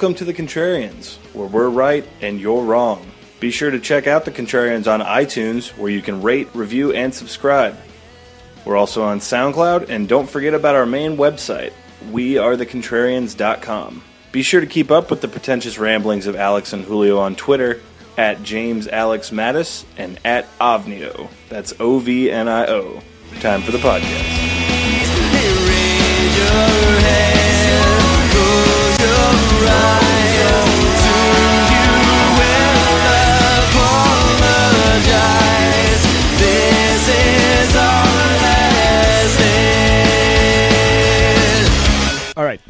Welcome to The Contrarians, where we're right and you're wrong. Be sure to check out The Contrarians on iTunes, where you can rate, review, and subscribe. We're also on SoundCloud, and don't forget about our main website, wearethecontrarians.com. Be sure to keep up with the pretentious ramblings of Alex and Julio on Twitter at James Alex Mattis and at Ovnio. That's O V N I O. Time for the podcast. All right.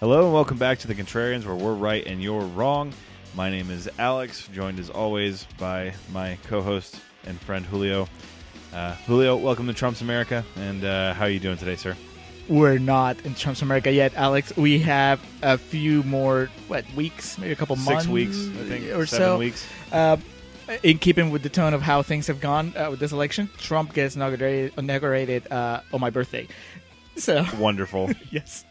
Hello and welcome back to the Contrarians, where we're right and you're wrong. My name is Alex, joined as always by my co-host and friend Julio. Uh, Julio, welcome to Trump's America, and uh, how are you doing today, sir? We're not in Trump's America yet, Alex. We have a few more what weeks, maybe a couple Six months, weeks, I think, or seven so. weeks. Uh, in keeping with the tone of how things have gone uh, with this election, Trump gets inaugurated, inaugurated uh, on my birthday. So Wonderful. yes,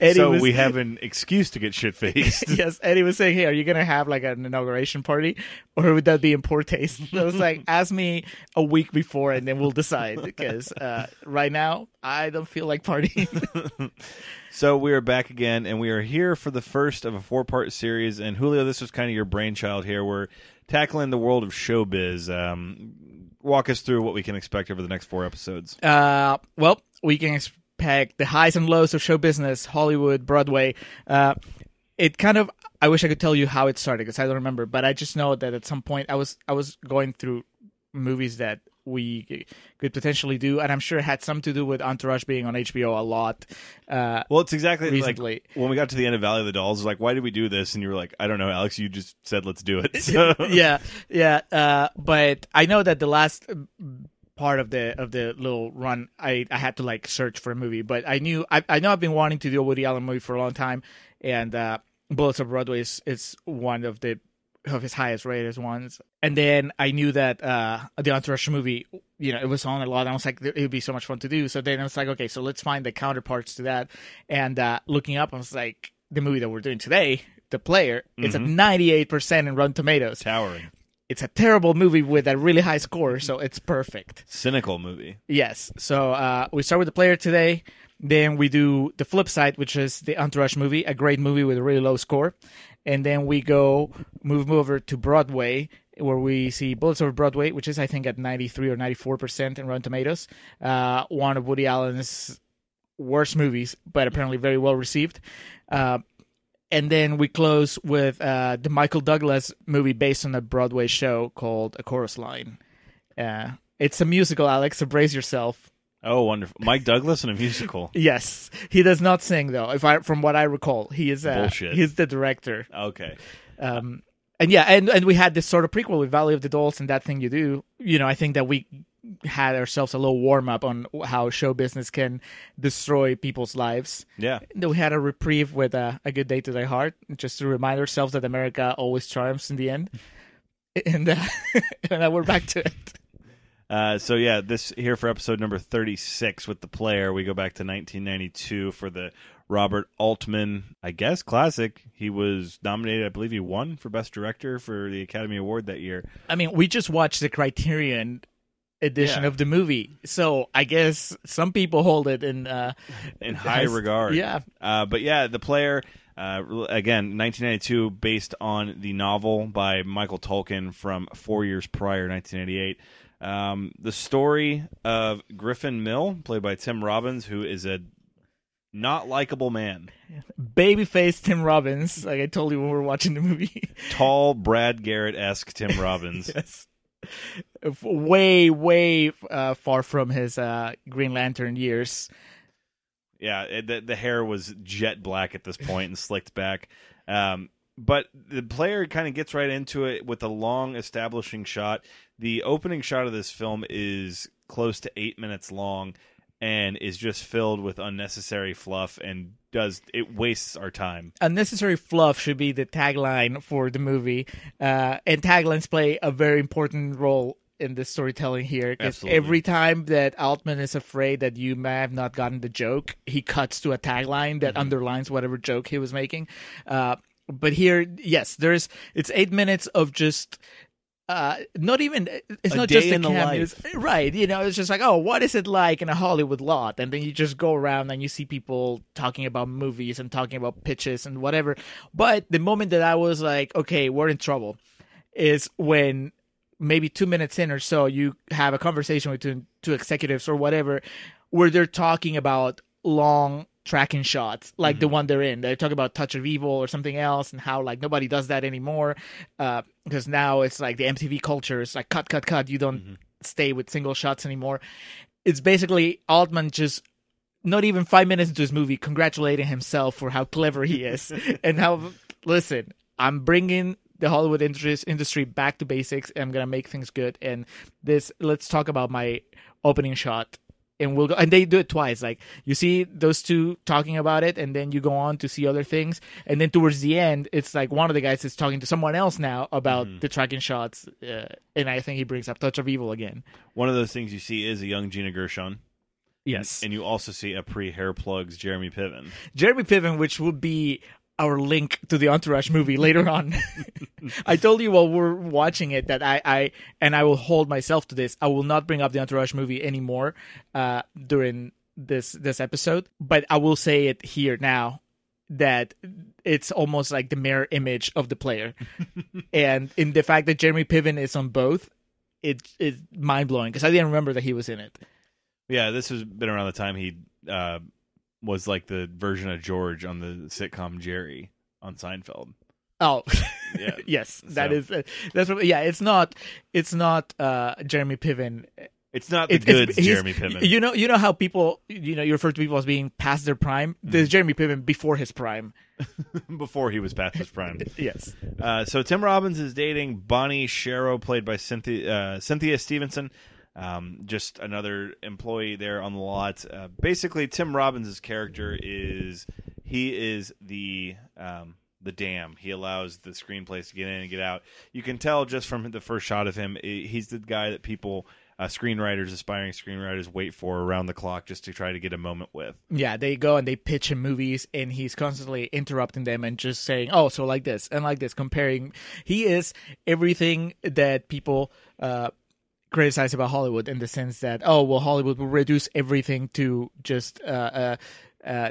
Eddie so was, we have an excuse to get shit faced. yes, Eddie was saying, "Hey, are you gonna have like an inauguration party, or would that be in poor taste?" I was like, "Ask me a week before, and then we'll decide." Because uh, right now, I don't feel like partying. So we are back again, and we are here for the first of a four-part series. And Julio, this was kind of your brainchild here. We're tackling the world of showbiz. Um, walk us through what we can expect over the next four episodes. Uh, well, we can expect the highs and lows of show business, Hollywood, Broadway. Uh, it kind of. I wish I could tell you how it started because I don't remember, but I just know that at some point I was I was going through movies that we could potentially do, and I'm sure it had some to do with Entourage being on HBO a lot. Uh, Well, it's exactly Recently. like when we got to the end of Valley of the Dolls. It's like, why did we do this? And you were like, I don't know, Alex. You just said let's do it. So, yeah, yeah. Uh, but I know that the last part of the of the little run, I, I had to like search for a movie. But I knew I, I know I've been wanting to do a Woody Allen movie for a long time, and uh, Bullets of Broadway is, is one of the of his highest rated ones. And then I knew that uh, the Entourage movie, you know, it was on a lot. And I was like, it would be so much fun to do. So then I was like, okay, so let's find the counterparts to that. And uh, looking up, I was like, the movie that we're doing today, The Player, it's at 98% in Rotten Tomatoes towering, it's a terrible movie with a really high score, so it's perfect. cynical movie. Yes. So uh, we start with the player today. Then we do the flip side, which is the Entourage movie, a great movie with a really low score. And then we go move over to Broadway, where we see Bullets Over Broadway, which is I think at ninety three or ninety four percent in Rotten Tomatoes. Uh, one of Woody Allen's worst movies, but apparently very well received. Uh, and then we close with uh, the Michael Douglas movie based on a Broadway show called A Chorus Line. Uh, it's a musical, Alex, so brace yourself. Oh, wonderful! Mike Douglas in a musical. Yes, he does not sing though. If I, from what I recall, he is uh, Bullshit. He's the director. Okay, Um, and yeah, and and we had this sort of prequel with Valley of the Dolls and that thing you do. You know, I think that we had ourselves a little warm up on how show business can destroy people's lives. yeah. We had a reprieve with uh, a good day to die heart, just to remind ourselves that America always triumphs in the end. And uh, and now we're back to it. Uh, so yeah, this here for episode number thirty-six with the player. We go back to 1992 for the Robert Altman, I guess, classic. He was nominated. I believe he won for best director for the Academy Award that year. I mean, we just watched the Criterion edition Yeah. of the movie, so I guess some people hold it in uh, in high has- regard. Yeah, Uh, but yeah, the player uh, again, 1992, based on the novel by Michael Tolkin from four years prior, 1988. Um, the story of Griffin Mill, played by Tim Robbins, who is a not likable man, babyface Tim Robbins, like I told you when we were watching the movie. tall Brad Garrett esque Tim Robbins. yes, way, way uh, far from his uh, Green Lantern years. Yeah, it, the, the hair was jet black at this point and slicked back. Um, but the player kind of gets right into it with a long establishing shot. The opening shot of this film is close to eight minutes long and is just filled with unnecessary fluff and does it wastes our time. Unnecessary fluff should be the tagline for the movie, uh, and taglines play a very important role in the storytelling here because Absolutely. every time that Altman is afraid that you may have not gotten the joke, he cuts to a tagline that underlines whatever joke he was making. Uh, but here, yes, there's it's eight minutes of just uh not even it's A not just the in the cameos right you know it's just like oh what is it like in a hollywood lot? And then you just go around and you see people talking about movies and talking about pitches and whatever. But the moment that i was like okay we're in trouble is when maybe two minutes in or so you have a conversation between two executives or whatever where they're talking about long tracking shots like the one they're in. They talk about touch of evil or something else and how like nobody does that anymore uh, because now it's like the mtv culture is like cut cut cut. You don't stay with single shots anymore. It's basically altman just not even five minutes into his movie congratulating himself for how clever he is and how listen i'm bringing the hollywood industry, industry back to basics and i'm gonna make things good. And this let's talk about my opening shot and we'll go and they do it twice. Like you see those two talking about it and then you go on to see other things. And then towards the end it's like one of the guys is talking to someone else now about the tracking shots uh, and i think he brings up touch of evil again. One of those things you see is a young Gina Gershon. yes. And you also see a pre hair plugs Jeremy Piven. Jeremy Piven, which would be our link to the Entourage movie later on. I told you while we're watching it that I, I and I will hold myself to this. I will not bring up the Entourage movie anymore uh, during this this episode, but I will say it here now that it's almost like the mirror image of the player, and in the fact that Jeremy Piven is on both, it is mind blowing because I didn't remember that he was in it. Yeah, this has been around the time he uh, was like the version of George on the sitcom Jerry on Seinfeld. Oh, Yeah. yes, that So- is uh, that's what. Yeah, it's not it's not uh Jeremy Piven. It's not the It- Jeremy Piven. You know, you know how people you know you refer to people as being past their prime. Mm-hmm. There's Jeremy Piven before his prime. before he was past his prime. Yes. Uh, so Tim Robbins is dating Bonnie Sherow, played by Cynthia uh, Cynthia Stevenson. Um, just another employee there on the lot. Uh, basically, Tim Robbins' character is he is the um, the dam. He allows the screenplays to get in and get out. You can tell just from the first shot of him, he's the guy that people. Uh, screenwriters, aspiring screenwriters, wait for around the clock just to try to get a moment with. Yeah, they go and they pitch him movies, and he's constantly interrupting them and just saying, "Oh, so like this and like this." Comparing, he is everything that people uh, criticize about Hollywood in the sense that, oh, well, Hollywood will reduce everything to just uh, uh, uh,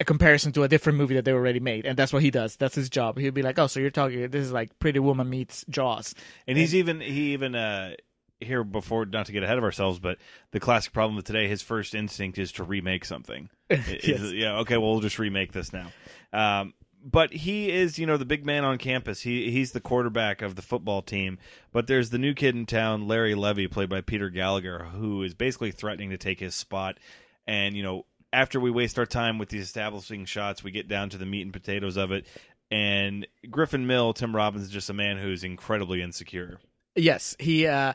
a comparison to a different movie that they already made, and that's what he does. That's his job. He'll be like, "Oh, so you're talking? This is like Pretty Woman meets Jaws." And he's even he even uh here before not to get ahead of ourselves, but the classic problem with today, his first instinct is to remake something. Yes. Yeah, okay, well we'll just remake this now. Um but he is, you know, the big man on campus. He he's the quarterback of the football team. But there's the new kid in town, Larry Levy, played by Peter Gallagher, who is basically threatening to take his spot. And you know, after we waste our time with these establishing shots, we get down to the meat and potatoes of it. And Griffin Mill, Tim Robbins, is just a man who's incredibly insecure. Yes, he uh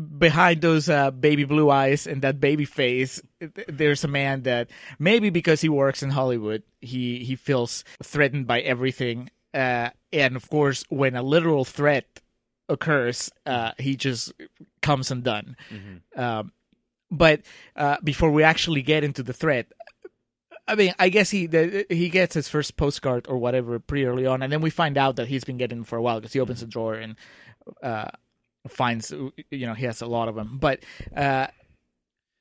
behind those uh, baby blue eyes and that baby face there's a man that maybe because he works in Hollywood he he feels threatened by everything uh and of course when a literal threat occurs uh he just comes undone. Um but uh before we actually get into the threat I mean, I guess he the, he gets his first postcard or whatever pretty early on, and then we find out that he's been getting for a while because he opens the drawer and uh, finds you know he has a lot of them. But uh,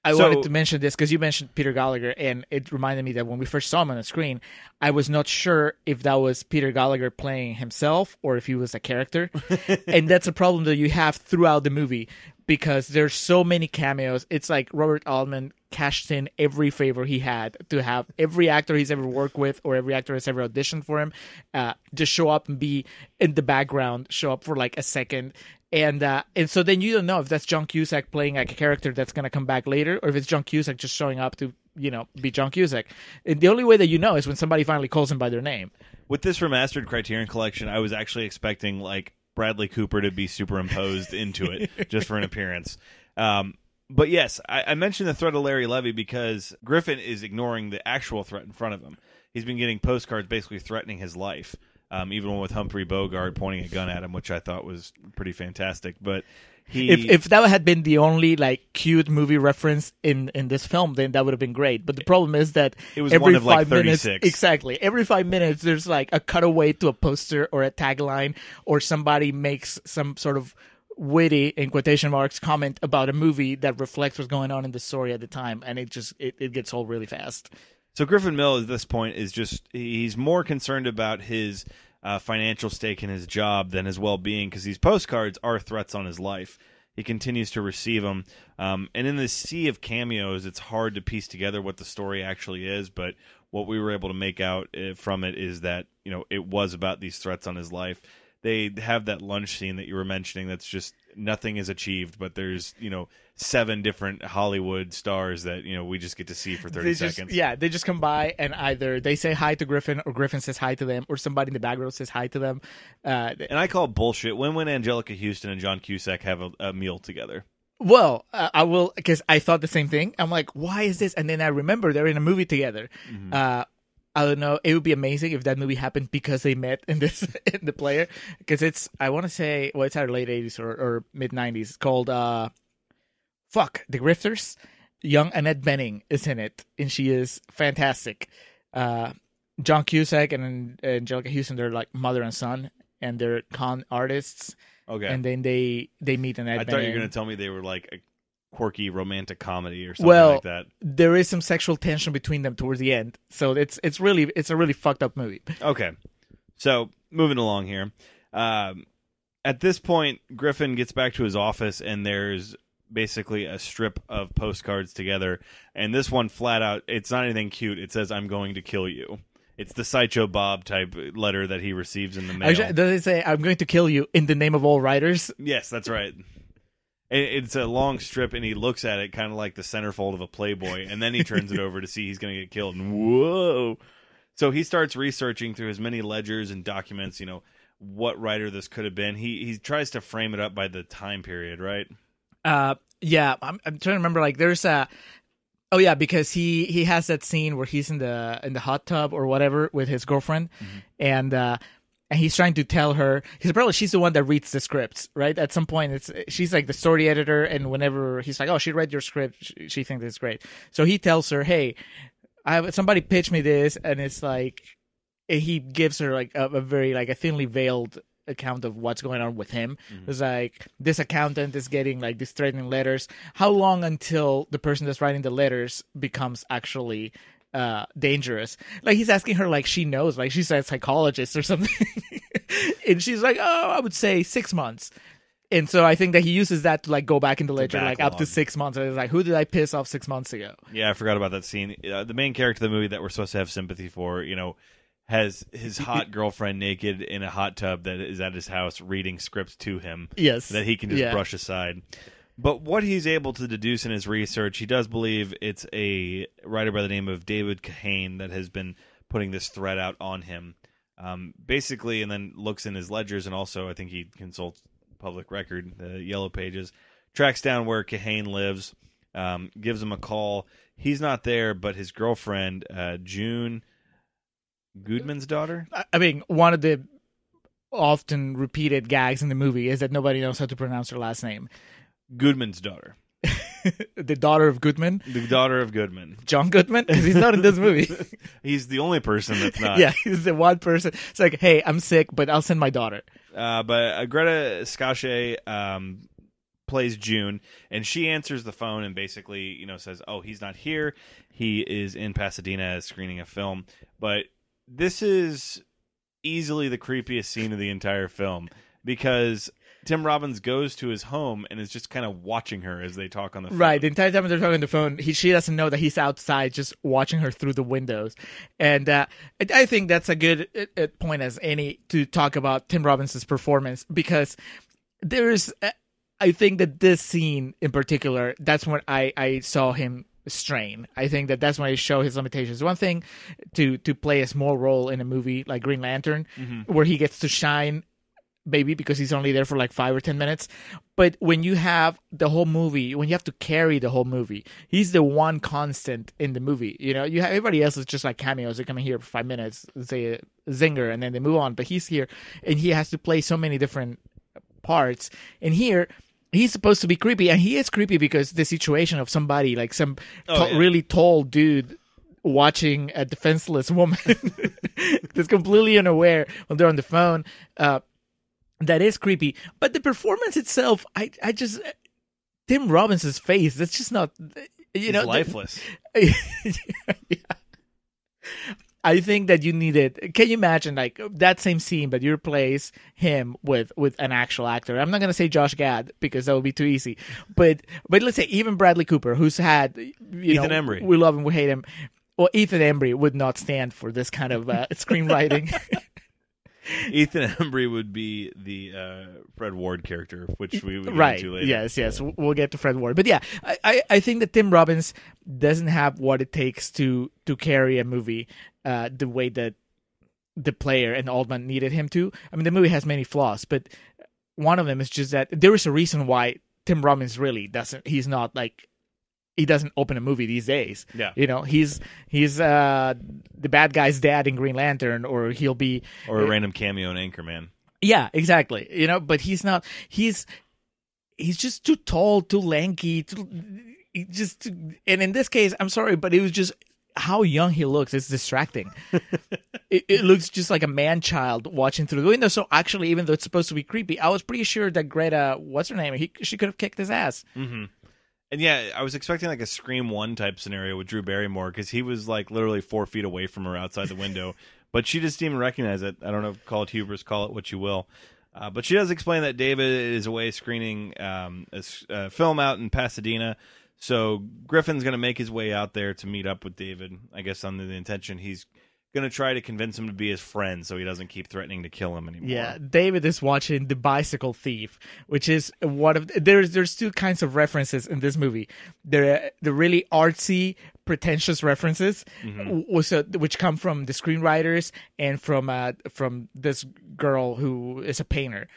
I So- wanted to mention this because you mentioned Peter Gallagher, and it reminded me that when we first saw him on the screen, I was not sure if that was Peter Gallagher playing himself or if he was a character, and that's a problem that you have throughout the movie because there's so many cameos. It's like Robert Altman cashed in every favor he had to have every actor he's ever worked with or every actor has ever auditioned for him uh, just show up and be in the background, show up for like a second. And uh, and so then you don't know if that's John Cusack playing like a character that's gonna come back later, or if it's John Cusack just showing up to you know be John Cusack. And the only way that you know is when somebody finally calls him by their name. With this remastered Criterion Collection, I was actually expecting like Bradley Cooper to be superimposed into it just for an appearance. Um, but yes, I, I mentioned the threat of Larry Levy because Griffin is ignoring the actual threat in front of him. He's been getting postcards basically threatening his life. um, even one with Humphrey Bogart pointing a gun at him, which I thought was pretty fantastic. But he, If if that had been the only like cute movie reference in in this film, then that would have been great. But the problem is that It was every of, like, five minutes, 36. exactly every five minutes, there's like a cutaway to a poster or a tagline, or somebody makes some sort of witty in quotation marks comment about a movie that reflects what's going on in the story at the time, and it just it, it gets old really fast. So Griffin Mill at this point is just he's more concerned about his uh, financial stake in his job than his well-being because these postcards are threats on his life. He continues to receive them, um, and in this sea of cameos, it's hard to piece together what the story actually is. But what we were able to make out uh, from it is that you know it was about these threats on his life. They have that lunch scene that you were mentioning. That's just nothing is achieved, but there's you know seven different Hollywood stars that you know we just get to see for thirty They just, seconds. yeah, they just come by and either they say hi to Griffin or Griffin says hi to them or somebody in the back row says hi to them. Uh, And I call it bullshit when when Anjelica Huston and John Cusack have a, a meal together. Well, uh, I will because I thought the same thing. I'm like, why is this? And then I remember they're in a movie together. Uh, I don't know. It would be amazing if that movie happened because they met in this in the player. Because it's I want to say well, it's either late '80s or, or mid '90s. Called uh, fuck the Grifters. Young Annette Bening is in it, and she is fantastic. Uh, John Cusack and Anjelica Huston, they're like mother and son, and they're con artists. Okay, And then they they meet Annette I thought you were going to tell me they were like quirky romantic comedy or something Well, like that. there is some sexual tension between them towards the end. So it's it's really it's a really fucked up movie. Okay, so moving along here. Um, at this point, Griffin gets back to his office, and there's basically a strip of postcards together. And this one, flat out, it's not anything cute. It says, "I'm going to kill you." It's the Sideshow Bob type letter that he receives in the mail. Actually, does it say I'm going to kill you in the name of all writers? Yes, that's right. And It's a long strip, and he looks at it kind of like the centerfold of a Playboy, and then he turns it over to see he's going to get killed. And whoa! So he starts researching through his many ledgers and documents. You know what writer this could have been. He he tries to frame it up by the time period, right? Uh, yeah, I'm, I'm trying to remember. Like, there's a. Oh yeah, because he he has that scene where he's in the in the hot tub or whatever with his girlfriend, and uh, and he's trying to tell her. He's probably she's the one that reads the scripts, right? At some point, it's she's like the story editor, and whenever he's like, "Oh, she read your script," she, she thinks it's great. So he tells her, "Hey, I have, somebody pitched me this," and it's like he gives her like a, a very like a thinly veiled account of what's going on with him. Mm-hmm. It's like this accountant is getting like these threatening letters. How long until the person that's writing the letters becomes actually uh dangerous? Like he's asking her like she knows, like she's a psychologist or something. and she's like, "Oh, I would say 6 months." And so I think that he uses that to like go back in the ledger like up to 6 months. And it's like, "Who did I piss off 6 months ago?" Yeah, I forgot about that scene. Uh, the main character of the movie that we're supposed to have sympathy for, you know, has his hot girlfriend naked in a hot tub that is at his house reading scripts to him. Yes. that he can just Yeah. brush aside. But what he's able to deduce in his research, he does believe it's a writer by the name of David Kahane that has been putting this threat out on him. Um, basically, and then looks in his ledgers, and also I think he consults public record, the Yellow Pages, tracks down where Kahane lives, um, gives him a call. He's not there, but his girlfriend, uh, June Goodman's daughter. I- I mean, one of the often repeated gags in the movie is that nobody knows how to pronounce her last name. Goodman's daughter. the daughter of Goodman, The daughter of Goodman. John Goodman, because he's not in this movie. He's the only person that's not. yeah, he's the one person. It's like, hey, I'm sick, but I'll send my daughter. Uh, but uh, Greta Scacchi um, plays June, and she answers the phone and basically, you know, says, "Oh, he's not here. He is in Pasadena screening a film." But this is easily the creepiest scene of the entire film because Tim Robbins goes to his home and is just kind of watching her as they talk on the phone. Right, the entire time they're talking on the phone, he she doesn't know that he's outside, just watching her through the windows, and uh, I- think that's a good uh, uh, point as any to talk about Tim Robbins' performance because there's, uh, I think that this scene in particular, that's when I I saw him strain. I think that that's when I show his limitations. One thing to to play a small role in a movie like Green Lantern, where he gets to shine maybe because he's only there for like five or ten minutes. But when you have the whole movie, when you have to carry the whole movie, he's the one constant in the movie. You know, you have everybody else is just like cameos. They come in here for five minutes, say a zinger, and then they move on. But he's here, and he has to play so many different parts. And here, he's supposed to be creepy, and he is creepy because the situation of somebody like some Oh, t- yeah. really tall dude watching a defenseless woman that's completely unaware when they're on the phone. Uh, that is creepy, but the performance itself, I, I just Tim Robbins' face. That's just not, you He's know, the- lifeless. yeah. I think that you needed. Can you imagine like that same scene, but you replace him with with an actual actor? I'm not gonna say Josh Gad because that would be too easy, but but let's say even Bradley Cooper, who's had you Ethan know, Embry. we love him, we hate him. Well, Ethan Embry would not stand for this kind of uh, screenwriting. Ethan Embry would be the uh, Fred Ward character, which we would get right. into later. yes yes. W- we'll get to fred ward. But yeah I, I i think that tim robbins doesn't have what it takes to to carry a movie uh the way that the player and altman needed him to. I mean the movie has many flaws but one of them is just that there is a reason why tim robbins really doesn't he's not like he doesn't open a movie these days Yeah. you know he's he's uh the bad guy's dad in green lantern or he'll be Or a random cameo in Anchorman. yeah, exactly. You know, but he's not. He's he's just too tall, too lanky, too, just. And in this case, I'm sorry, but it was just how young he looks. It's distracting. it, it looks just like a man child watching through the window. So actually, even though it's supposed to be creepy, I was pretty sure that Greta, what's her name, he, she could have kicked his ass. And yeah, I was expecting like a Scream One type scenario with Drew Barrymore because he was like literally four feet away from her outside the window, but she just didn't even recognize it. I don't know, call it hubris, call it what you will. Uh, but she does explain that David is away screening um, a a film out in Pasadena. So Griffin's going to make his way out there to meet up with David. I guess under the intention he's going to try to convince him to be his friend, so he doesn't keep threatening to kill him anymore. Yeah, David is watching The Bicycle Thief, which is one of there's there's two kinds of references in this movie. There the really artsy, pretentious references, w- so, which come from the screenwriters and from uh, from this girl who is a painter,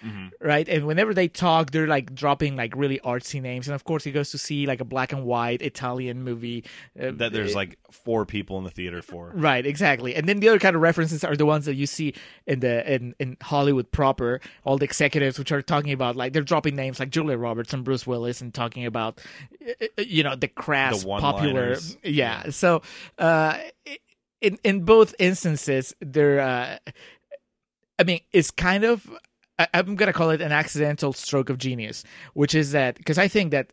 right? And whenever they talk, they're like dropping like really artsy names, and of course he goes to see like a black and white Italian movie uh, that there's like four people in the theater for. Right, exactly. And then the other kind of references are the ones that you see in the in, in Hollywood proper, all the executives which are talking about like they're dropping names like Julia Roberts and Bruce Willis and talking about uh, uh, you know the crass The popular one-liners. Yeah. So uh in in both instances they're uh I mean it's kind of I, I'm gonna call it an accidental stroke of genius, which is that because I think that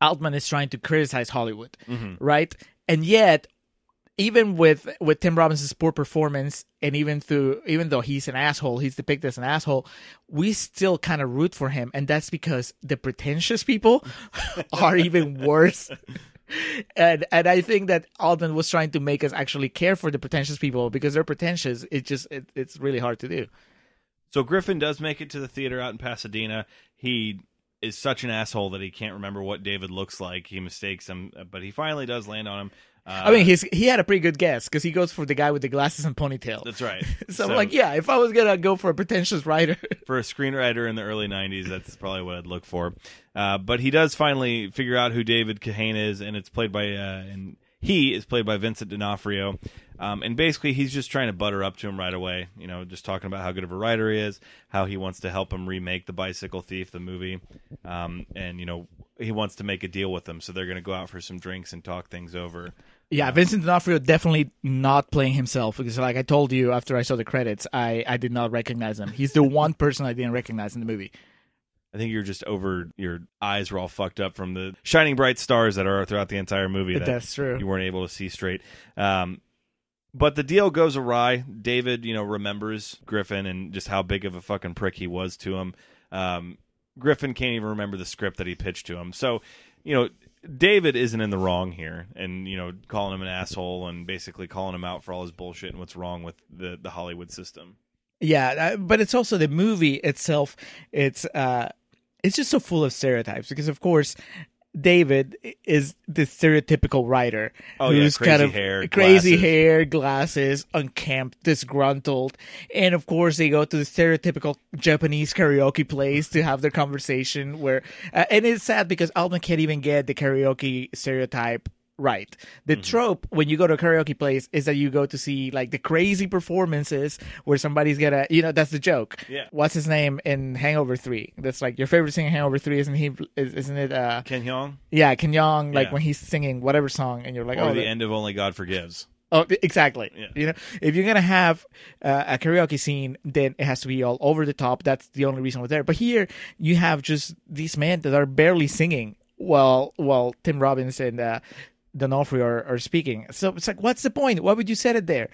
Altman is trying to criticize Hollywood, right? And yet, even with with Tim Robbins' poor performance, and even through even though he's an asshole, he's depicted as an asshole, we still kind of root for him, and that's because the pretentious people are even worse. And and I think that Altman was trying to make us actually care for the pretentious people because they're pretentious. It just it, it's really hard to do. So Griffin does make it to the theater out in Pasadena. He is such an asshole that he can't remember what David looks like. He mistakes him, but he finally does land on him. Uh, I mean, he's he had a pretty good guess because he goes for the guy with the glasses and ponytail. that's right. So, I'm like, yeah, if I was gonna go for a pretentious writer, for a screenwriter in the early '90s, that's probably what I'd look for. Uh, but he does finally figure out who David Kahane is, and it's played by uh, and he is played by Vincent D'Onofrio. Um, and basically, he's just trying to butter up to him right away. You know, just talking about how good of a writer he is, how he wants to help him remake the Bicycle Thief, the movie, um, and you know, he wants to make a deal with him. So they're going to go out for some drinks and talk things over. Yeah, Vincent D'Onofrio definitely not playing himself because, like I told you after I saw the credits, I I did not recognize him. He's the one person I didn't recognize in the movie. I think you're just over. Your eyes were all fucked up from the shining bright stars that are throughout the entire movie. that That's true. You weren't able to see straight. Um, but the deal goes awry. David, you know, remembers Griffin and just how big of a fucking prick he was to him. Um, Griffin can't even remember the script that he pitched to him. So, you know, David isn't in the wrong here, and you know, calling him an asshole and basically calling him out for all his bullshit and what's wrong with the the Hollywood system. Yeah, uh, but it's also the movie itself. It's uh, it's just so full of stereotypes because, of course, David is the stereotypical writer Oh, yeah, who's crazy kind of hair, crazy glasses. hair, glasses, unkempt, disgruntled, and of course they go to the stereotypical Japanese karaoke place to have their conversation. Where uh, and it's sad because Altman can't even get the karaoke stereotype right. The Mm-hmm. trope when you go to a karaoke place is that you go to see like the crazy performances where somebody's gonna, you know, that's the joke. Yeah. What's his name in Hangover Three? That's like your favorite singer in Hangover Three, isn't he? is- Isn't it? uh Ken Jeong Yeah, Ken Jeong. Like Yeah. when he's singing whatever song, and you're like, or oh, the that- end of Only God Forgives. Oh, exactly. Yeah. You know, if you're gonna have uh, a karaoke scene, then it has to be all over the top. That's the only reason we're there. But here, you have just these men that are barely singing while while Tim Robbins and uh, D'Onofrio are, are speaking. So it's like, what's the point? Why would you set it there?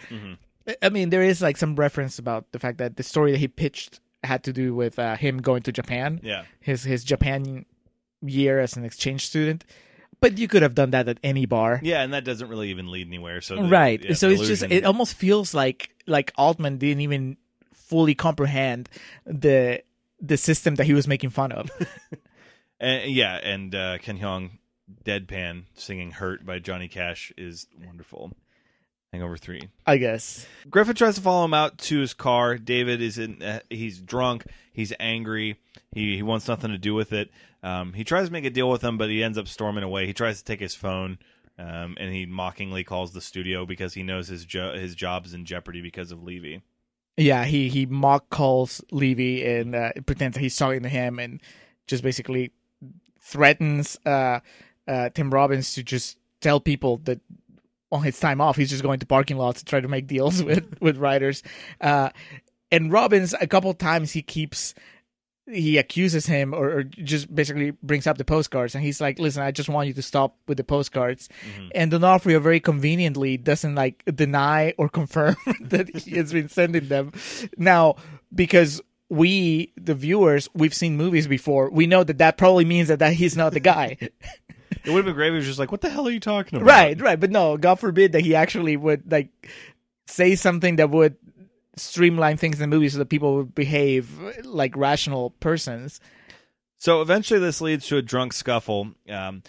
I- I mean, there is like some reference about the fact that the story that he pitched had to do with uh, him going to Japan Yeah. his his Japan year as an exchange student. But you could have done that at any bar. Yeah, and that doesn't really even lead anywhere. So the- right. yeah, so it's just it almost feels like like Altman didn't even fully comprehend the the system that he was making fun of. And, yeah, and uh, Ken Jeong deadpan singing "Hurt" by Johnny Cash is wonderful. Hangover three. I guess. Griffin tries to follow him out to his car. David is in. Uh, he's drunk. He's angry. He he wants nothing to do with it. Um, he tries to make a deal with him, but he ends up storming away. He tries to take his phone, um, and he mockingly calls the studio because he knows his jo- his job's in jeopardy because of Levy. Yeah, he he mock calls Levy and uh, pretends that he's talking to him and just basically threatens uh, uh, Tim Robbins to just tell people that on his time off he's just going to parking lots to try to make deals with with writers. Uh, and Robbins a couple times he keeps he accuses him or, or just basically brings up the postcards and he's like listen i just want you to stop with the postcards. And D'Onofrio very conveniently doesn't like deny or confirm that he has been sending them. Now because we the viewers we've seen movies before we know that that probably means that, that he's not the guy It would have been great if he was just like, "What the hell are you talking about?" right right but no god forbid that he actually would like say something that would streamline things in the movie so that people would behave like rational persons So eventually, this leads to a drunk scuffle. Um,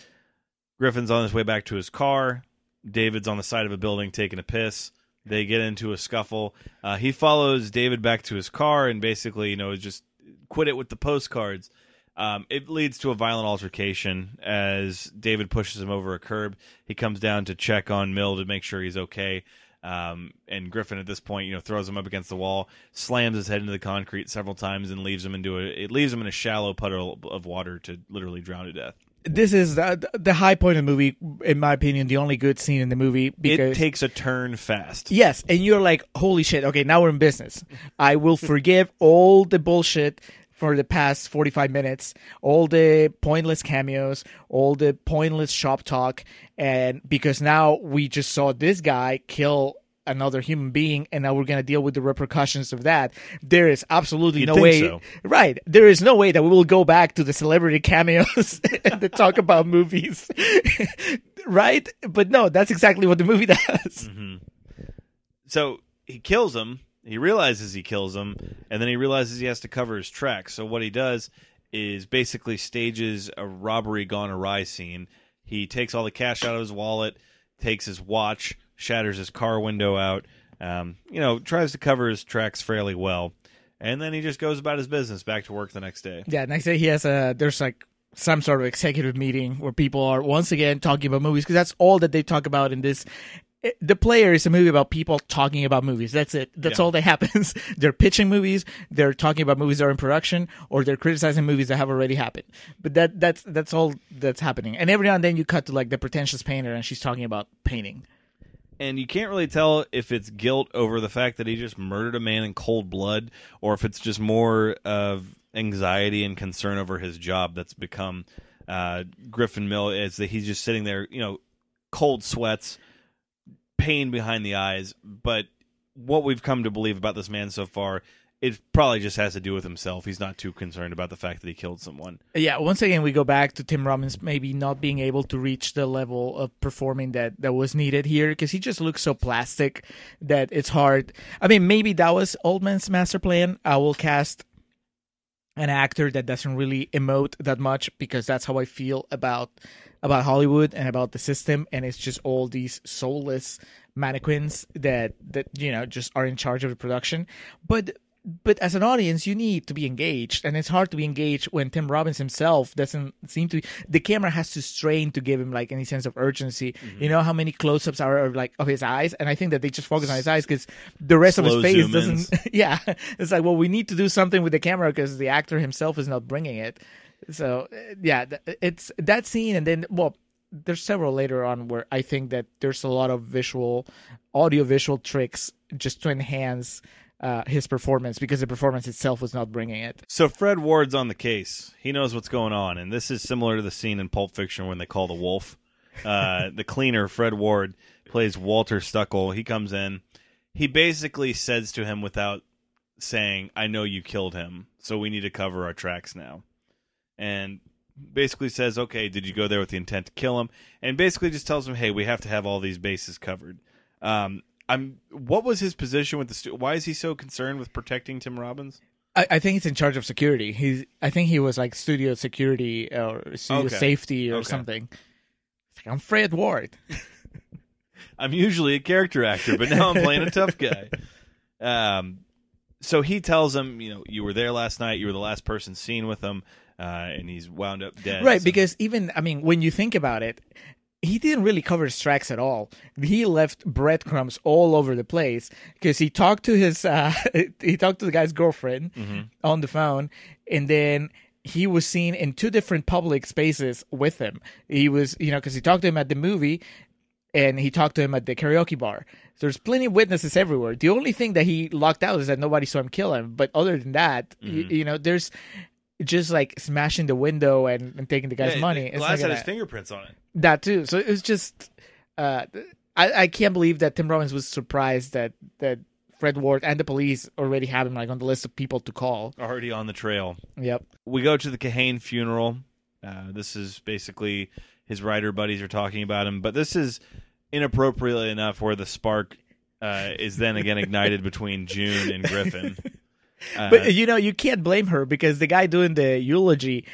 Griffin's on his way back to his car. David's on the side of a building taking a piss. They get into a scuffle. Uh, he follows David back to his car and basically, you know, just quit it with the postcards. Um, it leads to a violent altercation as David pushes him over a curb. He comes down to check on Mill to make sure he's okay. Um, and Griffin at this point, you know, throws him up against the wall, slams his head into the concrete several times, and leaves him into a it leaves him in a shallow puddle of water to literally drown to death. this is the, the high point of the movie in my opinion the only good scene in the movie because it takes a turn fast. Yes, and you're like, holy shit, okay, now we're in business. I will forgive all the bullshit for the past 45 minutes, all the pointless cameos, all the pointless shop talk, and because now we just saw this guy kill another human being and now we're going to deal with the repercussions of that. There is absolutely You'd no way so. right. There is no way that we will go back to the celebrity cameos and to talk about movies. Right? But no that's exactly what the movie does. Mm-hmm. So he kills him. He realizes he kills him, and then he realizes he has to cover his tracks. So what he does is basically stages a robbery gone awry scene. He takes all the cash out of his wallet, takes his watch, shatters his car window out. Um, you know, tries to cover his tracks fairly well, and then he just goes about his business, back to work the next day. Yeah, next day he has a there's like some sort of executive meeting where people are once again talking about movies because that's all that they talk about in this. It- The Player is a movie about people talking about movies. That's it. That's Yeah. all that happens. they're pitching movies, they're talking about movies that are in production, or they're criticizing movies that have already happened. But that that's that's all that's happening. And every now and then you cut to like the pretentious painter, and she's talking about painting. and you can't really tell if it's guilt over the fact that he just murdered a man in cold blood or if it's just more of anxiety and concern over his job that's become uh, Griffin Mill is that he's just sitting there, you know, cold sweats, pain behind the eyes. But what we've come to believe about this man so far, it probably just has to do with himself. He's not too concerned about the fact that he killed someone. Yeah, once again we go back to Tim Robbins maybe not being able to reach the level of performing that that was needed here because he just looks so plastic that it's hard. I mean, maybe that was Altman's master plan. I will cast an actor that doesn't really emote that much because that's how I feel about about Hollywood and about the system and it's just all these soulless mannequins that that you know just are in charge of the production. But but as an audience you need to be engaged and it's hard to be engaged when tim robbins himself doesn't seem to the camera has to strain to give him like any sense of urgency. Mm-hmm. you know how many close-ups are of, like of his eyes? And i think that they just focus on his eyes because the rest Slow of his face doesn't yeah. It's like well we need to do something with the camera because the actor himself is not bringing it so uh, yeah it's that scene and then well there's several later on where i think that there's a lot of visual audio visual tricks just to enhance uh, his performance because the performance itself was not bringing it So Fred Ward's on the case. He knows what's going on, and this is similar to the scene in Pulp Fiction when they call the wolf. Uh, the cleaner, Fred Ward, plays Walter Stuckel. He comes in. He basically says to him without saying, "I know you killed him, so we need to cover our tracks now." And basically says, "Okay, did you go there with the intent to kill him?" And basically just tells him, "Hey, we have to have all these bases covered." Um, I'm. What was his position with the? Stu- Why is he so concerned with protecting Tim Robbins? I, I think he's in charge of security. He's. I think he was like studio security or studio Okay. safety or Okay. something. Like, I'm Fred Ward. I'm usually a character actor, but now I'm playing a tough guy. Um, so he tells him, you know, you were there last night. You were the last person seen with him, uh, and he's wound up dead. Right, So- because even I mean, when you think about it, he didn't really cover his tracks at all. He left breadcrumbs all over the place because he talked to his uh, he talked to the guy's girlfriend on the phone, and then he was seen in two different public spaces with him. He was, you know, because he talked to him at the movie. And he talked to him at the karaoke bar. There's plenty of witnesses everywhere. The only thing that he locked out is that nobody saw him kill him. But other than that, y- you know, there's just like smashing the window and, and taking the guy's Yeah, money. The glass had gonna- his fingerprints on it. that too. So it was just, uh, I, I can't believe that Tim Robbins was surprised that that Fred Ward and the police already had him like on the list of people to call. Already on the trail. Yep. We go to the Kahane funeral. Uh, this is basically his writer buddies are talking about him, but this is inappropriately enough where the spark uh, is then again ignited between June and Griffin. Uh, But you know, you can't blame her because the guy doing the eulogy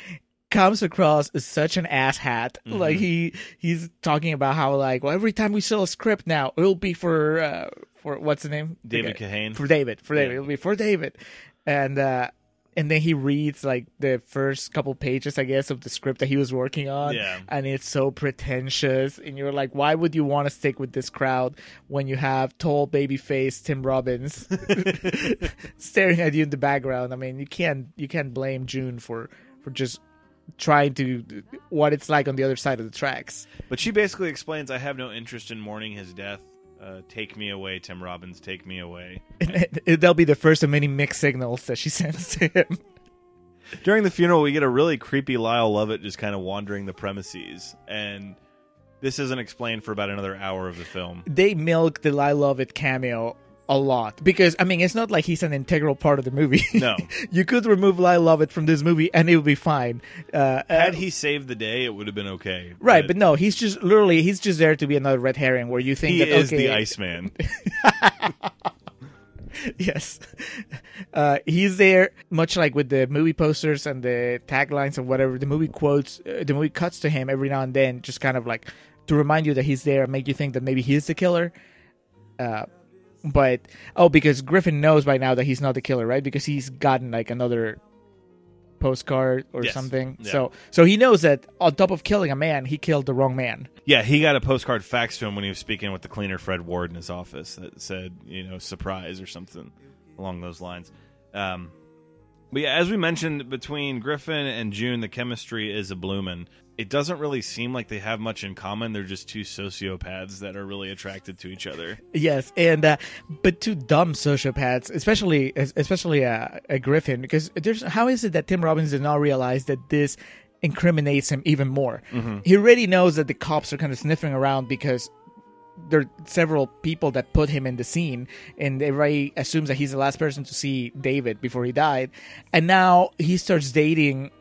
comes across as such an asshat. Mm-hmm. Like he he's talking about how like well every time we sell a script now it'll be for uh for what's the name David Okay. Kahane. for David for David Yeah. it'll be for David and uh and then he reads like the first couple pages I guess of the script that he was working on Yeah. and it's so pretentious and you're like why would you want to stick with this crowd when you have tall baby face Tim Robbins staring at you in the background. I mean, you can't you can't blame June for for just trying to what it's like on the other side of the tracks. But she basically explains, "I have no interest in mourning his death. Uh, take me away, Tim Robbins. Take me away." That'll be the first of many mixed signals that she sends to him. During the funeral, we get a really creepy Lyle Lovett just kind of wandering the premises, and this isn't explained for about another hour of the film. They milk the Lyle Lovett cameo a lot because I mean it's not like he's an integral part of the movie. No. you could remove Lyle Lovett from this movie and it would be fine. Uh, Had uh, he saved the day, it would have been okay. right, but no, he's just literally he's just there to be another red herring where you think he that is okay, the Iceman. Yes. Uh, he's there, much like with the movie posters and the taglines and whatever. The movie quotes, uh, the movie cuts to him every now and then, just kind of like to remind you that he's there and make you think that maybe he's the killer. Uh, but oh, because Griffin knows by now that he's not the killer, right? Because he's gotten like another postcard or Yes. something. Yeah. So, so he knows that on top of killing a man, he killed the wrong man. yeah, he got a postcard faxed to him when he was speaking with the cleaner Fred Ward in his office that said, you know, surprise or something along those lines. Um, but yeah, as we mentioned, between Griffin and June, the chemistry is a bloomin'. It doesn't really seem like they have much in common. They're just two sociopaths that are really attracted to each other. Yes, and uh, but two dumb sociopaths, especially especially uh, a Griffin, because there's how is it that Tim Robbins did not realize that this incriminates him even more? He already knows that the cops are kind of sniffing around because there are several people that put him in the scene, and everybody assumes that he's the last person to see David before he died, and now he starts dating.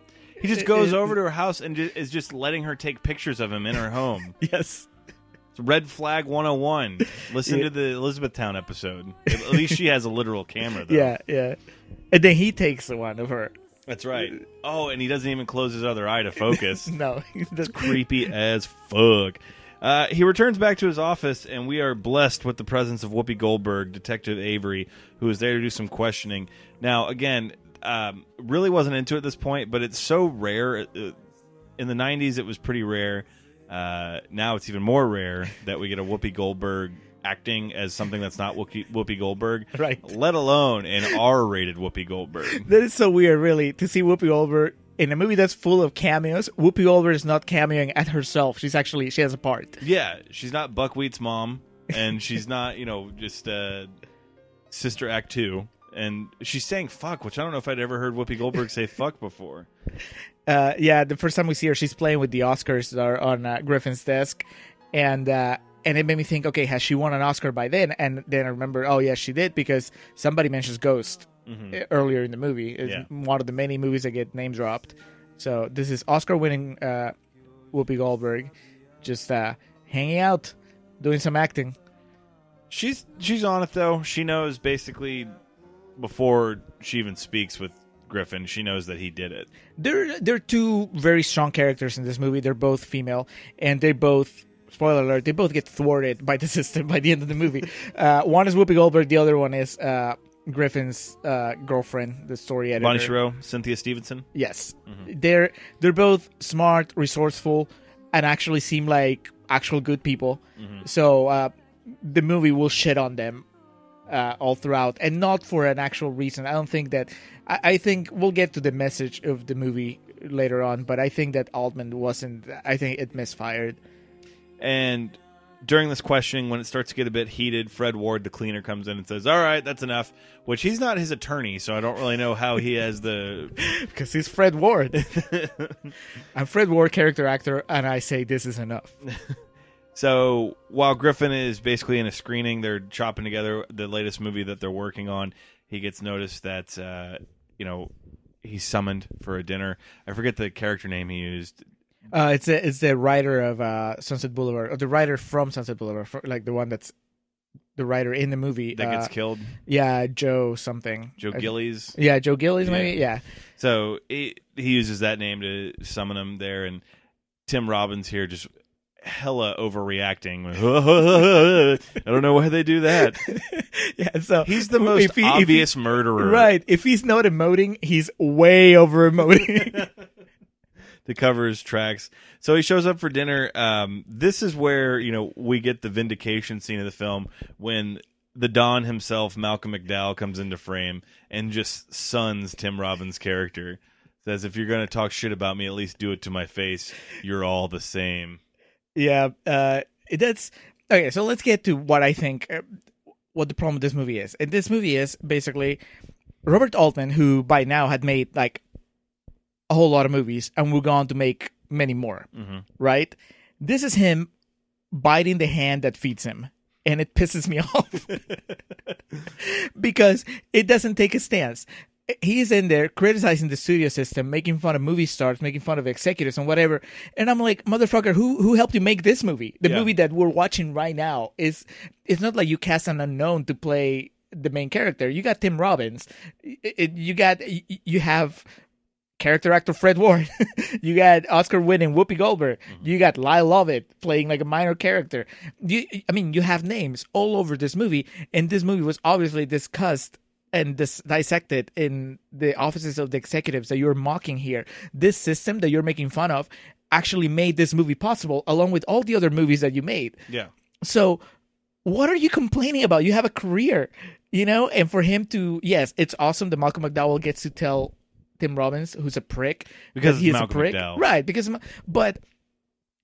He just goes over to her house and is just letting her take pictures of him in her home. Yes. It's Red Flag 101. Listen Yeah. to the Elizabethtown episode. At least she has a literal camera, though. Yeah, yeah. And then he takes the one of her. That's right. Oh, and he doesn't even close his other eye to focus. No, the, creepy as fuck. Uh, he returns back to his office, and we are blessed with the presence of Whoopi Goldberg, Detective Avery, who is there to do some questioning. Now, again, um, really wasn't into it at this point, but it's so rare. Uh, In the '90s, it was pretty rare. Uh, now it's even more rare that we get a Whoopi Goldberg acting as something that's not Whoopi, Whoopi Goldberg, Right. Let alone an R-rated Whoopi Goldberg. that is so weird, really, to see Whoopi Goldberg in a movie that's full of cameos. Whoopi Goldberg is not cameoing at herself. She's actually she has a part. Yeah, she's not Buckwheat's mom, and she's not, you know, just uh, Sister Act Two, and she's saying "fuck," which I don't know if I'd ever heard Whoopi Goldberg say "fuck" before. Uh, yeah, the first time we see her, she's playing with the Oscars that are on uh, Griffin's desk, and uh, and it made me think, okay, has she won an Oscar by then? And then I remember, oh yes, she did because somebody mentions Ghost uh, earlier in the movie. It's Yeah. one of the many movies that get name dropped. So this is Oscar-winning uh, Whoopi Goldberg, just uh, hanging out, doing some acting. She's she's on it though. She knows basically before she even speaks with Griffin, she knows that he did it. They're they're two very strong characters in this movie. They're both female, and they both spoiler alert they both get thwarted by the system by the end of the movie. Uh, one is Whoopi Goldberg, the other one is uh, Griffin's uh, girlfriend, the story editor. Bonnie Sherow, Cynthia Stevenson. Yes, they're they're both smart, resourceful, and actually seem like actual good people. So uh, the movie will shit on them uh, all throughout, and not for an actual reason. I don't think that. I, I think we'll get to the message of the movie later on, but I think that Altman wasn't. I think it misfired. And during this questioning, when it starts to get a bit heated, Fred Ward, the cleaner, comes in and says, "All right, that's enough." Which he's not his attorney, so I don't really know how he has the. Because he's Fred Ward. I'm Fred Ward, character actor, and I say this is enough. So while Griffin is basically in a screening, they're chopping together the latest movie that they're working on. He gets noticed that uh, you know he's summoned for a dinner. I forget the character name he used. Uh, it's a, it's the writer of uh, Sunset Boulevard, or the writer from Sunset Boulevard, for, like the one that's the writer in the movie That gets uh, killed. Yeah, Joe something. Joe Gillis. Yeah, Joe Gillis, maybe. Yeah. So he, he uses that name to summon him there, and Tim Robbins here just hella overreacting. I don't know why they do that. yeah. So He's the most he- if he- obvious murderer. right. If he's not emoting, he's way over emoting. to cover his tracks. So he shows up for dinner. Um, this is where you know we get the vindication scene of the film when the Don himself, Malcolm McDowell, comes into frame and just suns Tim Robbins' character. Says, "If you're going to talk shit about me, at least do it to my face. You're all the same." yeah. Uh, that's okay. So let's get to what I think. Uh, what the problem with this movie is. And this movie is basically Robert Altman, who by now had made like a whole lot of movies and will go on to make many more. Right? This is him biting the hand that feeds him. And it pisses me off because it doesn't take a stance. He's in there criticizing the studio system, making fun of movie stars, making fun of executives and whatever. And I'm like, motherfucker, who who helped you make this movie? The Yeah. movie that we're watching right now is it's not like you cast an unknown to play the main character. You got Tim Robbins. It- it- you got you have character actor Fred Ward. you got Oscar winning Whoopi Goldberg. Mm-hmm. You got Lyle Lovett playing like a minor character. You, I mean, you have names all over this movie, and this movie was obviously discussed and dis- dissected in the offices of the executives that you're mocking here. This system that you're making fun of actually made this movie possible, along with all the other movies that you made. Yeah, So, what are you complaining about? You have a career, you know, and for him to, yes, it's awesome that Malcolm McDowell gets to tell Tim Robbins, who's a prick, Because that he it's is Malcolm a prick, McDowell. right? Because, but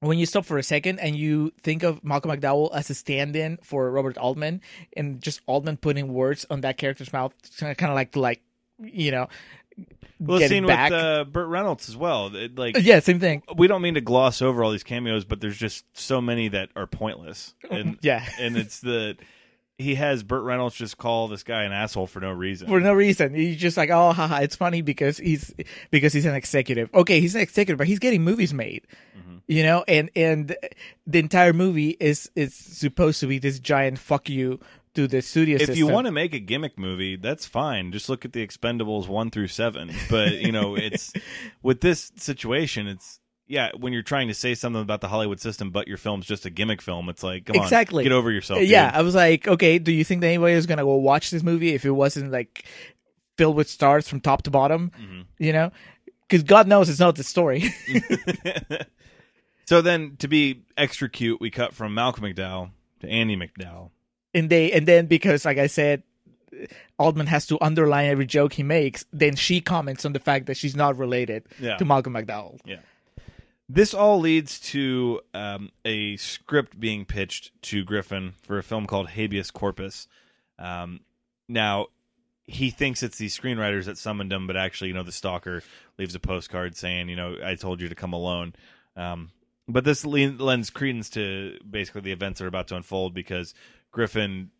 when you stop for a second and you think of Malcolm McDowell as a stand-in for Robert Altman, and just Altman putting words on that character's mouth, kind of like, like, you know, well, scene back. with uh, Burt Reynolds as well. It, like, yeah, same thing. we don't mean to gloss over all these cameos, but there's just so many that are pointless. And Yeah. and it's the he has Burt Reynolds just call this guy an asshole for no reason. for no reason. He's just like, oh, haha, it's funny because he's because he's an executive. Okay, he's an executive, but he's getting movies made, mm-hmm. you know, and and the entire movie is is supposed to be this giant fuck you to the studio system. if system. you want to make a gimmick movie, that's fine. Just look at the Expendables one through seven. But you know, it's with this situation, it's yeah. When you're trying to say something about the Hollywood system, but your film's just a gimmick film, it's like come Exactly. on, get over yourself. yeah. I was like, okay, do you think that anybody is gonna go watch this movie if it wasn't like filled with stars from top to bottom? Mm-hmm. You know, because God knows it's not the story. so then, to be extra cute, we cut from Malcolm McDowell to Andie MacDowell. and they and then because like I said, Altman has to underline every joke he makes. Then she comments on the fact that she's not related Yeah. to Malcolm McDowell. Yeah. This all leads to um, a script being pitched to Griffin for a film called Habeas Corpus. Um, now, he thinks it's these screenwriters that summoned him, but actually, you know, the stalker leaves a postcard saying, you know, I told you to come alone. Um, but this le- lends credence to basically the events that are about to unfold because Griffin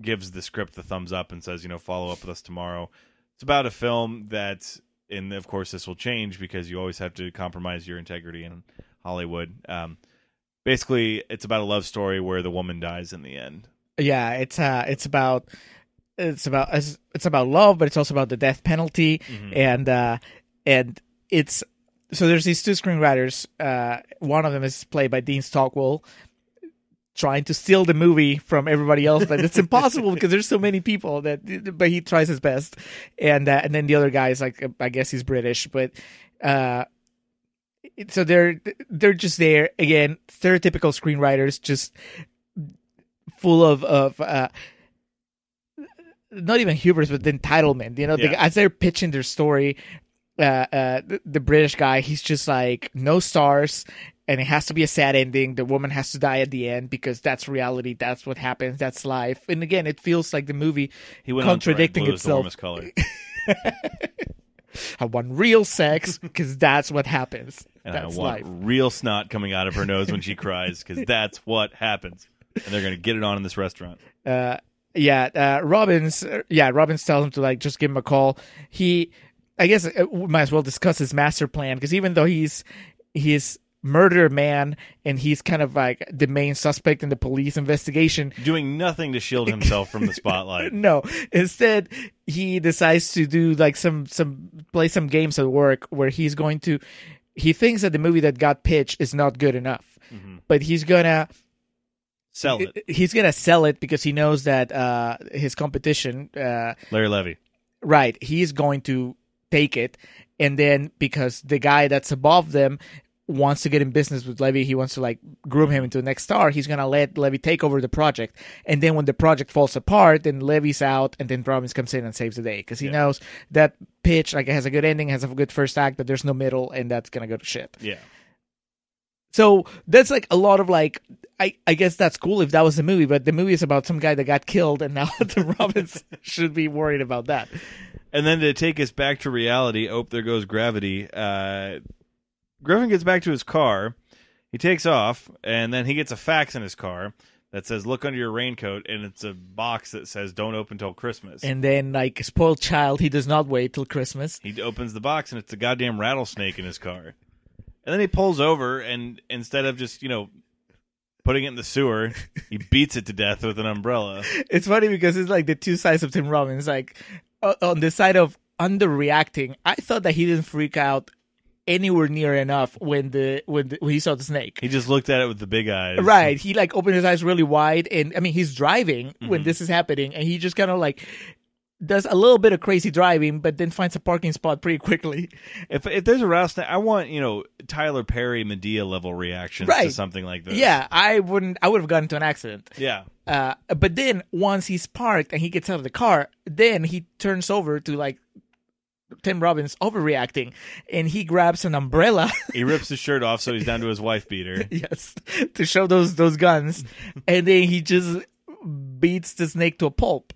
gives the script the thumbs up and says, you know, follow up with us tomorrow. It's about a film that, and of course, this will change because you always have to compromise your integrity in Hollywood. Um, basically, it's about a love story where the woman dies in the end. Yeah, it's uh, it's about it's about it's, it's about love, but it's also about the death penalty, and uh, and it's so there's these two screenwriters. Uh, one of them is played by Dean Stockwell, trying to steal the movie from everybody else, but it's impossible because there's so many people that. But he tries his best, and uh, and then the other guy is like I guess he's British, but. Uh, so they're they're just there again, stereotypical screenwriters, just full of of uh, not even hubris, but the entitlement. You know, the, as they're pitching their story, uh, uh, the, the British guy, he's just like no stars, and it has to be a sad ending. The woman has to die at the end because that's reality. That's what happens. That's life. And again, it feels like the movie He went on to write contradicting the itself. I want real sex because that's what happens. And that's I want life. real snot coming out of her nose when she cries because that's what happens. And they're going to get it on in this restaurant. uh yeah uh robbins uh, yeah robbins tells him to like just give him a call he i guess uh, we might as well discuss his master plan because even though he's he's murder man and he's kind of like the main suspect in the police investigation Doing nothing to shield himself from the spotlight. no instead he decides to do like some some play some games at work where he's going to he thinks that the movie that got pitched is not good enough but he's gonna Sell it. he's gonna sell it because he knows that uh his competition uh Larry Levy. right he's going to take it and then because the guy that's above them wants to get in business with levy he wants to like groom him into the next star he's gonna let levy take over the project and then when the project falls apart then levy's out and then robbins comes in and saves the day because he knows that pitch like it has a good ending has a good first act but there's no middle and that's gonna go to shit Yeah. so that's like a lot of like I, I guess that's cool if that was the movie, but the movie is about some guy that got killed, and now the Robbins should be worried about that. And then to take us back to reality, oh, there goes gravity. Uh, Griffin gets back to his car. He takes off, and then he gets a fax in his car that says, Look under your raincoat. And it's a box that says, Don't open till Christmas. And then, like a spoiled child, he does not wait till Christmas. he opens the box, and it's a goddamn rattlesnake in his car. And then he pulls over, and instead of just, you know, putting it in the sewer, he beats it to death with an umbrella. It's funny because it's like the two sides of Tim Robbins. Like uh, on the side of underreacting, I thought that he didn't freak out anywhere near enough when the when, the, when he saw the snake. He just looked at it with the big eyes. Right. He like opened his eyes really wide and I mean he's driving Mm-hmm. when this is happening and he just kind of like does a little bit of crazy driving but then finds a parking spot pretty quickly. If if there's a rattlesnake, I want you know Tyler Perry Medea level reactions to something like this. Yeah, I wouldn't I would have gotten into an accident. yeah. Uh but then once he's parked and he gets out of the car, then he turns over to like Tim Robbins overreacting and he grabs an umbrella He rips his shirt off, so he's down to his wife beater. yes to show those those guns and then he just beats the snake to a pulp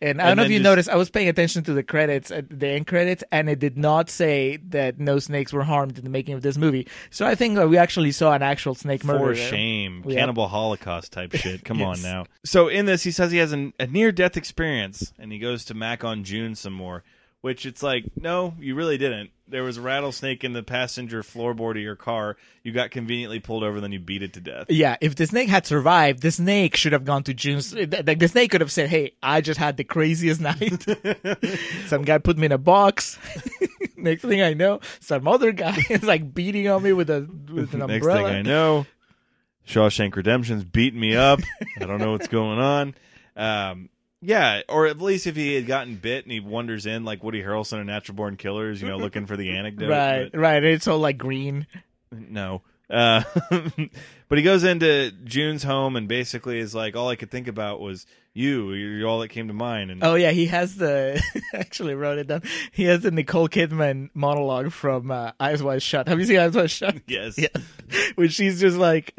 and i don't And know if you just- noticed i was paying attention to the credits at the end credits and it did not say that no snakes were harmed in the making of this movie so i think uh, we actually saw an actual snake murder For there. shame, Yeah. cannibal holocaust type shit. Come on now. So in this, he says he has an, a near death experience, and he goes to Mac on June some more. Which it's like, no, you really didn't. There was a rattlesnake in the passenger floorboard of your car. You got conveniently pulled over, then you beat it to death. Yeah, if the snake had survived, the snake should have gone to June's. Like the snake could have said, "Hey, I just had the craziest night. some guy put me in a box. Next thing I know, some other guy is like beating on me with a with an Next umbrella. thing I know, Shawshank Redemption's beating me up. I don't know what's going on. Um, yeah, or at least if he had gotten bit and he wanders in like Woody Harrelson in Natural Born Killers, you know, looking for the anecdote. right, right. It's all like green. no. Uh, but he goes into June's home and basically is like, all I could think about was you. You're all that came to mind. And Oh yeah, he has the. actually wrote it down. He has the Nicole Kidman monologue from uh, Eyes Wide Shut. Have you seen Eyes Wide Shut? yes, Yeah, when she's just like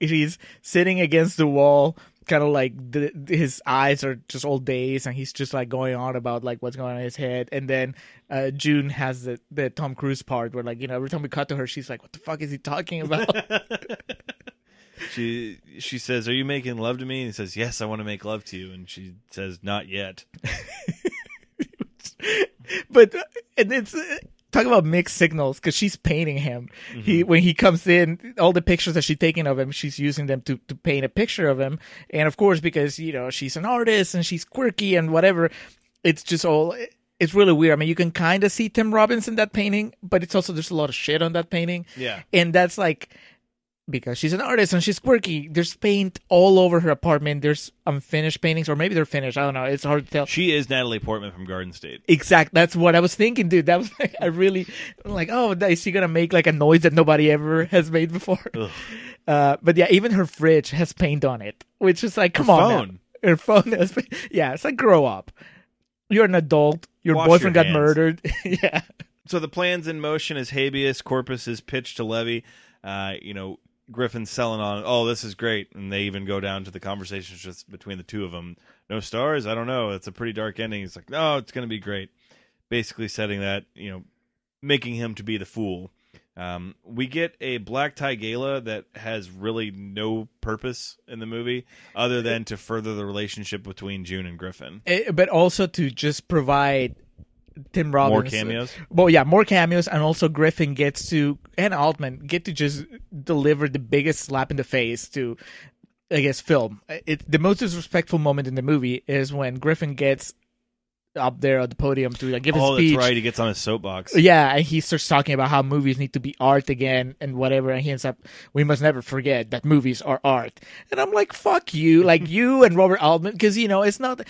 she's sitting against the wall, kind of like the, his eyes are just all dazed, and he's just like going on about like what's going on in his head. And then uh, June has the the Tom Cruise part where like you know every time we cut to her, she's like, "What the fuck is he talking about?" she she says, "Are you making love to me?" And he says, "Yes, I want to make love to you." And she says, "Not yet." but uh, and it's. Talk about mixed signals because she's painting him. He mm-hmm. when he comes in, all the pictures that she's taking of him, she's using them to to paint a picture of him. And of course, because you know she's an artist and she's quirky and whatever, it's just all. It's really weird. I mean, you can kind of see Tim Robbins in that painting, but it's also there's a lot of shit on that painting. Yeah. and that's like because she's an artist and she's quirky. There's paint all over her apartment. There's unfinished paintings, or maybe they're finished. I don't know. It's hard to tell. She is Natalie Portman from Garden State. Exact. That's what I was thinking, dude. That was like, I really I'm like, oh, is she gonna make like a noise that nobody ever has made before? Uh, but yeah, even her fridge has paint on it, which is like, come Her on, phone. her phone has. paint- Yeah, it's like grow up. You're an adult. Your Wash boyfriend your got murdered. yeah. So the plan's in motion as habeas corpus is pitched to Levy. Uh, you know, Griffin's selling on, oh, this is great. And they even go down to the conversations just between the two of them. No stars? I don't know. It's a pretty dark ending. He's like, no, it's going to be great. Basically setting that, you know, making him to be the fool. Um, we get a black tie gala that has really no purpose in the movie other than to further the relationship between June and Griffin. Eh, but also to just provide Tim Robbins More cameos. Well, yeah, more cameos, and also Griffin gets to and Altman get to just deliver the biggest slap in the face to, I guess, film. It the most disrespectful moment in the movie is when Griffin gets up there at the podium to like, give his Oh, speech. that's right. He gets on his soapbox. Yeah, and he starts talking about how movies need to be art again and whatever, and he ends up, we must never forget that movies are art. And I'm like, fuck you, like you and Robert Altman, because you know it's not.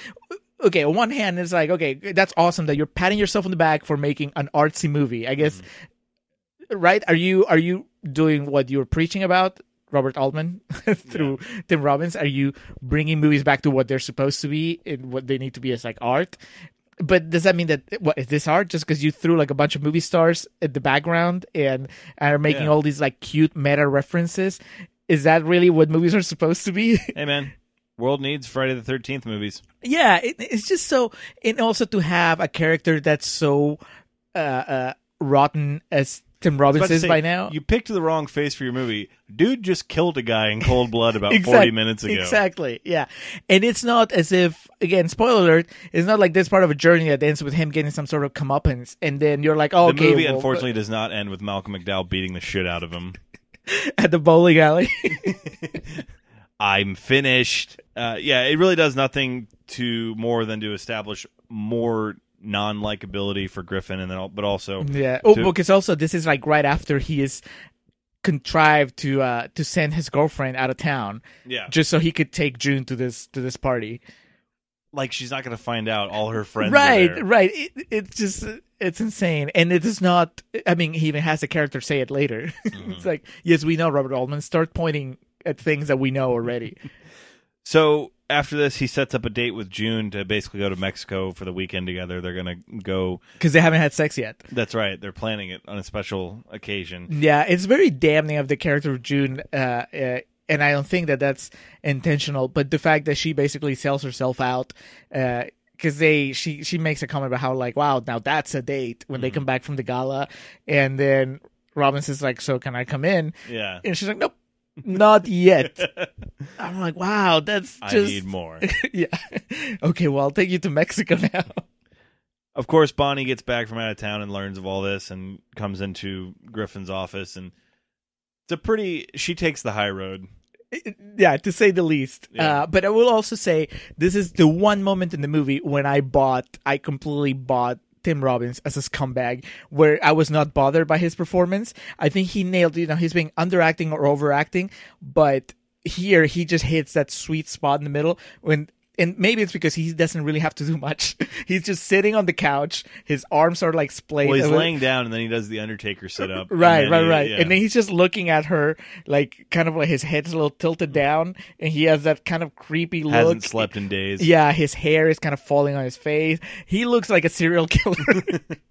Okay, on one hand, it's like, okay, that's awesome that you're patting yourself on the back for making an artsy movie. I guess, right? Are you are you doing what you're preaching about? Robert Altman through Tim Robbins. Are you bringing movies back to what they're supposed to be and what they need to be as like art? But does that mean that what is this art just because you threw like a bunch of movie stars at the background and, and are making Yeah. all these like cute meta references? Is that really what movies are supposed to be? Hey, man. World needs Friday the 13th movies. yeah, it, it's just so, and also to have a character that's so uh, uh, rotten as Tim Robbins is say, by now. You picked the wrong face for your movie. Dude just killed a guy in cold blood about Exact- 40 minutes ago. Exactly. Yeah. And it's not as if again, spoiler alert, it's not like this part of a journey that ends with him getting some sort of comeuppance and then you're like, oh The okay, movie, well, unfortunately, does not end with Malcolm McDowell beating the shit out of him. at the bowling alley. I'm finished. Uh, yeah, it really does nothing to more than to establish more non likability for Griffin, and then al- but also yeah. Oh, to- because also this is like right after he is contrived to uh to send his girlfriend out of town yeah, just so he could take June to this to this party. like she's not going to find out all her friends. are right, there. right. It, it's just it's insane, and it is not. I mean, he even has the character say it later. Mm-hmm. it's like, yes, we know Robert Altman. Start pointing at things that we know already. So after this, he sets up a date with June to basically go to Mexico for the weekend together. They're going to go. because they haven't had sex yet. That's right. They're planning it on a special occasion. Yeah, it's very damning of the character of June, uh, uh, and I don't think that that's intentional. But the fact that she basically sells herself out, because they she she makes a comment about how like, wow, now that's a date when they come back from the gala, and then Robinson's like, so can I come in? Yeah. And she's like, nope. Not yet. I'm like, wow, that's just. I need more. yeah. Okay, well, I'll take you to Mexico now. of course, Bonnie gets back from out of town and learns of all this and comes into Griffin's office and it's a pretty. She takes the high road. yeah, to say the least. Yeah. Uh, but I will also say this is the one moment in the movie when I bought, I completely bought Tim Robbins as a scumbag, where I was not bothered by his performance. I think he nailed, you know, he's being underacting or overacting, but here he just hits that sweet spot in the middle when. And maybe it's because he doesn't really have to do much. He's just sitting on the couch. His arms are like splayed. Well, he's laying down and then he does the Undertaker sit up. Right, right, he- right. yeah. And then he's just looking at her, like kind of like his head's a little tilted down, and he has that kind of creepy look. hasn't slept in days. Yeah, his hair is kind of falling on his face. He looks like a serial killer.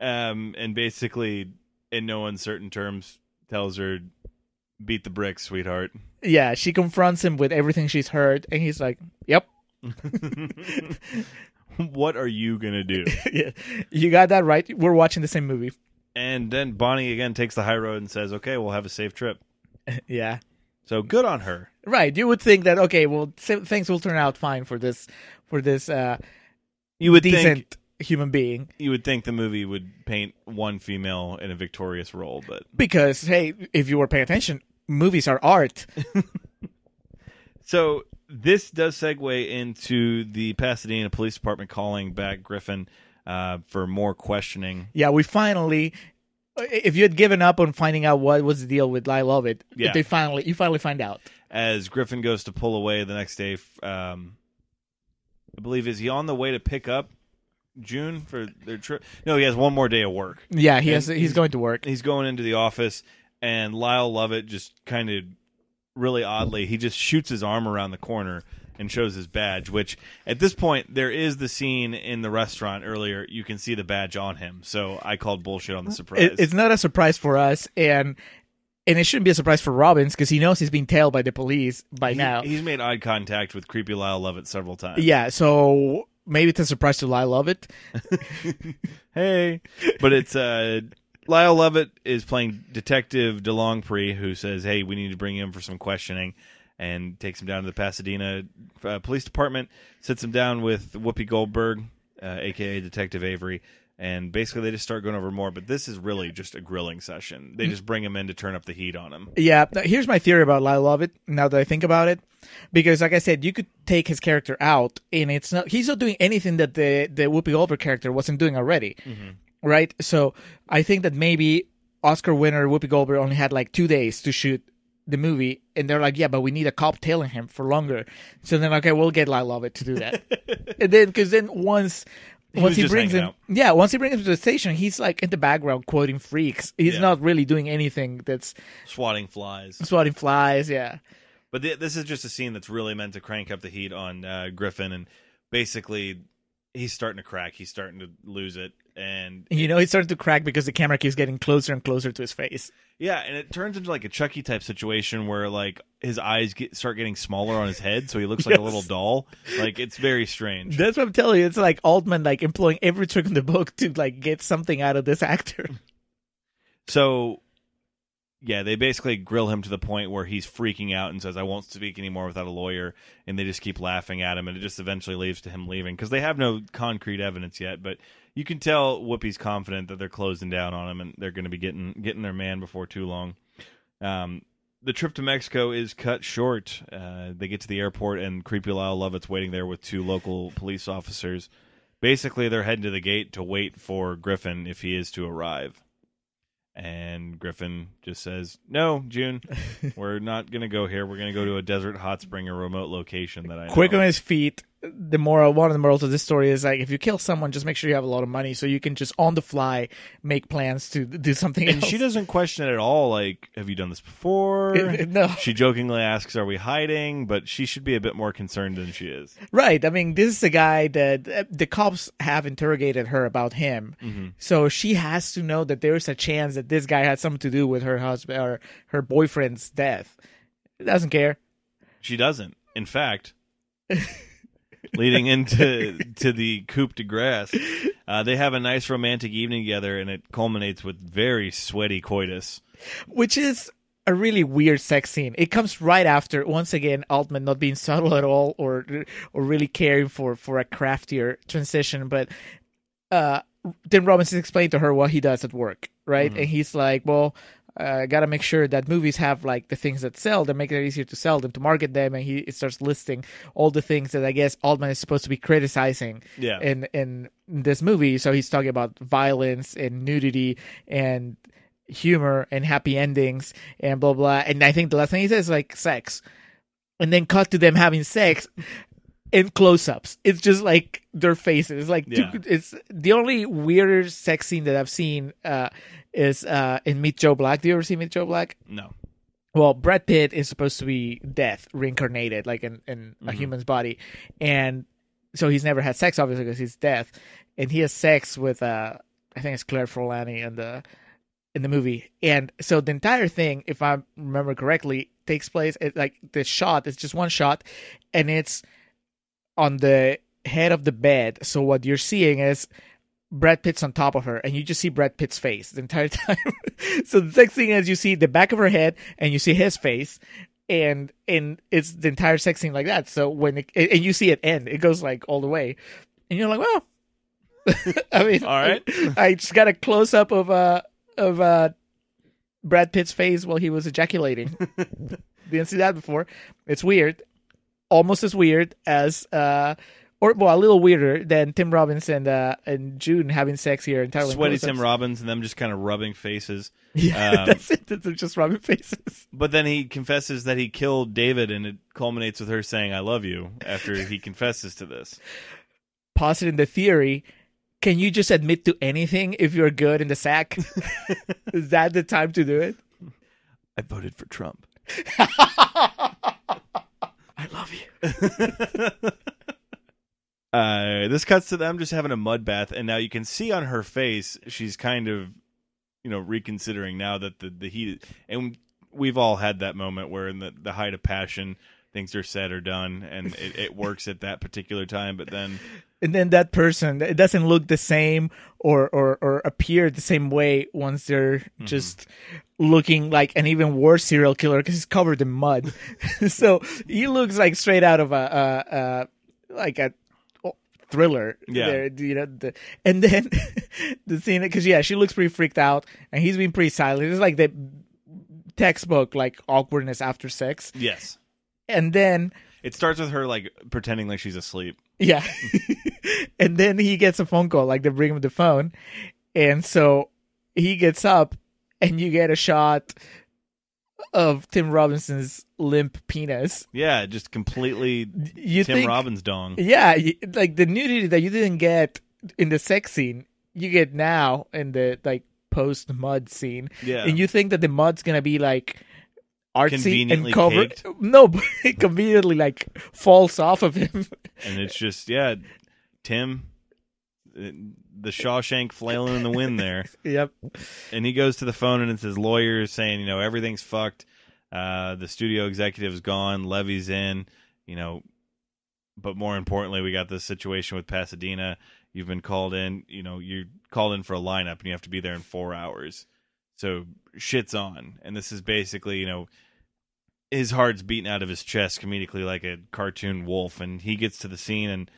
um, and basically, in no uncertain terms, tells her, "Beat the bricks, sweetheart." Yeah, she confronts him with everything she's heard, and he's like, "Yep, what are you gonna do? yeah, you got that right. We're watching the same movie." and then Bonnie again takes the high road and says, "Okay, we'll have a safe trip." yeah, So good on her. right. You would think that okay, well, things will turn out fine for this for this uh, You would decent think human being you would think the movie would paint one female in a victorious role, but because hey, if you were paying attention, movies are art. So this does segue into the Pasadena Police Department calling back Griffin uh, for more questioning. Yeah, we finally. If you had given up on finding out what was the deal with Lyle Lovett, Yeah. they finally you finally find out. As Griffin goes to pull away the next day, um, I believe is he on the way to pick up June for their trip? No, he has one more day of work. Yeah, he And has. He's he's- going to work. He's going into the office, and Lyle Lovett just kind of really oddly he just shoots his arm around the corner and shows his badge. Which at this point there is the scene in the restaurant earlier. You can see the badge on him, so I called bullshit on the surprise. It, it's not a surprise for us, and and it shouldn't be a surprise for Robbins because he knows he's being tailed by the police by He- now. he's made eye contact with creepy Lyle Lovett several times. yeah, so maybe it's a surprise to Lyle Love It. hey, but it's uh. Lyle Lovett is playing Detective DeLongpre, who says, "Hey, we need to bring him for some questioning," and takes him down to the Pasadena uh, Police Department. Sits him down with Whoopi Goldberg, uh, aka Detective Avery, and basically they just start going over more. But this is really just a grilling session. They just bring him in to turn up the heat on him. Yeah, here's my theory about Lyle Lovett. Now that I think about it, because like I said, you could take his character out, and it's not he's not doing anything that the the Whoopi Goldberg character wasn't doing already, right? So I think that maybe Oscar winner Whoopi Goldberg only had like two days to shoot the movie, and they're like, yeah, but we need a cop tailing him for longer. So then, okay, we'll get Lyle Lovett to do that, and then because then once. He Once he brings him, out. yeah. Once he brings him to the station, he's like in the background quoting freaks. He's Yeah. not really doing anything that's Swatting flies. swatting flies. Yeah, But th- this is just a scene that's really meant to crank up the heat on uh, Griffin, and basically he's starting to crack. He's starting to lose it, and you know he started to crack because the camera keeps getting closer and closer to his face. yeah, and it turns into like a Chucky type situation where like his eyes get start getting smaller on his head, so he looks like a little doll. Like it's very strange. That's what I'm telling you. It's like Altman like employing every trick in the book to like get something out of this actor. So, yeah, they basically grill him to the point where he's freaking out and says, "I won't speak anymore without a lawyer," and they just keep laughing at him, and it just eventually leads to him leaving because they have no concrete evidence yet. But you can tell Whoopi's confident that they're closing down on him and they're going to be getting getting their man before too long. Um, the trip to Mexico is cut short. Uh, they get to the airport, and creepy Lyle Lovett's waiting there with two local police officers. Basically, they're heading to the gate to wait for Griffin if he is to arrive. And Griffin just says, "No, June, we're not going to go here. We're going to go to a desert hot spring, a remote location that I know." Quick on his feet. The moral, one of the morals of this story is like if you kill someone, just make sure you have a lot of money so you can just on the fly make plans to do something and else. she doesn't question it at all. Like, have you done this before? no, She jokingly asks, "Are we hiding?" But she should be a bit more concerned than she is. right. I mean, this is a guy that uh, the cops have interrogated her about him, Mhm. so she has to know that there's a chance that this guy had something to do with her husband or her boyfriend's death. Doesn't care. She doesn't. In fact, leading into to the coup de grace, uh, they have a nice romantic evening together, and it culminates with very sweaty coitus. which is a really weird sex scene. It comes right after once again Altman not being subtle at all or or really caring for for a craftier transition, but uh Tim Robinson explained to her what he does at work, right? And he's like, well, uh, got to make sure that movies have like the things that sell that make it easier to sell them to market them and he starts listing all the things that i guess altman is supposed to be criticizing Yeah. in in this movie. So he's talking about violence and nudity and humor and happy endings and blah blah. And i think the last thing he says is like sex. And then cut to them having sex in close-ups. It's just like their faces. Like Yeah. it's the only weirder sex scene that i've seen uh is uh in meet joe black. Do you ever see meet joe black? No. well, Brad Pitt is supposed to be death reincarnated, like in, in a human's body, and so he's never had sex, obviously, because he's death, and he has sex with uh, I think it's Claire Forlani in the in the movie, and so the entire thing, if I remember correctly, takes place it, like the shot is just one shot, and it's on the head of the bed. So what you're seeing is Brad Pitt's on top of her, and you just see Brad Pitt's face the entire time. so the next thing is you see the back of her head, and you see his face, and and it's the entire sex scene like that. So when it, and you see it end, it goes like all the way, and you're like, well, I mean, All right. I, just got a close up of uh of uh Brad Pitt's face while he was ejaculating. Didn't see that before. It's weird, almost as weird as uh. Or well, a little weirder than Tim Robbins and uh, and June having sex here entirely. in Sweaty close-ups. Tim Robbins and them just kind of rubbing faces. Yeah, Um, that's it. They're just rubbing faces. But then he confesses that he killed David, and it culminates with her saying, I love you, after he confesses to this. Positing the theory, can you just admit to anything if you're good in the sack? Is that the time to do it? I voted for Trump. Love you. Uh, this cuts to them just having a mud bath, and now you can see on her face she's kind of, you know, reconsidering now that the the heat. And we've all had that moment where, in the the height of passion, things are said or done, and it, it works at that particular time. But then, And then that person, it doesn't look the same or or, or appear the same way once they're mm-hmm. just looking like an even worse serial killer because he's covered in mud. so he looks like straight out of a, a, a like a thriller. Yeah. there, you know. The, and then the scene because yeah, she looks pretty freaked out, and he's been pretty silent. It's like the textbook like awkwardness after sex, yes, and then. it starts with her like pretending like she's asleep. Yeah. and then he gets a phone call, like they bring him the phone. And so he gets up and you get a shot of Tim Robinson's limp penis. Yeah, just completely You Tim think, Robbins dong. Yeah, like the nudity that you didn't get in the sex scene, you get now in the like post mud scene. Yeah. And you think that the mud's gonna be like artsy and covered. caked? No, but it conveniently like falls off of him. and it's just yeah, Tim, the Shawshank flailing in the wind there, yep. and he goes to the phone and it's his lawyer saying, you know, everything's fucked. Uh, the studio executive's gone, Levy's in, you know, but more importantly, we got this situation with Pasadena. You've been called in, you know, you're called in for a lineup and you have to be there in four hours. So shit's on, and this is basically, you know, his heart's beating out of his chest comedically like a cartoon wolf, and he gets to the scene and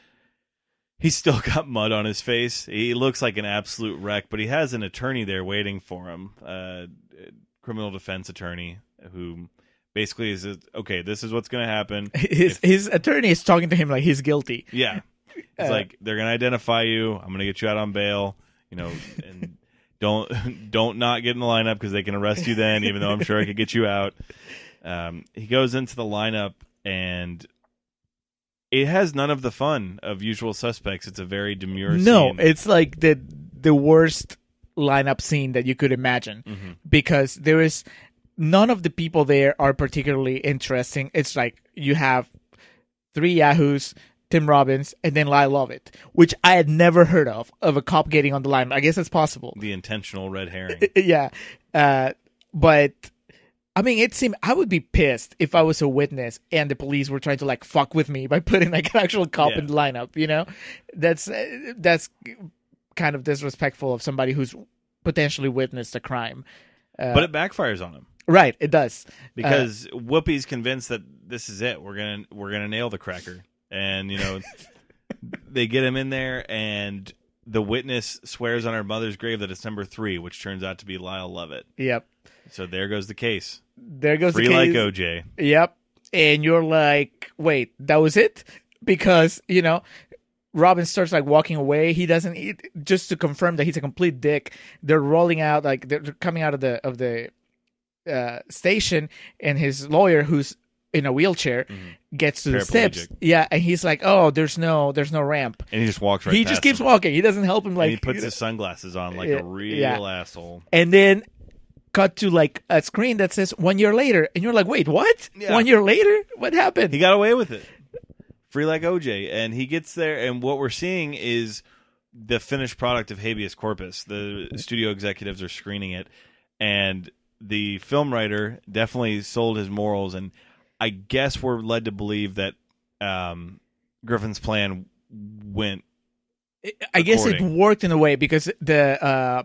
he's still got mud on his face. He looks like an absolute wreck, but he has an attorney there waiting for him, uh, criminal defense attorney who basically is okay. This is what's going to happen. his his attorney is talking to him like he's guilty. Yeah, it's Uh, like they're going to identify you. I'm going to get you out on bail. You know, and don't don't not get in the lineup because they can arrest you then. Even though I'm sure I could get you out. Um, he goes into the lineup and. It has none of the fun of usual suspects. It's a very demure No, scene. it's like the the worst lineup scene that you could imagine Mm-hmm. because there is none of the people there are particularly interesting. It's like you have three Yahoos, Tim Robbins, and then Lyle Lovett, which I had never heard of of a cop getting on the line. I guess it's possible. the intentional red herring. yeah, uh, but I mean, it seemed I would be pissed if I was a witness and the police were trying to like fuck with me by putting like an actual cop Yeah. in the lineup. You know, that's uh, that's kind of disrespectful of somebody who's potentially witnessed a crime. Uh, but it backfires on him. Right, it does. because Whoopi's convinced that this is it. We're gonna we're gonna nail the cracker, and you know they get him in there, and the witness swears on her mother's grave that it's number three, which turns out to be Lyle Lovett. Yep. So there goes the case. There goes Free the like. OJ. Yep. And you're like, wait, that was it? Because, you know, Robin starts like walking away. He doesn't eat just to confirm that he's a complete dick. They're rolling out like they're coming out of the of the uh station and his lawyer who's in a wheelchair gets to the steps. Yeah, and he's like, "Oh, there's no there's no ramp." And he just walks right he just keeps him. walking. He doesn't help him like and he puts his sunglasses on like Yeah, a real yeah. asshole. and then cut to like a screen that says one year later and you're like wait what Yeah. one year later what happened He got away with it. Free like OJ. And he gets there, and what we're seeing is the finished product of habeas corpus. The studio executives are screening it, and the film writer definitely sold his morals. And I guess we're led to believe that um, Griffin's plan went. i guess it worked in a way because the uh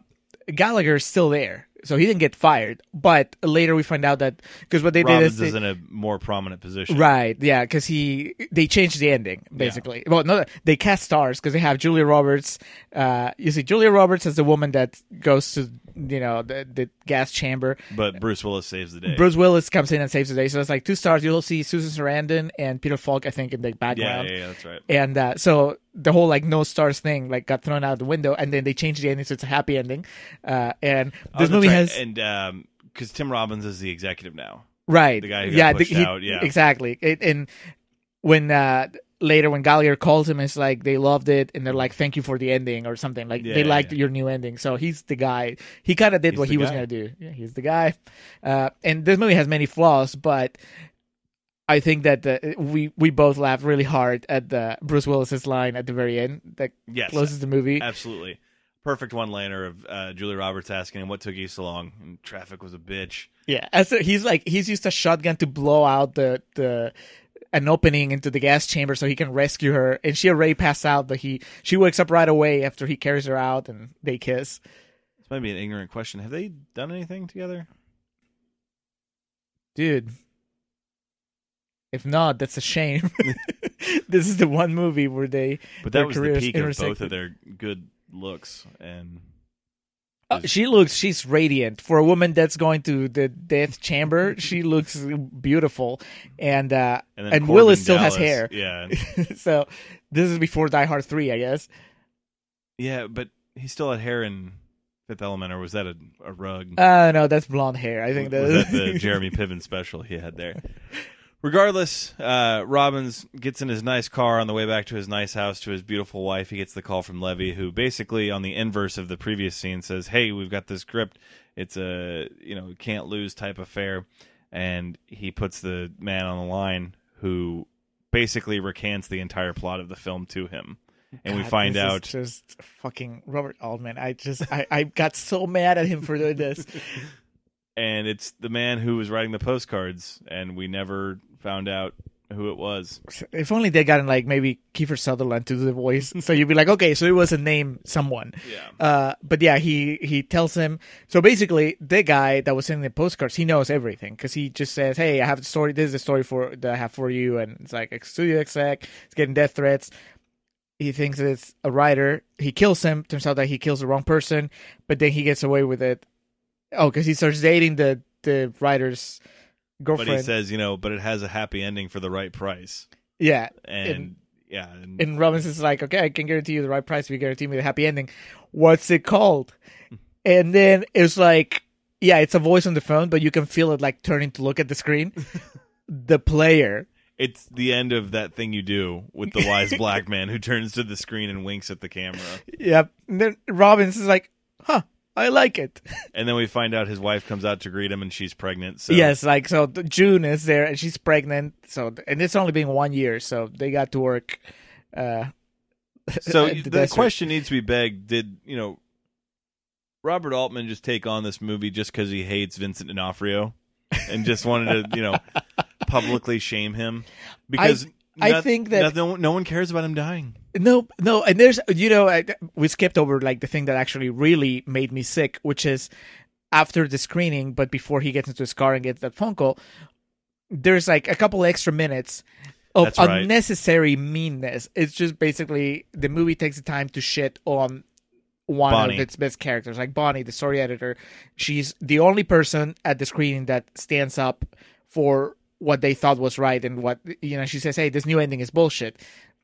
gallagher is still there so he didn't get fired but later we find out that because what they Robbins did is is they, in a more prominent position. Right, yeah, because he they changed the ending basically. Well, no, they cast stars because they have Julia Roberts. Uh, you see, Julia Roberts as the woman that goes to you know the, the gas chamber. But Bruce Willis saves the day. Bruce Willis comes in and saves the day. So it's like two stars. You'll see Susan Sarandon and Peter Falk, I think, in the yeah, background. yeah, yeah, that's right. And uh, so the whole like no stars thing like got thrown out the window, and then they changed the ending so it's a happy ending. Uh, and Oh, this that's movie right. has and um, because Tim Robbins is the executive now. right the guy yeah pushed he- out, yeah. exactly it, and when uh later when Gallagher calls him it's like they loved it and they're like thank you for the ending or something like Yeah, they liked yeah. your new ending so he's the guy he kind of did He's what he was gonna do yeah he's the guy uh and this movie has many flaws but I think that the, we we both laughed really hard at the Bruce Willis's line at the very end that Yes, closes the movie. absolutely. Perfect one liner of uh, Julie Roberts asking him what took you so long, and traffic was a bitch. Yeah, as a, he's like he's used a shotgun to blow out the the an opening into the gas chamber so he can rescue her, and she already passed out, but he she wakes up right away after he carries her out and they kiss. This might be an ignorant question. Have they done anything together? Dude, if not, that's a shame. this is the one movie where they. But that was the peak of both of their good looks, and Uh, she looks she's radiant for a woman that's going to the death chamber. she looks beautiful, and uh, and and Willis still has hair. Yeah, so this is before Die Hard three, I guess. yeah, but he still had hair in Fifth Element, or was that a, a rug? Uh no, that's blonde hair. I think was that, that the Jeremy Piven special he had there? Regardless, uh, Robbins gets in his nice car on the way back to his nice house to his beautiful wife. He gets the call from Levy, who basically, on the inverse of the previous scene, says, "Hey, we've got this script. It's a you know can't lose type affair," and he puts the man on the line who basically recants the entire plot of the film to him. And we God, find this is out just fucking Robert Altman. I just I, I got so mad at him for doing this. and it's the man who was writing the postcards, and we never found out who it was. If only they gotten like maybe Kiefer Sutherland to do the voice, so you'd be like, okay, so it was a name someone. Yeah. Uh, but yeah, he he tells him. So basically, the guy that was sending the postcards, he knows everything because he just says, "Hey, I have the story. This is the story for that I have for you," and it's like a studio exec. It's getting death threats. He thinks it's a writer. He kills him. Turns out that he kills the wrong person, but then he gets away with it. Oh, because he starts dating the the writer's But girlfriend. he says, you know, but it has a happy ending for the right price. yeah, And, And- yeah, and, And Robinson's like, okay, I can guarantee you the right price if you guarantee me the happy ending. What's it called? And then it's like, yeah, it's a voice on the phone, but you can feel it like turning to look at the screen. the player. it's the end of that thing you do with the wise black man who turns to the screen and winks at the camera. Yep. And then Robbins is like, huh, I like it. And then we find out his wife comes out to greet him and she's pregnant. So Yes, like, so June is there and she's pregnant. So, and it's only been one year, so they got to work. Uh, So at the, question needs to be begged: Did you know Robert Altman just take on this movie just because he hates Vincent D'Onofrio and just wanted to, you know, publicly shame him? Because I no- think that- no, no one cares about him dying. No, no, and there's you know I, we skipped over like the thing that actually really made me sick, which is after the screening, but before he gets into his car and gets that phone call, there's like a couple extra minutes of That's right. unnecessary meanness. It's just basically the movie takes the time to shit on one Bonnie. of its best characters, like Bonnie, the story editor. She's the only person at the screening that stands up for what they thought was right and what you know. She says, "Hey, this new ending is bullshit,"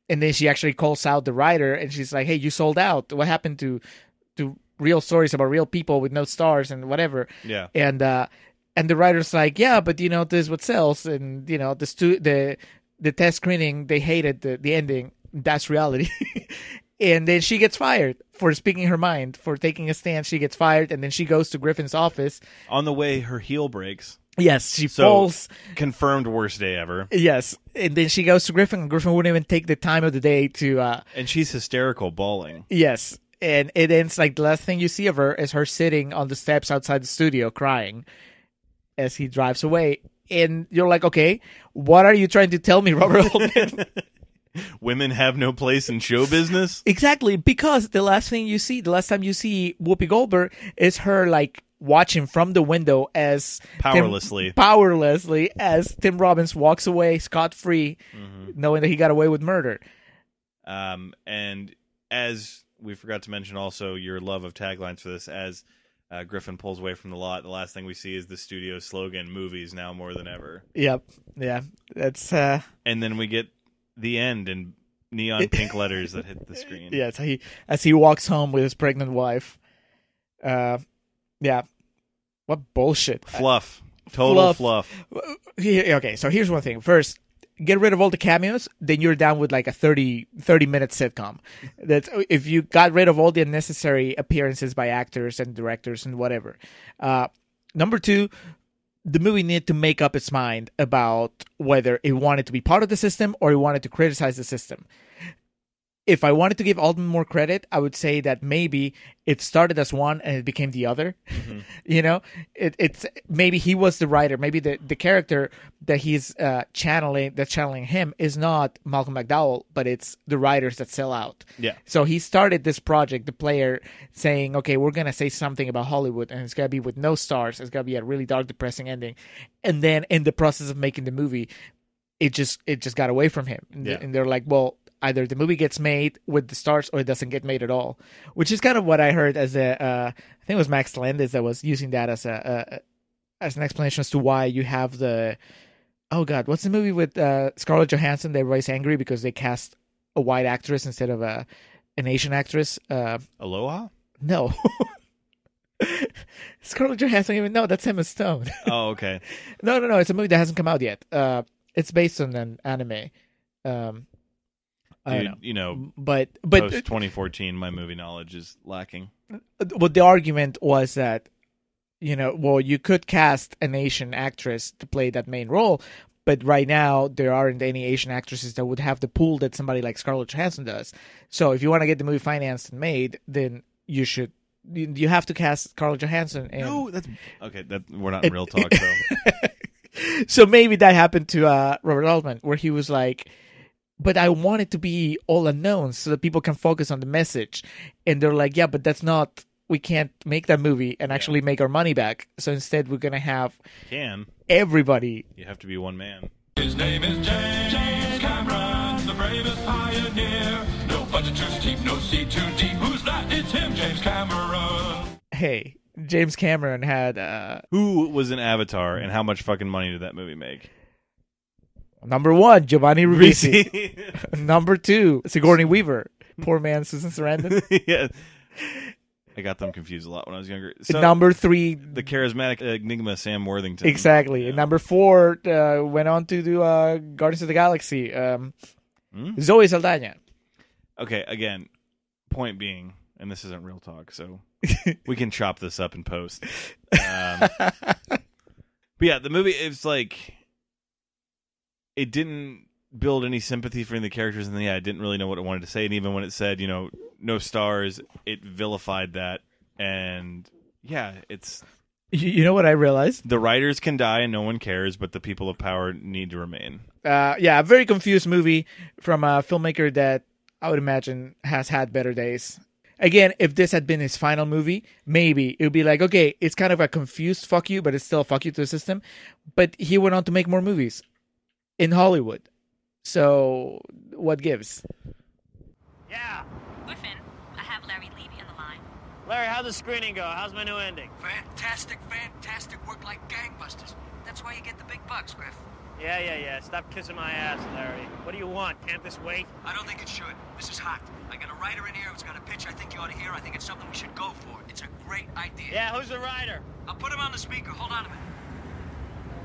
and then she actually calls out the writer and she's like, "Hey, you sold out. What happened to to real stories about real people with no stars and whatever?" Yeah. and uh and the writer's like yeah but you know this is what sells and you know the stu- the the test screening they hated the, the ending that's reality and then she gets fired for speaking her mind for taking a stand she gets fired and then she goes to griffin's office On the way, her heel breaks. Yes she So falls confirmed worst day ever. yes and then she goes to griffin and griffin wouldn't even take the time of the day to uh And she's hysterical, bawling. yes and it ends like the last thing you see of her is her sitting on the steps outside the studio crying as he drives away. And you're like, okay, what are you trying to tell me, Robert Altman? Women have no place in show business. exactly, because the last thing you see, the last time you see Whoopi Goldberg is her like watching from the window as Tim- Powerlessly. powerlessly as Tim Robbins walks away scot free, Mm-hmm. knowing that he got away with murder. Um, and as we forgot to mention, also your love of taglines for this, as uh, Griffin pulls away from the lot, the last thing we see is the studio slogan: "Movies now more than ever." Yep, yeah, that's uh, And then we get the end in neon pink letters that hit the screen. yeah. So he as he walks home with his pregnant wife. Uh, yeah, what bullshit. Fluff, total Fluff. fluff. Okay, so here's one thing. First, get rid of all the cameos, then you're down with like a 30, 30 minute sitcom. That's if you got rid of all the unnecessary appearances by actors and directors and whatever. Uh, number two, the movie needed to make up its mind about whether it wanted to be part of the system or it wanted to criticize the system. If I wanted to give Altman more credit, I would say that maybe it started as one and it became the other. you know, it, it's maybe he was the writer. Maybe the, the character that he's uh, channeling, that's channeling him, is not Malcolm McDowell, but it's the writers that sell out. Yeah. So he started this project, the player saying, okay, we're going to say something about Hollywood and it's going to be with no stars. It's going to be a really dark, depressing ending. And then in the process of making the movie, it just, it just got away from him. And, Yeah. and they're like, well, either the movie gets made with the stars or it doesn't get made at all, which is kind of what I heard as a, uh, I think it was Max Landis that was using that as a, a as an explanation as to why you have the, oh God, what's the movie with uh, Scarlett Johansson? That everybody's angry because they cast a white actress instead of a an Asian actress. Uh, Aloha. no. Scarlett Johansson even no, that's Emma Stone. Oh, okay. no, no, no, it's a movie that hasn't come out yet. Uh, it's based on an anime. Um, Dude, know, you know, but but post 2014, my movie knowledge is lacking. what the argument was that you know well you could cast an asian actress to play that main role but right now there aren't any asian actresses that would have the pool that somebody like scarlett johansson does so if you want to get the movie financed and made then you should you you have to cast scarlett johansson and No, that's okay. That we're not in real talk, though. so maybe that happened to uh, Robert Altman, where he was like, "But I want it to be all unknown so that people can focus on the message." And they're like, "Yeah, but that's not. We can't make that movie and actually make our money back. So instead, we're gonna have Can everybody." you have to be one man? His name is James, James Cameron, the bravest pioneer. No budget too steep, no sea too deep. Who's that? It's him, James Cameron. Hey, James Cameron had uh, Who was in Avatar, and how much fucking money did that movie make? Number one Giovanni Ribisi, number two Sigourney Weaver, poor man Susan Sarandon, yeah, I got them confused a lot when I was younger. So number three the charismatic enigma Sam Worthington. Exactly. And number four uh, went on to do uh, Guardians of the Galaxy. Um, Hmm? Zoe Saldana. Okay, again, point being, and this isn't real talk, so we can chop this up and post. Um, but yeah, the movie is like it didn't build any sympathy for any of the characters, and yeah, I didn't really know what it wanted to say. And even when it said, you know, no stars, it vilified that. And yeah, it's You, you know what I realized? the writers can die and no one cares, but the people of power need to remain. Uh, yeah, a very confused movie from a filmmaker that I would imagine has had better days. Again, if this had been his final movie, maybe it would be like, okay, it's kind of a confused fuck you, but it's still a fuck you to the system. But he went on to make more movies in Hollywood. So what gives? Yeah. Griffin, I have Larry Levy on the line. Larry, how'd the screening go? How's my new ending? Fantastic, fantastic work like gangbusters. That's why you get the big bucks, Griff. Yeah, yeah, yeah. Stop kissing my ass, Larry. What do you want? Can't this wait? I don't think it should. This is hot. I got a writer in here who's got a pitch I think you ought to hear. I think it's something we should go for. It's a great idea. Yeah, who's the writer? I'll put him on the speaker. Hold on a minute.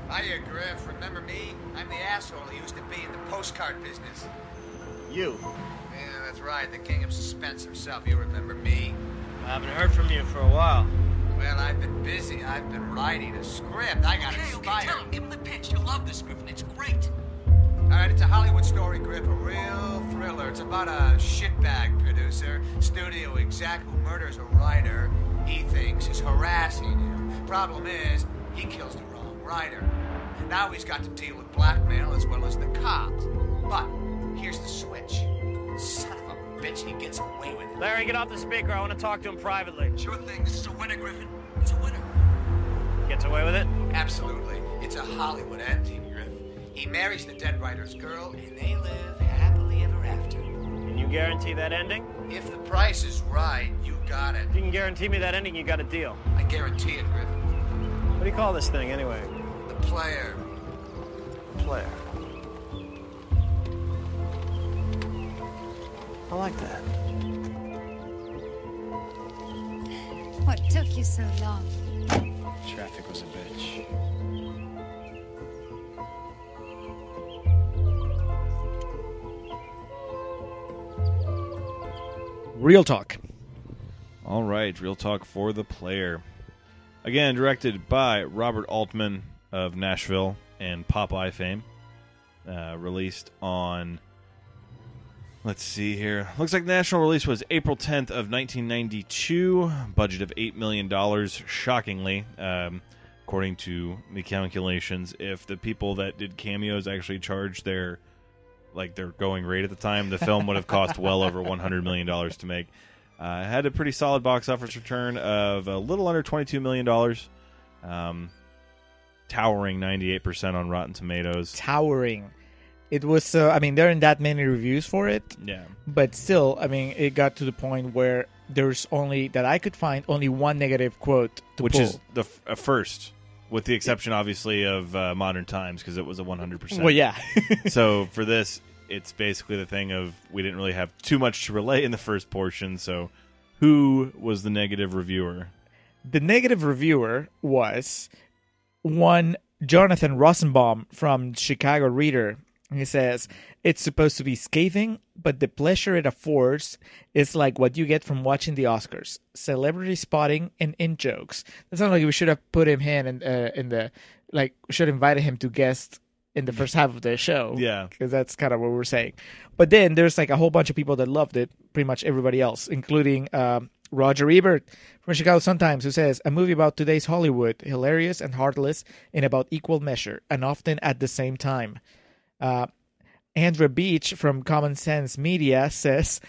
Hiya, Griff. Remember me? I'm the asshole who used to be in the postcard business. You. Yeah, that's right. The king of suspense himself. You remember me? I haven't heard from you for a while. Well, I've been busy. I've been writing a script. I got Okay, okay, inspired. tell him. Give him the pitch. You'll love this, Griffin. It's great. All right, it's a Hollywood story, Griff, a real thriller. It's about a shitbag producer, studio exec who murders a writer he thinks is harassing him. Problem is, he kills the wrong writer. Now he's got to deal with blackmail as well as the cops. But here's the switch. Son of a bitch, he gets away with it. Larry, get off the speaker. I want to talk to him privately. Sure thing. This is a winner, Griffin. It's a winner. Gets away with it? Absolutely. It's a Hollywood ending, Griff. He marries the dead writer's girl, and they live happily ever after. Can you guarantee that ending? If the price is right, you got it. If you can guarantee me that ending, you got a deal. I guarantee it, Griffin. What do you call this thing, anyway? The player. Player. I like that. What took you so long? Traffic was a bitch. Real talk. All right, real talk for the player. Again, directed by Robert Altman of Nashville and Popeye fame. Uh, released on. Let's see here. Looks like the national release was April 10th of 1992. Budget of eight million dollars. Shockingly, um, according to the calculations, if the people that did cameos actually charged their like their going rate at the time, the film would have cost well over 100 million dollars to make. Uh, had a pretty solid box office return of a little under $22 million, um, towering 98% on Rotten Tomatoes. Towering. It was. Uh, I mean, there aren't that many reviews for it, Yeah. but still, I mean, it got to the point where there's only that I could find only one negative quote to Which pull. is the f- a first, with the exception, obviously, of uh, Modern Times, because it was a 100%. well, yeah. so for this, it's basically the thing of we didn't really have too much to relay in the first portion, so who was the negative reviewer? the negative reviewer was one Jonathan Rosenbaum from Chicago Reader. He says it's supposed to be scathing, but the pleasure it affords is like what you get from watching the Oscars: celebrity spotting and in jokes. That sounds like we should have put him in in, uh, in the like should have invited him to guest in the first half of the show. Yeah. because that's kind of what we're saying. But then there's like a whole bunch of people that loved it, pretty much everybody else, including um, Roger Ebert from Chicago Sun Times, who says a movie about today's Hollywood, hilarious and heartless in about equal measure, and often at the same time. Uh, Beach from Common Sense Media says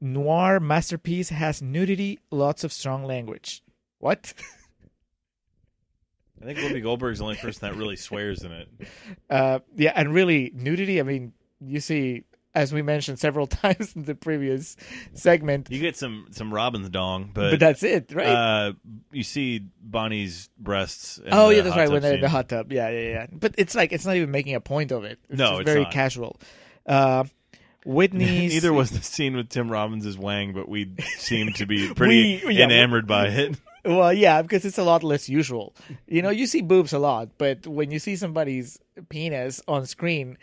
noir masterpiece has nudity, lots of strong language. What? I think Whoopi Goldberg's the only person that really swears in it. Uh, yeah, and really nudity. I mean, you see, as we mentioned several times in the previous segment, You get some some Robin's dong, but but that's it, right? Uh, you see Bonnie's breasts. oh yeah, that's right. When they're in the hot tub, yeah, yeah, yeah. But it's like it's not even making a point of it. It's No, just it's very not. casual. Uh, Whitney's Neither was the scene with Tim Robbins' Wang, but we seem to be pretty We- yeah, we- enamored by it. Well, yeah, because it's a lot less usual. You know, you see boobs a lot, but when you see somebody's penis on screen,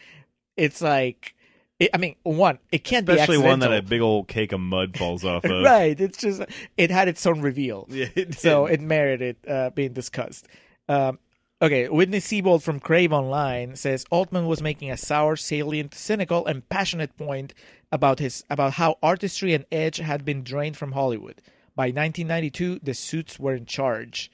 it's like, it, I mean, one, it can't be Especially be one that a big old cake of mud falls off of. right. It's just it had its own reveal, Yeah, it so it merited uh, being discussed. Um, okay, Witney Seibold from Crave Online says Altman was making a sour, salient, cynical, and passionate point about his about how artistry and edge had been drained from Hollywood. By 1992, the suits were in charge.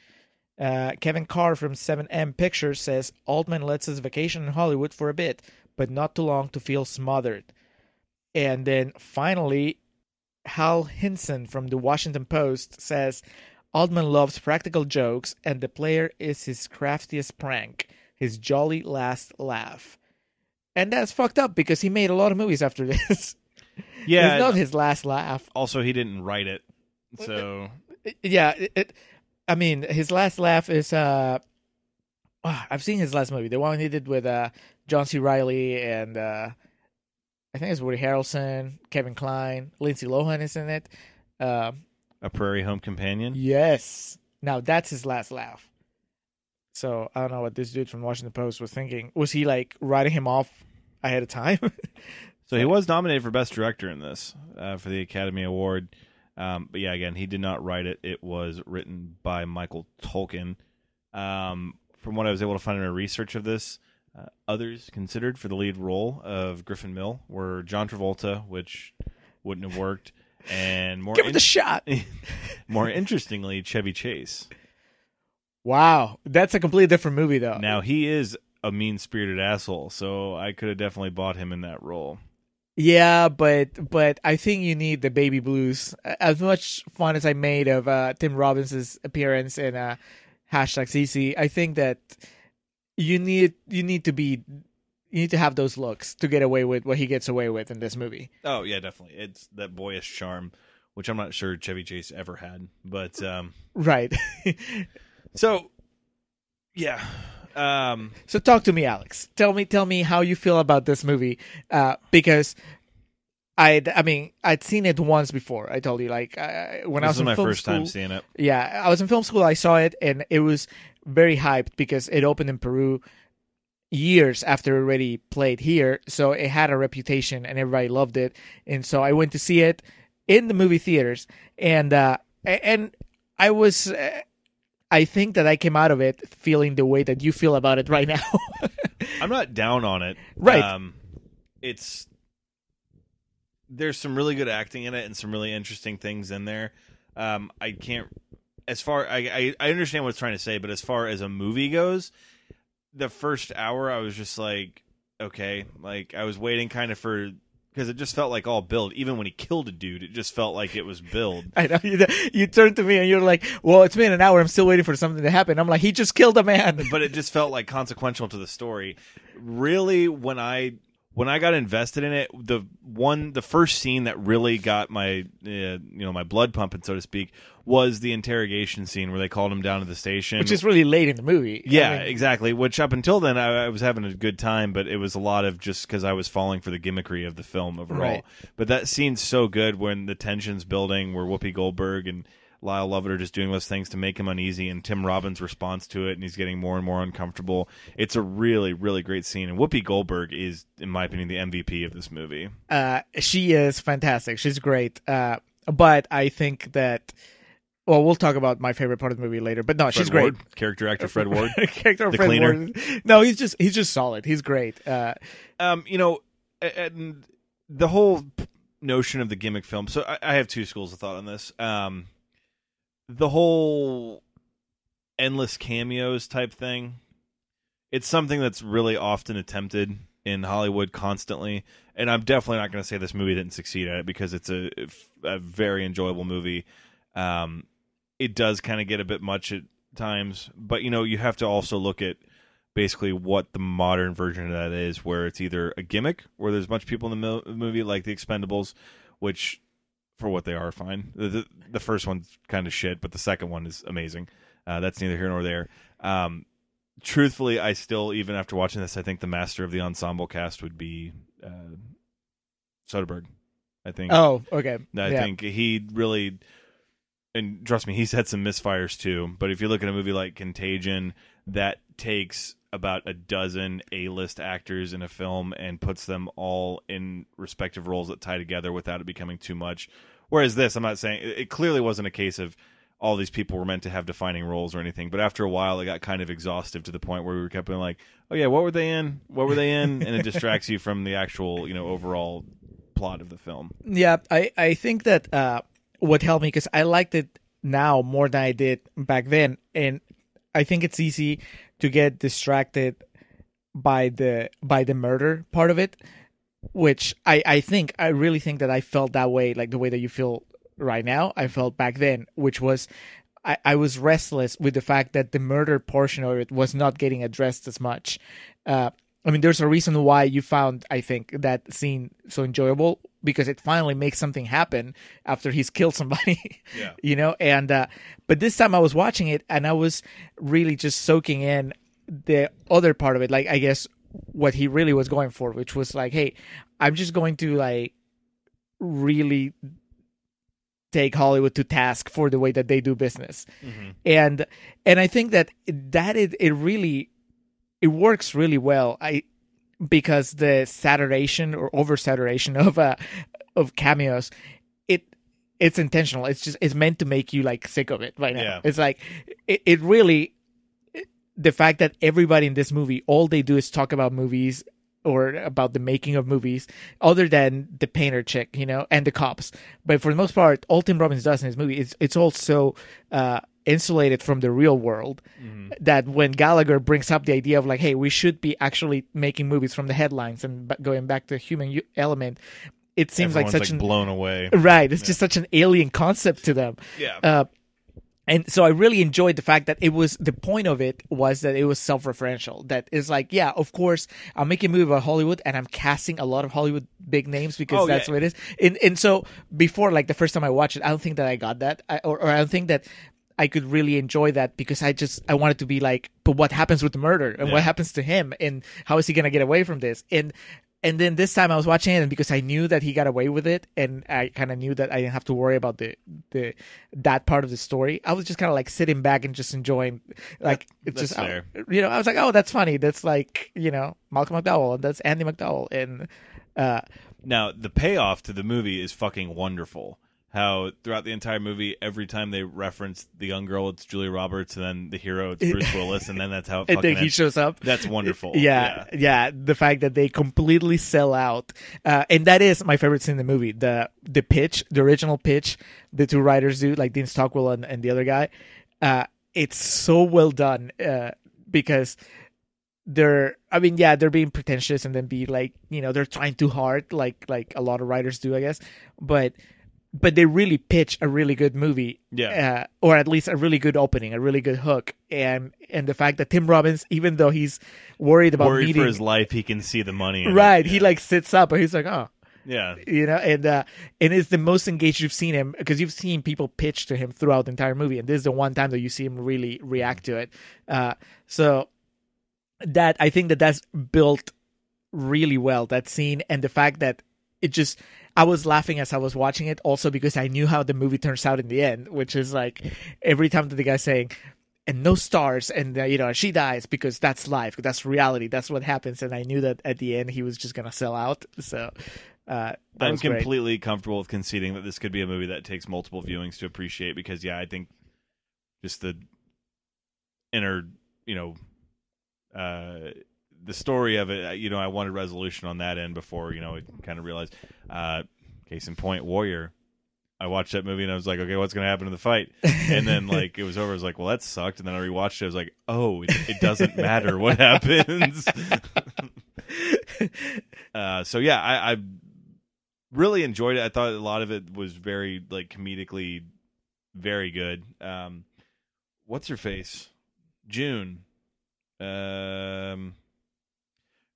Uh, Kevin Carr from 7M Pictures says Altman lets us vacation in Hollywood for a bit, but not too long to feel smothered. And then finally, Hal Hinson from the Washington Post says Altman loves practical jokes, and the player is his craftiest prank, his jolly last laugh. And that's fucked up because he made a lot of movies after this. Yeah. it's not his last laugh. also, he didn't write it, so Yeah, it, it, I mean, his last laugh is uh, ah, I've seen his last movie, the one he did with uh John C. Reilly and uh, I think it's Woody Harrelson, Kevin Kline, Lindsay Lohan is in it. Uh, a Prairie Home Companion. yes, now that's his last laugh. So I don't know what this dude from Washington Post was thinking. Was he like writing him off ahead of time? So he was nominated for Best Director in this uh, for the Academy Award. Um, but yeah, again, he did not write it. It was written by Michael Tolkin. Um, from what I was able to find in my research of this, uh, others considered for the lead role of Griffin Mill were John Travolta, which wouldn't have worked, and more Give it a shot. more interestingly, Chevy Chase. wow, that's a completely different movie though. Now he is a mean spirited asshole, so I could have definitely bought him in that role. Yeah, but but I think you need the baby blues. As much fun as I made of uh, Tim Robbins' appearance in uh, hashtag CC, I think that you need you need to be you need to have those looks to get away with what he gets away with in this movie. Oh yeah, definitely. It's that boyish charm, which I'm not sure Chevy Chase ever had. But um, Right. so yeah, um, so talk to me, Alex. Tell me tell me how you feel about this movie uh, because. I I mean I'd seen it once before. I told you like when I this was is in my film first time seeing it. Yeah, I was in film school. I saw it, and it was very hyped because it opened in Peru years after it already played here. So it had a reputation, and everybody loved it. And so I went to see it in the movie theaters, and uh, and I was. Uh, I think that I came out of it feeling the way that you feel about it right now. I'm not down on it. Right. Um, it's there's some really good acting in it and some really interesting things in there. Um, I can't as far I, I I understand what it's trying to say, but as far as a movie goes, the first hour I was just like, okay, like I was waiting kind of for because it just felt like all build. Even when he killed a dude, it just felt like it was build. I know you, you turned to me and you're like, "Well, it's been an hour. I'm still waiting for something to happen." I'm like, "He just killed a man." but it just felt like consequential to the story. Really, when I when I got invested in it, the one the first scene that really got my uh, you know my blood pumping, so to speak, was the interrogation scene where they called him down to the station, Which is really late in the movie. I yeah, mean, exactly. Which up until then I, I was having a good time, but it was a lot of just because I was falling for the gimmickry of the film overall. Right. But that scene's so good when the tension's building, where Whoopi Goldberg and Lyle Lovett are just doing those things to make him uneasy, and Tim Robbins' response to it, and he's getting more and more uncomfortable. It's a really, really great scene, and Whoopi Goldberg is, in my opinion, the MVP of this movie. uh, she is fantastic. She's great. Uh, but I think that, well, we'll talk about my favorite part of the movie later. But no, Fred she's great. Ward, character actor Fred Ward. Character The Fred cleaner. Ward. No, he's just he's just solid. He's great. Uh, um, you know, and the whole notion of the gimmick film. So I, I have two schools of thought on this. Um, the whole endless cameos type thing. It's something that's really often attempted in Hollywood constantly, and I'm definitely not going to say this movie didn't succeed at it because it's a, a very enjoyable movie. Um, it does kind of get a bit much at times, but you know you have to also look at basically what the modern version of that is, where it's either a gimmick, where there's a bunch of people in the mil- movie like the Expendables, which for what they are, fine. The the, first one's kind of shit, but the second one is amazing. Uh, that's neither here nor there. Um, truthfully, I still, even after watching this, I think the master of the ensemble cast would be uh, Soderbergh. I think. oh, okay. I yeah. think he really, and trust me, he's had some misfires too. But if you look at a movie like Contagion, that takes about a dozen A-list actors in a film and puts them all in respective roles that tie together without it becoming too much. Whereas this, I'm not saying it clearly wasn't a case of all these people were meant to have defining roles or anything. But after a while, it got kind of exhaustive to the point where we were kept being like, "Oh yeah, what were they in? What were they in?" and it distracts you from the actual, you know, overall plot of the film. Yeah, I, I think that uh, what helped me because I liked it now more than I did back then, and I think it's easy to get distracted by the by the murder part of it. which I I think I really think that I felt that way, like the way that you feel right now. I felt back then, which was. I, I was restless with the fact that the murder portion of it was not getting addressed as much. Uh, I mean, there's a reason why you found, I think, that scene so enjoyable because it finally makes something happen after he's killed somebody. Yeah. you know, and uh, but this time I was watching it and I was really just soaking in the other part of it. Like, I guess what he really was going for, which was like, hey, I'm just going to like really take Hollywood to task for the way that they do business. And and I think that that it, it really it works really well. I because the saturation or oversaturation of uh of cameos, it it's intentional. It's just it's meant to make you like sick of it right now. Yeah. It's like it, it really the fact that everybody in this movie all they do is talk about movies or about the making of movies other than the painter chick you know and the cops but for the most part all tim robbins does in his movie is it's all so uh insulated from the real world that when gallagher brings up the idea of like hey we should be actually making movies from the headlines and b- going back to human u- element it seems Everyone's like such an blown away. right it's just such an alien concept to them Yeah. uh, and so I really enjoyed the fact that it was the point of it was that it was self-referential. That is like, yeah, of course, I'm making a movie about Hollywood and I'm casting a lot of Hollywood big names because Oh, that's yeah. what it is. And and so before, like the first time I watched it, I don't think that I got that, I, or, or I don't think that I could really enjoy that because I just I wanted to be like, but what happens with the murder and Yeah. what happens to him and how is he gonna get away from this? And and then this time I was watching it, and because I knew that he got away with it, and I kind of knew that I didn't have to worry about the the that part of the story. I was just kind of like sitting back and just enjoying, like it's just fair. you know. I was like, oh, that's funny. That's like you know Malcolm McDowell, and that's Andie MacDowell, and uh, Now, the payoff to the movie is fucking wonderful. How throughout the entire movie, every time they reference the young girl, it's Julia Roberts, and then the hero, it's Bruce Willis, and then that's how it and fucking then he ends. shows up. That's wonderful. Yeah, yeah, The fact that they completely sell out, uh, and that is my favorite scene in the movie. The the pitch, the original pitch, the two writers do, like Dean Stockwell and, and the other guy. Uh, it's so well done uh, because they're. I mean, yeah, they're being pretentious and then be like, you know, they're trying too hard, like like a lot of writers do, I guess. But but they really pitch a really good movie Yeah. uh, or at least a really good opening a really good hook and and the fact that tim robbins even though he's worried about Worried meeting for his life, he can see the money. in it. right he like sits up and he's like oh Yeah. you know and uh and it's the most engaged you've seen him because you've seen people pitch to him throughout the entire movie and this is the one time that you see him really react to it uh so that i think that that's built really well that scene and the fact that it just I was laughing as I was watching it also because I knew how the movie turns out in the end, which is like every time that the guy's saying and no stars and uh, you know she dies because that's life, that's reality, that's what happens and I knew that at the end he was just going to sell out. So uh I'm was great. completely comfortable with conceding that this could be a movie that takes multiple viewings to appreciate because yeah, I think just the inner, you know, uh the story of it, you know, I wanted resolution on that end before, you know, I kind of realized uh case in point Warrior I watched that movie and I was like, okay, what's going to happen in the fight? And then like it was over. I was like, well, that sucked. And then I rewatched it. I was like, oh, it, it doesn't matter what happens. uh, so yeah, I, I really enjoyed it. I thought a lot of it was very like comedically very good. Um, what's her face? June. Um,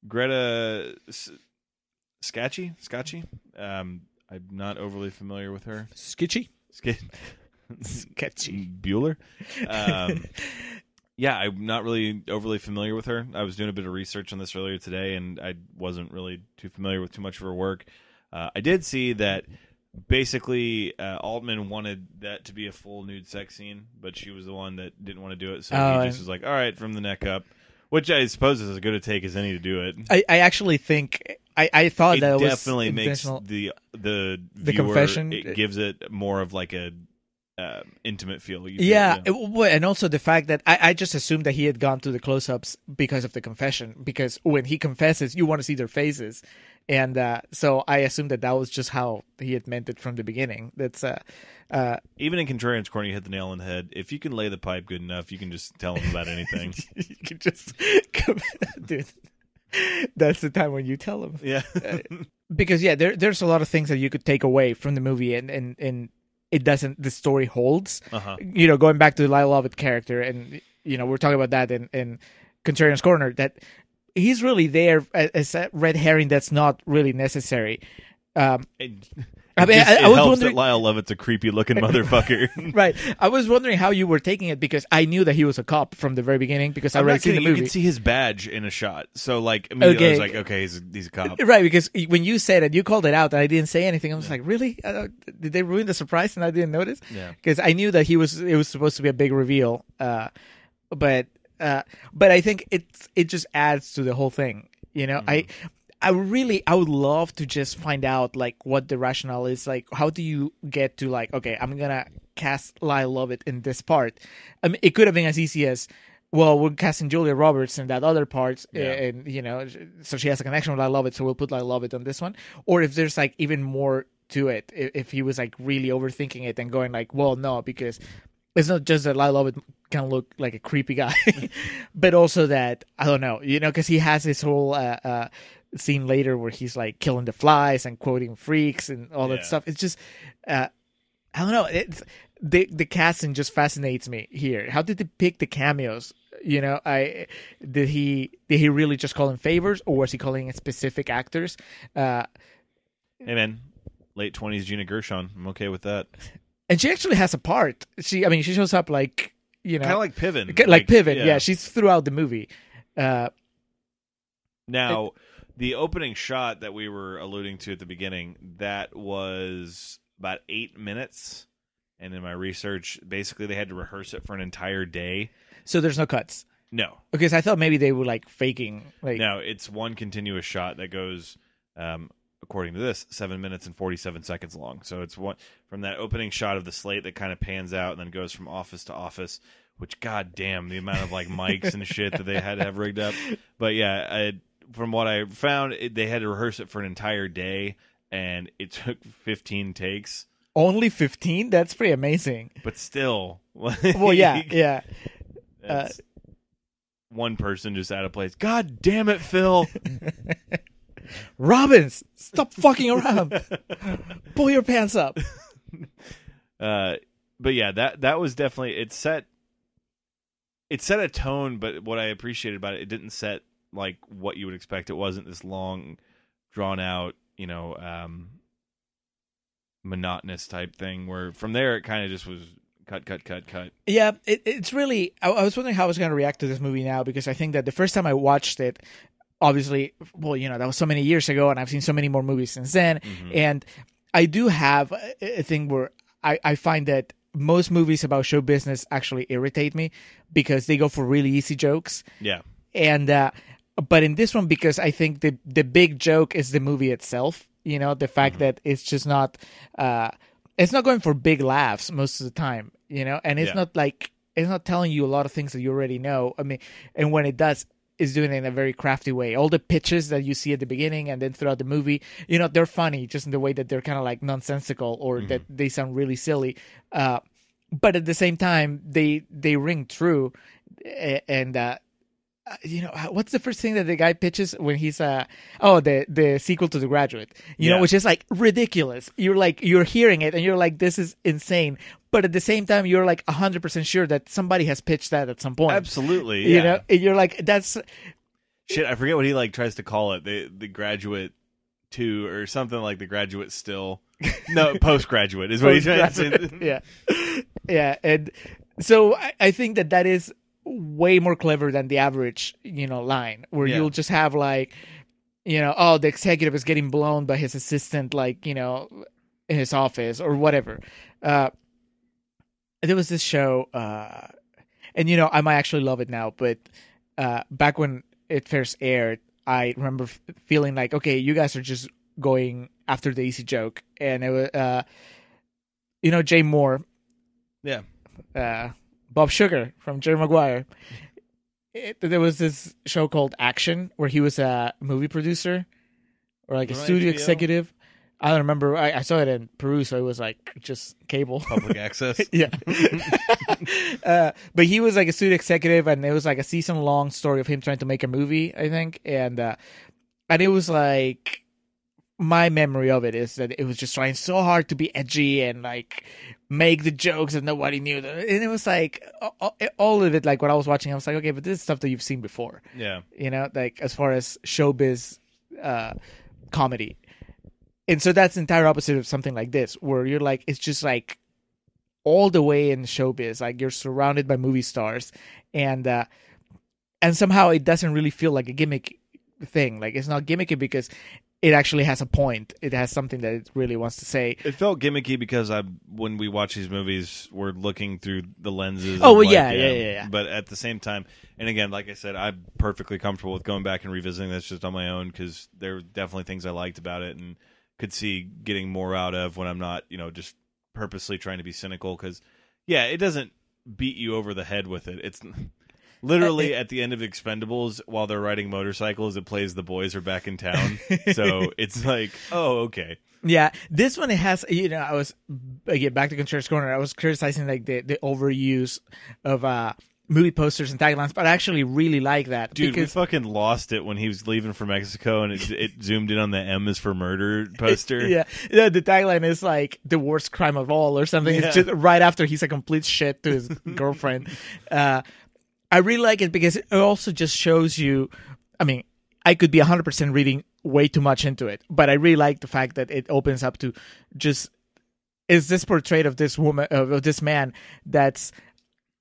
Greta S- Scacchi. Scacchi. Um, I'm not overly familiar with her. Sketchy. Sk- Sketchy. Bueller. Um, yeah, I'm not really overly familiar with her. I was doing a bit of research on this earlier today, and I wasn't really too familiar with too much of her work. Uh, I did see that basically uh, Altman wanted that to be a full nude sex scene, but she was the one that didn't want to do it, so Oh, he just was like, "All right, from the neck up," which I suppose is as good a take as any to do it. I, I actually think I, I thought it that it was definitely makes the the The viewer, confession- It gives it more of like a uh, intimate feel. You feel, yeah, it- and also the fact that I, I just assumed that he had gone through the close-ups because of the confession. Because when he confesses, you want to see their faces, and uh, so I assumed that that was just how he had meant it from the beginning. That's uh, uh, Even in Contrarian's Corner, you hit the nail on the head. If you can lay the pipe good enough, you can just tell him about anything. you can just, dude. That's the time when you tell him. Yeah. because yeah, there there's a lot of things that you could take away from the movie, and and and it doesn't. The story holds. Uh-huh. You know, going back to the Lyle Lovett character, and you know, we're talking about that in in Contrarian's Corner. That he's really there as a red herring that's not really necessary. Um, It, I mean, just- I- I was helps wondering- that Lyle Lovett's a creepy looking motherfucker. right. I was wondering how you were taking it because I knew that he was a cop from the very beginning because I I'm already not seen the movie. You can see his badge in a shot. So like immediately I was Okay. like, okay, he's a, he's a cop. Right, because when you said it, you called it out, and I didn't say anything. I was like, "Really? Uh, did they ruin the surprise?" And I didn't notice. Yeah. because I knew that he was. It was supposed to be a big reveal, uh, but uh, but I think it it just adds to the whole thing. You know, I I really I would love to just find out like what the rationale is. Like, how do you get to like, okay, I'm gonna cast Lyle Lovett in this part. I mean, it could have been as easy as. Well, we're casting Julia Roberts in that other part, Yeah. and you know, so she has a connection with Lyle Lovett, so we'll put Lyle Lovett on this one. Or if there's like even more to it, if, he was like really overthinking it and going like, well, no, because it's not just that I Love It can look like a creepy guy, but also that I don't know, you know, because he has this whole uh, uh, scene later where he's like killing the flies and quoting freaks and all Yeah. that stuff. It's just, uh, I don't know. It's the the casting just fascinates me here. How did they pick the cameos? You know, I did he did he really just call in favors or was he calling in specific actors? Uh, Hey man, late twenties Gina Gershon. I'm okay with that. and she actually has a part. She, I mean, she shows up like you know, Kind of like Piven. like, like Piven. Yeah. she's throughout the movie. Uh, Now, the opening shot that we were alluding to at the beginning, that was about eight minutes. And in my research, basically they had to rehearse it for an entire day. so there's no cuts No, because I thought maybe they were like faking. Like, no, it's one continuous shot that goes, um, according to this, seven minutes and forty-seven seconds long. So it's one from that opening shot of the slate that kind of pans out and then goes from office to office. Which, goddamn, the amount of like mics and shit that they had to have rigged up. But yeah, I, from what I found, it, they had to rehearse it for an entire day, and it took fifteen takes. only fifteen. That's pretty amazing. But still, Well, yeah, yeah. that's one person just out of place. God damn it, Phil! Robbins, stop fucking around. Pull your pants up. Uh, but yeah, that that was definitely it set it set a tone. But what I appreciated about it, it didn't set like what you would expect. It wasn't this long, drawn out, you know, um, monotonous type thing. Where from there, it kind of just was cut, cut, cut, cut. Yeah, it, it's really. I, I was wondering how I was going to react to this movie now because I think that the first time I watched it, obviously, well, you know, that was so many years ago, and I've seen so many more movies since then. And I do have a, thing where I, I find that most movies about show business actually irritate me because they go for really easy jokes. Yeah, and uh but in this one because i think the the big joke is the movie itself you know the fact that it's just not uh it's not going for big laughs most of the time you know and it's Yeah. not like it's not telling you a lot of things that you already know i mean and when it does is doing it in a very crafty way. All the pitches that you see at the beginning and then throughout the movie you know they're funny just in the way that they're kind of like nonsensical or that they sound really silly. Uh but at the same time they they ring true and uh uh, you know what's the first thing that the guy pitches when he's uh oh the the sequel to the graduate you know which is like ridiculous you're like you're hearing it and you're like this is insane but at the same time you're like 100% sure that somebody has pitched that at some point absolutely. you yeah. know and you're like that's Shit, I forget what he like tries to call it. The the graduate two or something like the graduate still. No, postgraduate is what he's trying to say. yeah yeah and so I, I think that that is way more clever than the average you know line where Yeah. you'll just have like you know oh the executive is getting blown by his assistant like you know in his office or whatever uh there was this show uh and you know i might actually love it now but uh back when it first aired i remember f- feeling like okay you guys are just going after the easy joke and it was uh you know jay mohr Yeah. uh bob sugar from jerry maguire it, there was this show called action where he was a movie producer or like a studio HBO? executive I don't remember. I, I saw it in Peru, so it was like just cable. Public access. yeah. uh, but he was like a studio executive, and it was like a season long story of him trying to make a movie, I think, and uh, and it was like my memory of it is that it was just trying so hard to be edgy and like make the jokes that nobody knew, Them. and it was like all- of it. Like when I was watching, I was like, okay, but this is stuff that you've seen before Yeah. you know, like as far as showbiz uh, comedy. And so that's the entire opposite of something like this, where you're like, it's just like all the way in showbiz, like you're surrounded by movie stars, and uh, and somehow it doesn't really feel like a gimmick thing. Like it's not gimmicky because it actually has a point. It has something that it really wants to say. It felt gimmicky because I, when we watch these movies, we're looking through the lenses. Oh, of, well, like, yeah, yeah, yeah, yeah. But at the same time, and again, like I said, I'm perfectly comfortable with going back and revisiting this just on my own because there were definitely things I liked about it and could see getting more out of when I'm not, you know, just purposely trying to be cynical. Because yeah, it doesn't beat you over the head with it. It's literally at the end of Expendables while they're riding motorcycles, it plays the boys are back in town. so it's like, oh, okay. Yeah, this one it has. You know, I was again back to Contrarian's Corner. I was criticizing like the the overuse of uh movie posters and taglines, but I actually really like that Dude, we fucking lost it when he was leaving for Mexico, and it, it zoomed in on the M is for murder poster. yeah, yeah, the tagline is like the worst crime of all or something. Yeah. It's just right after he's a complete shit to his girlfriend. Uh, I really like it because it also just shows you. I mean, I could be hundred percent reading way too much into it, but I really like the fact that it opens up to just is this portrait of this woman of this man that's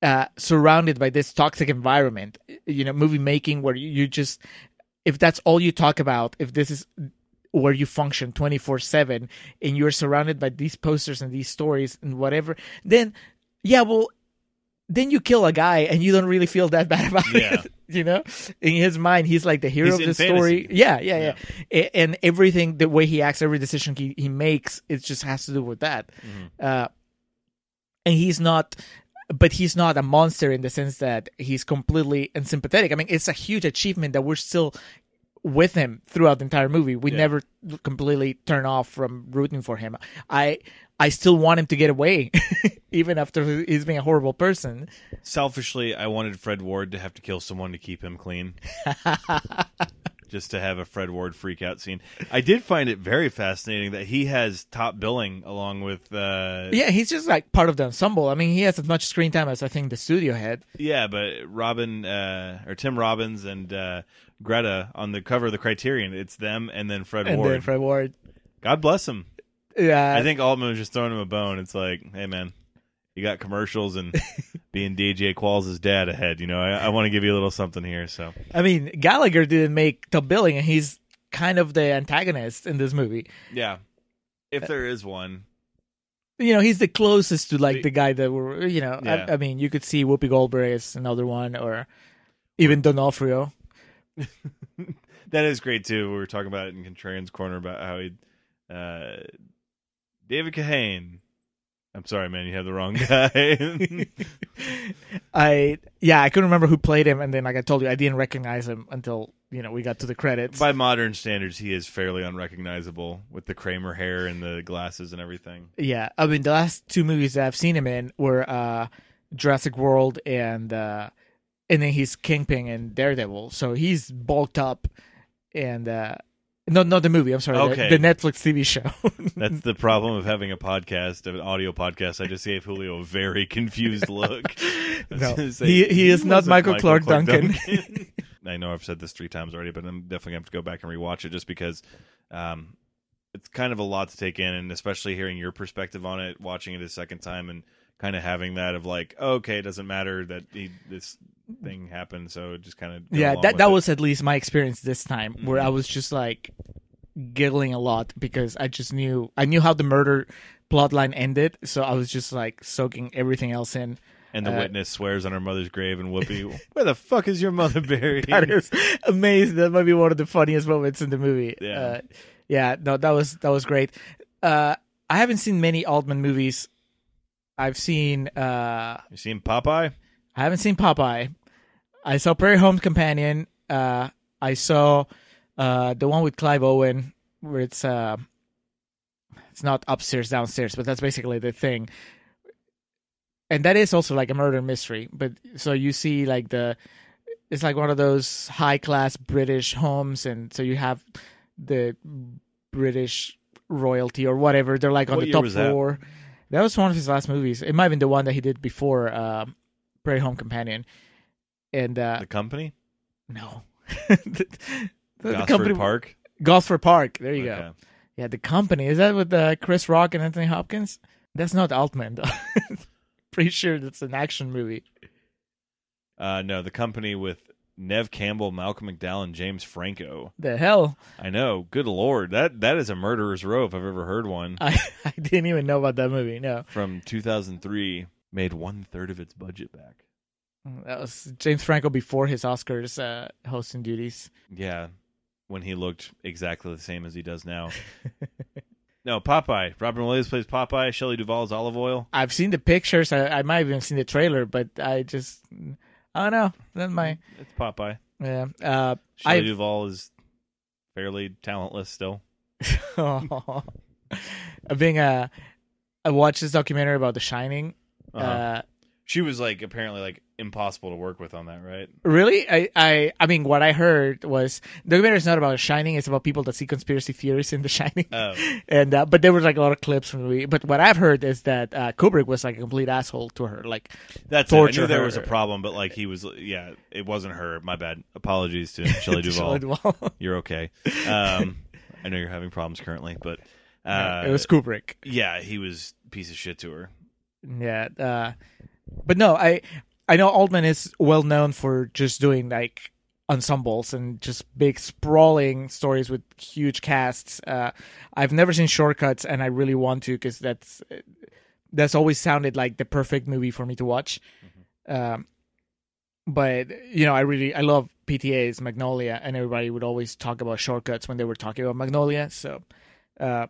uh, surrounded by this toxic environment you know movie making where you, you just if that's all you talk about if this is where you function 24/7 and you're surrounded by these posters and these stories and whatever then yeah well then you kill a guy and you don't really feel that bad about Yeah. it you know in his mind he's like the hero He's of the story fantasy. yeah yeah yeah, and everything the way he acts every decision he, he makes it just has to do with that Mm-hmm. uh and he's not but he's not a monster in the sense that he's completely unsympathetic i mean it's a huge achievement that we're still with him throughout the entire movie we Yeah. never completely turn off from rooting for him i i still want him to get away even after he's being a horrible person Selfishly, I wanted Fred Ward to have to kill someone to keep him clean. Just to have a Fred Ward freak out scene. I did find it very fascinating that he has top billing along with uh yeah he's just like part of the ensemble i mean he has as much screen time as i think the studio had Yeah, but Robin uh, or Tim Robbins and uh, Greta on the cover of the Criterion, it's them and then Fred Ward. and Ward. then fred ward God bless him. yeah I think Altman was just throwing him a bone. It's like, hey man, you got commercials and being DJ Qualls' dad ahead. You know, I, I want to give you a little something here. So I mean, Gallagher didn't make top billing, and he's kind of the antagonist in this movie. yeah, if there is one, You know, he's the closest to like the guy that were. You know, Yeah. I, I mean, you could see Whoopi Goldberg as another one, or even D'Onofrio. that is great too. We were talking about it in Contrarian's corner about how he, uh, David Kahane. I'm sorry, man, you have the wrong guy. I yeah, I couldn't remember who played him, and then like I told you, I didn't recognize him until you know we got to the credits. By modern standards, he is fairly unrecognizable with the Kramer hair and the glasses and everything. Yeah, I mean the last two movies that I've seen him in were uh, Jurassic World and uh, and then he's Kingpin and Daredevil, so he's bulked up and uh, no, not the movie. I'm sorry, the- Okay. the, Netflix TV show. That's the problem of having a podcast, an audio podcast. I just gave Julio a very confused look. No, say, he- he is not wasn't Michael Clarke Duncan. Duncan. I know I've said this three times already, but I'm definitely going to have to go back and rewatch it just because um, it's kind of a lot to take in, and especially hearing your perspective on it, watching it a second time, and kind of having that of like, okay, it doesn't matter that he, this thing happened, so it just kind of yeah, that that was at least my experience this time, where Mhm. I was just like giggling a lot because I just knew I knew how the murder plotline ended, so I was just like soaking everything else in. And the Uh, witness swears on her mother's grave, and Whoopi, where the fuck is your mother buried? that is amazing. That might be one of the funniest moments in the movie. Yeah. uh, yeah. No, that was that was great. Uh, I haven't seen many Altman movies. I've seen. Uh, You seen Popeye? I haven't seen Popeye. I saw Prairie Home Companion. Uh, I saw uh, the one with Clive Owen, where it's uh, it's not upstairs downstairs, but that's basically the thing. And that is also like a murder mystery. But so you see like the it's like one of those high class British homes, and so you have the British royalty or whatever. They're like on What the top floor. that? That? was one of his last movies. It might have been the one that he did before um, Prairie Home Companion. And uh, The company, no, the, the Gosford company Park. Gosford Park. There you Okay. go. Yeah, the company is that with uh, Chris Rock and Anthony Hopkins? That's not Altman. Though. Pretty sure that's an action movie. Uh, no, the company with Neve Campbell, Malcolm McDowell, and James Franco. The hell, I know. Good lord, that that is a murderer's row if I've ever heard one. I I didn't even know about that movie. No, From 2003, made one third of its budget back. that was James Franco before his Oscars uh, hosting duties. Yeah, when he looked exactly the same as he does now. no, Popeye. Robin Williams plays Popeye. Shelley Duvall's Olive Oyl. I've seen the pictures. I, I might have even seen the trailer, but I just I don't know. That my It's Popeye. yeah. Uh, Shelley I Duvall is fairly talentless still. being a I watched this documentary about The Shining. Uh-huh. Uh, She was like apparently like impossible to work with on that, right? Really, I, I, I mean, what I heard was the documentary is not about The Shining; it's about people that see conspiracy theories in The Shining. Oh. and uh, but there was like a lot of clips from the movie. But what I've heard is that uh, Kubrick was like a complete asshole to her, like That's it. I torture knew there her. was a problem, but like he was, yeah, it wasn't her. My bad. Apologies to Shelley Duvall. Duvall. You're okay. Um, I know you're having problems currently, but uh, it was Kubrick. Yeah, he was piece of shit to her. Yeah, uh, but no, I I know Altman is well known for just doing like ensembles and just big sprawling stories with huge casts. Uh, I've never seen Short Cuts, and I really want to because that's that's always sounded like the perfect movie for me to watch. Um, but you know, I really I love PTA's Magnolia, and everybody would always talk about Short Cuts when they were talking about Magnolia. So. Uh,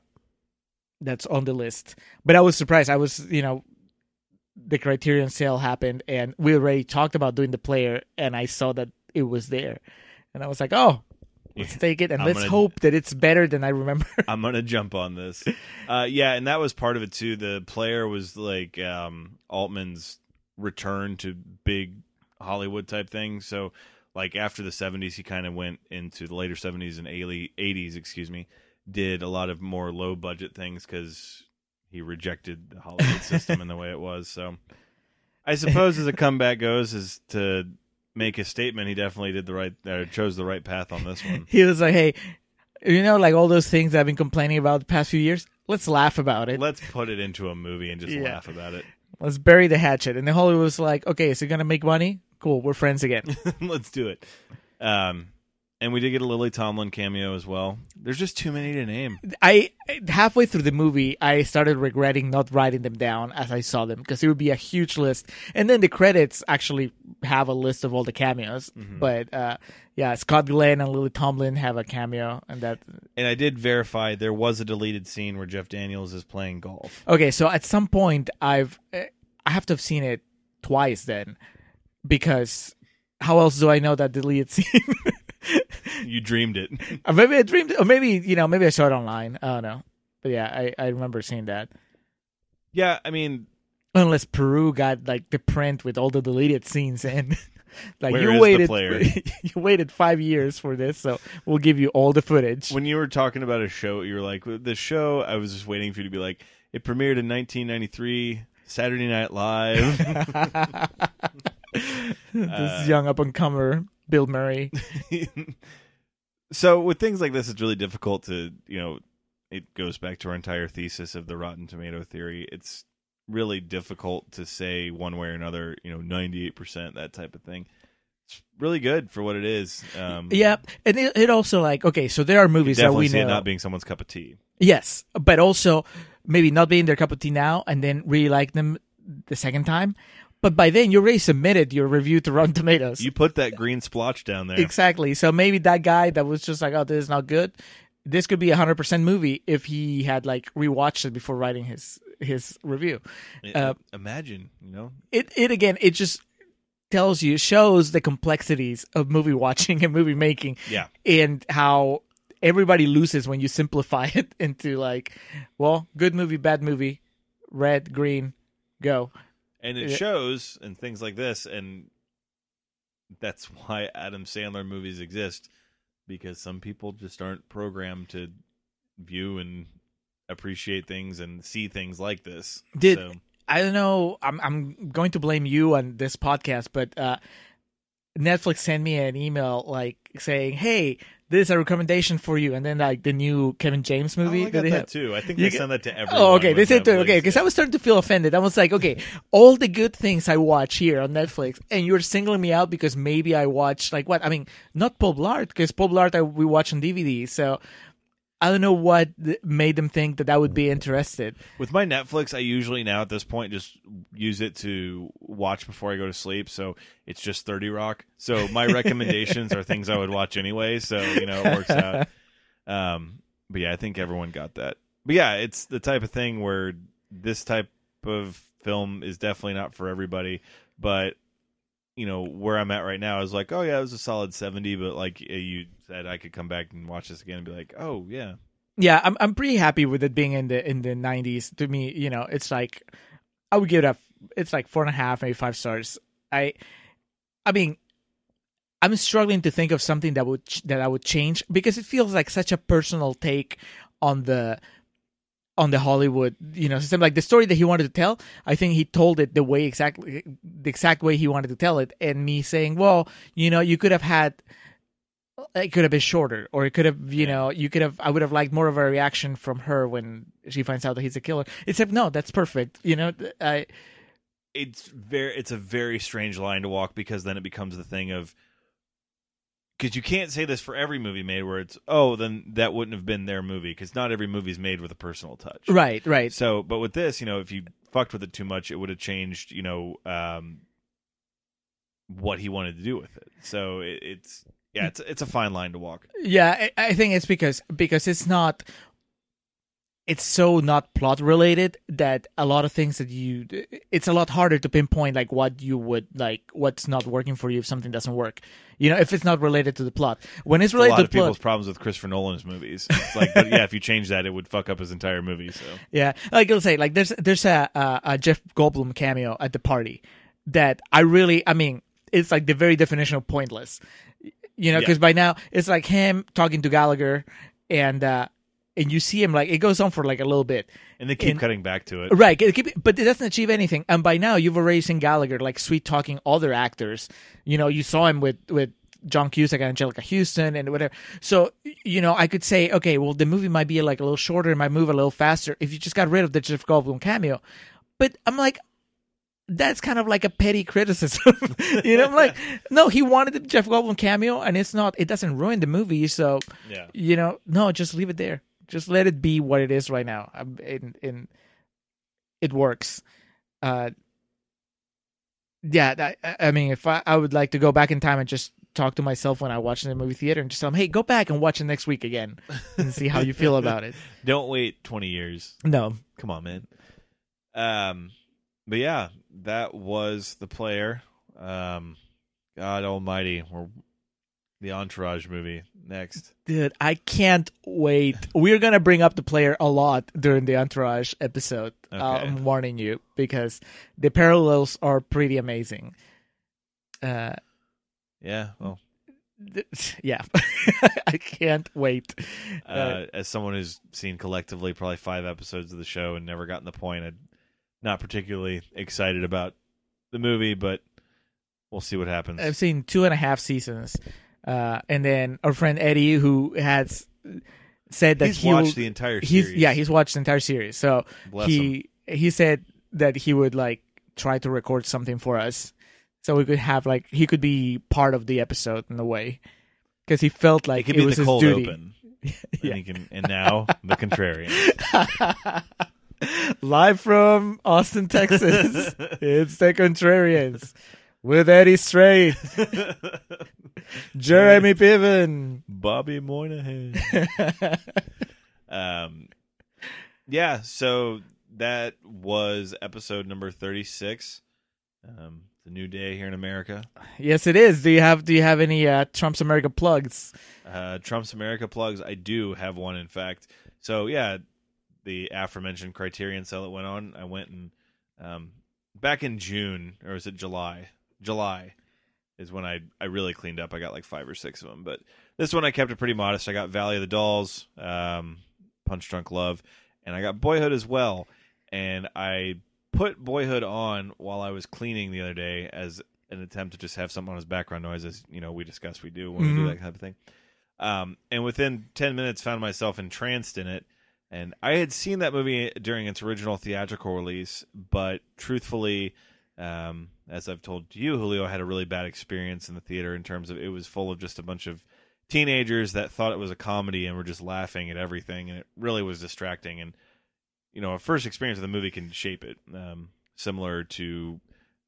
that's on the list. But I was surprised. I was, you know, the Criterion sale happened, and we already talked about doing the player, and I saw that it was there, and I was like, oh, let's take it, and I'm let's gonna- hope that it's better than I remember. I'm gonna jump on this. Uh, yeah, and that was part of it too. The player was like um, Altman's return to big Hollywood type thing. So, like after the '70s, he kind of went into the later '70s and early '80s, excuse me, did a lot of more low budget things because he rejected the Hollywood system and the way it was. So, I suppose as a comeback goes, is to make a statement. He definitely did the right, uh, chose the right path on this one. he was like, hey, you know, like all those things I've been complaining about the past few years. Let's laugh about it. Let's put it into a movie and just Yeah. laugh about it. Let's bury the hatchet. And then Hollywood was like, okay, is it gonna make money? Cool, we're friends again. Let's do it. Um, and we did get a Lily Tomlin cameo as well. There's just too many to name. I halfway through the movie, I started regretting not writing them down as I saw them because it would be a huge list, and then the credits actually have a list of all the cameos. Mm-hmm. But uh, yeah, Scott Glenn and Lily Tomlin have a cameo, and that. And I did verify there was a deleted scene where Jeff Daniels is playing golf. Okay, so at some point, I've uh, I have to have seen it twice then, because how else do I know that deleted scene? You dreamed it. Or uh, maybe I dreamed, or maybe you know, maybe I saw it online. I don't know, but yeah, I I remember seeing that. yeah, I mean, Unless Peru got like the print with all the deleted scenes in. like Where you waited you waited five years for this, so we'll give you all the footage. when you were talking about a show, you were like, the show, I was just waiting for you to be like, it premiered in 1993, Saturday Night Live. this uh, young up and comer Bill Murray. So with things like this, it's really difficult to, you know, it goes back to our entire thesis of the Rotten Tomato theory. It's really difficult to say one way or another, you know, 98%, that type of thing. It's really good for what it is. Um, yeah, and it, it also like okay, so there are movies that we see know. it not being someone's cup of tea. Yes, but also maybe not being their cup of tea now, and then really like them the second time. But by then, you already submitted your review to Rotten Tomatoes. You put that green splotch down there. Exactly. So maybe that guy that was just like, "Oh, this is not good." This could be a hundred percent movie if he had like rewatched it before writing his his review. Uh, Imagine, you know, it it again, it just tells you shows the complexities of movie watching and movie making. Yeah. and how everybody loses when you simplify it into like, well, good movie, bad movie, red, green, go. And it shows and things like this and that's why adam sandler movies exist because some people just aren't programmed to view and appreciate things and see things like this Did so, I don't know? I'm I'm going to blame you on this podcast, but uh, Netflix sent me an email like saying, "Hey, this is a recommendation for you," and then like the new Kevin James oh, movie oh, I that got they that have. too i think You they get- send that to oh, everyone Oh, okay. They said to okay because I was starting to feel offended. I was like, okay, all the good things I watch here on Netflix, and you're singling me out because maybe I watch like what? I mean, not Paul Blart because Paul Blart I, we watch on DVD. So I don't know what made them think that I would be interested. with my netflix i usually now at this point just use it to watch before i go to sleep. So it's just 30 rock. So my recommendations are things i would watch anyway. So you know it works out. Um but yeah i think everyone got that. But yeah it's the type of thing where this type of film is definitely not for everybody. But you know where i'm at right now is like oh yeah it was a solid 70 but like eh, you said i could come back and watch this again and be like oh yeah Yeah, I'm I'm pretty happy with it being in the in the 90s. To me, you know, it's like I would give it a it's like four and a half, maybe five stars. I I mean, I'm struggling to think of something that would that I would change because it feels like such a personal take on the on the Hollywood, you know, system. Like the story that he wanted to tell, I think he told it the way exactly the exact way he wanted to tell it. And me saying, well, you know, you could have had it could have been shorter or it could have you know you could have i would have liked more of a reaction from her when she finds out that he's a killer except no that's perfect you know i it's very it's a very strange line to walk because then it becomes the thing of because you can't say this for every movie made where it's oh then that wouldn't have been their movie because not every movie's made with a personal touch. Right right. So but with this you know if you fucked with it too much it would have changed you know um what he wanted to do with it. So it, it's yeah it's it's a fine line to walk. Yeah I, I think it's because because it's not it's so not plot related that a lot of things that you it's a lot harder to pinpoint like what you would like what's not working for you if something doesn't work you know if it's not related to the plot when it's a related lot to of the plot people's problems with Christopher Nolan's movies. It's like, but yeah, if you change that, it would fuck up his entire movie. So Yeah, like I'll say, like there's there's a, a a Jeff Goldblum cameo at the party that I really, I mean, it's like the very definition of pointless, you know, Yeah. because by now it's like him talking to Gallagher, and uh and you see him like it goes on for like a little bit, and they keep And- cutting back to it. Right, it keep- but it doesn't achieve anything. And by now, you've already seen Gallagher like sweet talking other actors. You know, you saw him with with John Cusack and Anjelica Huston and whatever. So you know, I could say, okay, well, the movie might be like a little shorter, it might move a little faster if you just got rid of the Jeff Goldblum cameo. But I'm like. That's kind of like a petty criticism, you know. I'm like, no, he wanted the Jeff Goldblum cameo, and it's not. It doesn't ruin the movie, so Yeah. you know, no, just leave it there. Just let it be what it is right now. In in it works. Uh, yeah, that, I- I mean, if I, I would like to go back in time and just talk to myself when I watch in the movie theater and just tell them, hey, go back and watch it next week again and see how you feel about it. Don't wait twenty years. No, Come on, man. Um, but yeah, that was the player. Um, God Almighty, we're the Entourage movie next. dude, I can't wait. We're gonna bring up the player a lot during the Entourage episode. Uh, I'm warning you because the parallels are pretty amazing. Uh, Yeah, well, th- yeah, I can't wait. uh, as someone who's seen collectively probably five episodes of the show and never gotten the point, I'm not particularly excited about the movie, but we'll see what happens. I've seen two and a half seasons, uh, and then our friend Eddie, who has said that He's he watched the entire series. Yeah, he's watched the entire series. So Bless he he said that he would like try to record something for us, so we could have like he could be part of the episode in a way, because he felt like it it was his cold duty. open. Yeah. And, can, and now the contrarian. Live from Austin, Texas, it's the Contrarians with Eddie Strait, Jeremy Piven. Bobby Moynihan. um, yeah, so that was episode number 36. Um, a new day here in America. Yes, it is. Do you have Do you have any uh, Trump's America plugs? Uh, Trump's America plugs. I do have one, in fact. So yeah, the aforementioned Criterion sale that went on. I went and um, back in June or was it July? July is when I I really cleaned up. I got like five or six of them, but this one I kept it pretty modest. I got Valley of the Dolls, um, Punch Drunk Love, and I got Boyhood as well. And I put Boyhood on while I was cleaning the other day as an attempt to just have something on as background noise, as you know we discuss we do when we do Mhm. that kind of thing. Um, and within ten minutes, found myself entranced in it. And I had seen that movie during its original theatrical release, but truthfully, um, as I've told you, Julio I had a really bad experience in the theater in terms of it was full of just a bunch of teenagers that thought it was a comedy and were just laughing at everything, and it really was distracting. And you know, a first experience of the movie can shape it, um, similar to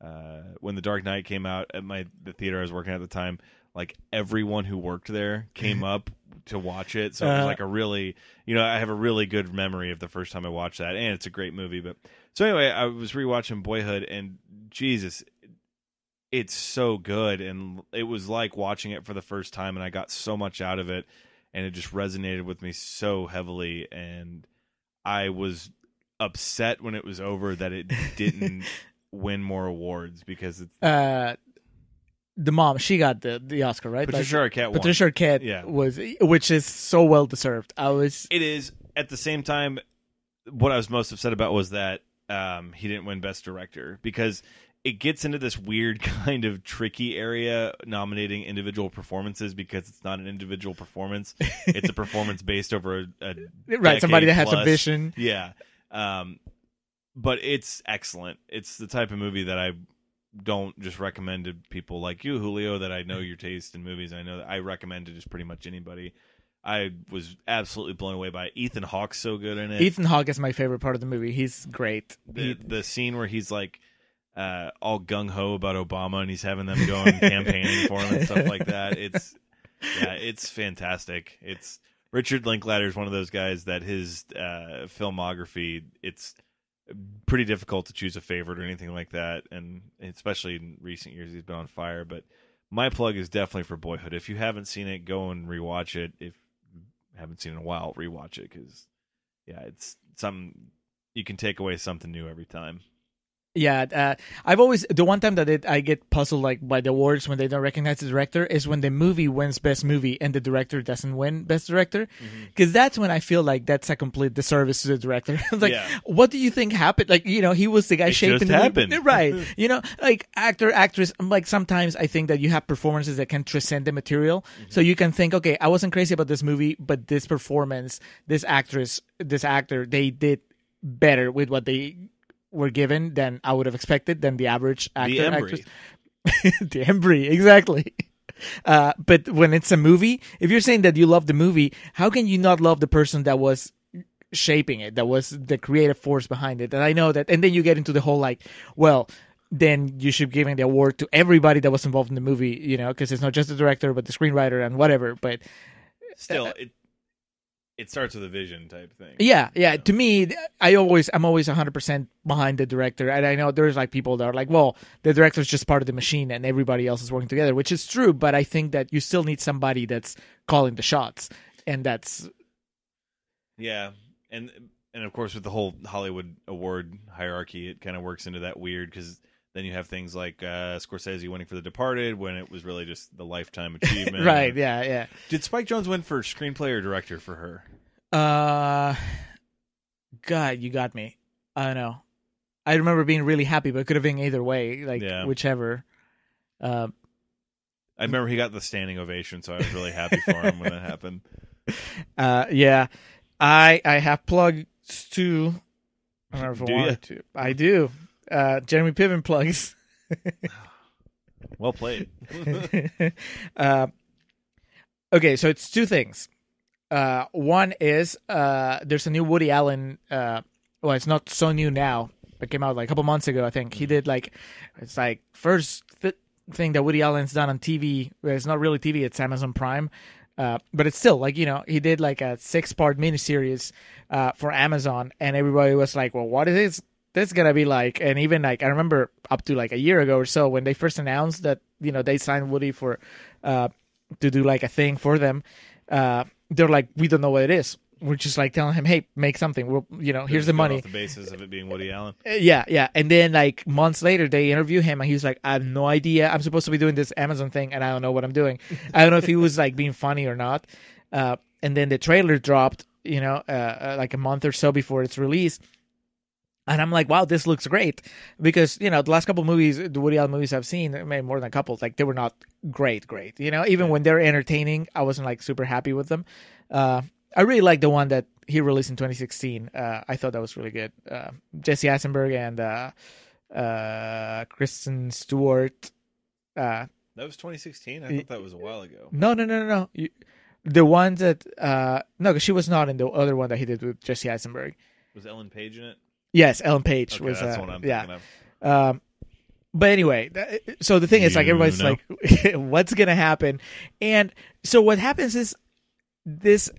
uh, when The Dark Knight came out at my the theater I was working at the time. Like everyone who worked there came up to watch it, so it was Uh. like a really, you know, I have a really good memory of the first time I watched that, and it's a great movie. But so anyway, I was rewatching Boyhood, and Jesus, it's so good, and it was like watching it for the first time, and I got so much out of it, and it just resonated with me so heavily, and I was upset when it was over that it didn't win more awards because it's Uh, the mom, she got the the Oscar, right? Patricia Arquette won. Patricia Arquette Yeah. was, which is so well deserved. I was It is at the same time. What I was most upset about was that um, he didn't win Best Director because it gets into this weird kind of tricky area nominating individual performances because it's not an individual performance; it's a performance based over a, a Right, somebody that has a vision. Yeah, um, but it's excellent. It's the type of movie that I don't just recommend to people like you, Julio, that I know your taste in movies. I know that I recommend to just pretty much anybody. I was absolutely blown away by it. Ethan Hawke's so good in it. Ethan Hawke is my favorite part of the movie. He's great. the, He- the scene where he's like uh, all gung ho about Obama and he's having them going campaigning for him and stuff like that. It's yeah, it's fantastic. It's Richard Linklater is one of those guys that his uh, filmography it's pretty difficult to choose a favorite or anything like that, and especially in recent years he's been on fire. But my plug is definitely for Boyhood. If you haven't seen it, go and rewatch it. If haven't seen in a while, rewatch it because yeah, it's some you can take away something new every time. Yeah, uh, I've always the one time that it, I get puzzled like by the awards when they don't recognize the director is when the movie wins best movie and the director doesn't win best director, Mm-hmm. because that's when I feel like that's a complete disservice to the director. like, Yeah. what do you think happened? Like, you know, he was the guy It shaping just the movie. happened. right? You know, like actor, actress. Like sometimes I think that you have performances that can transcend the material, so Mm-hmm. you can think, okay, I wasn't crazy about this movie, but this performance, this actress, this actor, they did better with what they were given than I would have expected than the average actor. The Embry. actress. the Embry, exactly. Uh, but when it's a movie, if you're saying that you love the movie, how can you not love the person that was shaping it, that was the creative force behind it? And I know that, and then you get into the whole like, well, then you should be giving the award to everybody that was involved in the movie, you know, because it's not just the director, but the screenwriter and whatever. But Still, it it starts with a vision type thing. Yeah, yeah. To me, I always, I'm always 100 percent behind the director, and I know there's like people that are like, well, the director's just part of the machine, and everybody else is working together, which is true. But I think that you still need somebody that's calling the shots, and that's Yeah, and and of course with the whole Hollywood award hierarchy, it kind of works into that weird because then you have things like uh, Scorsese winning for The Departed when it was really just the lifetime achievement. right. Yeah, yeah. Did Spike Jonze win for screenplay or director for her? Uh, God, you got me. I don't know. I remember being really happy, but it could have been either way, like Yeah. whichever. Uh, I remember he got the standing ovation, so I was really happy for him when that happened. Uh, yeah, I I have plugs too. I don't know if I Do to. I do. Uh, Jeremy Piven plugs. Well played. uh, okay, so it's two things. Uh, one is uh, there's a new Woody Allen. Uh, well, it's not so new now. It came out like a couple months ago, I think. He did like it's like first th- thing that Woody Allen's done on TV. It's not really TV; it's Amazon Prime. Uh, but it's still like you know he did like a six part miniseries uh, for Amazon, and everybody was like, "Well, what is this this is gonna be like, and even like I remember up to like a year ago or so when they first announced that you know they signed Woody for uh to do like a thing for them. Uh, they're like, we don't know what it is. We're just like telling him, hey, make something. We'll, you know, here's the money. The basis of it being Woody Allen. Uh, Yeah, yeah. And then like months later, they interview him, and he's like, "I have no idea. I'm supposed to be doing this Amazon thing, and I don't know what I'm doing. I don't know if he was like being funny or not." Uh, and then the trailer dropped, you know, uh, uh, like a month or so before its release. And I'm like, wow, this looks great because you know the last couple movies, the Woody Allen movies I've seen, maybe more than a couple, like they were not great, great. You know, even when they're entertaining, I wasn't like super happy with them. Uh, I really like the one that he released in 2016. Uh, I thought that was really good. Uh, Jesse Eisenberg and uh, uh, Kristen Stewart. Uh, That was 2016. I thought that was a while ago. no, no, no, no, no. You, the one that uh, no, she was not in the other one that he did with Jesse Eisenberg. Was Ellen Page in it? Yes, Ellen Page Okay, was. that's uh, what I'm yeah. Um, but anyway, th- so the thing is, like, everybody's know. like, "What's gonna happen?" And so what happens is this.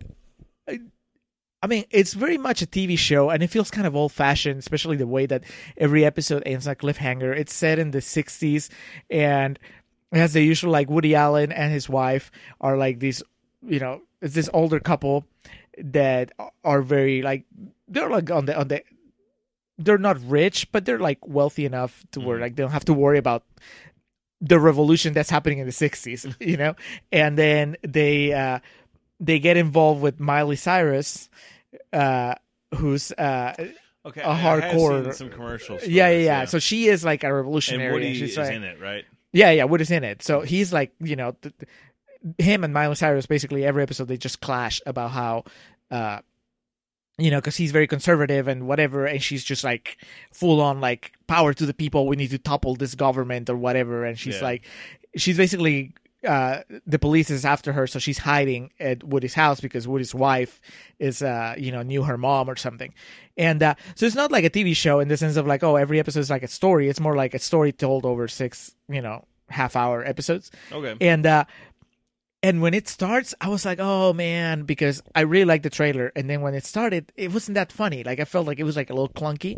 I mean, it's very much a TV show, and it feels kind of old-fashioned, especially the way that every episode ends on a cliffhanger. It's set in the '60s, and it has the usual like Woody Allen and his wife are like these, you know, it's this older couple that are very like they're like on the on the they're not rich, but they're like wealthy enough to where like they don't have to worry about the revolution that's happening in the 60s, you know? And then they uh they get involved with Miley Cyrus uh who's uh Okay, a I- I have horror seen some commercials. Yeah, yeah, yeah, yeah. So she is like a And revolutionary. Woody and she's is like, in it, right? yeah, yeah, Woody's in it. So he's like, you know, th- th- him and Miley Cyrus basically every episode they just clash about how, uh, you know, because he's very conservative and whatever, and she's just like full on like power to the people. We need to topple this government or whatever, and she's Yeah. like, she's basically. Uh, the police is after her, so she's hiding at Woody's house because Woody's wife is, uh, you know, knew her mom or something, and uh, so it's not like a TV show in the sense of like, oh, every episode is like a story. It's more like a story told over six, you know, half hour episodes. Okay. And uh and when it starts, I was like, oh man, because I really liked the trailer. And then when it started, it wasn't that funny. Like I felt like it was like a little clunky.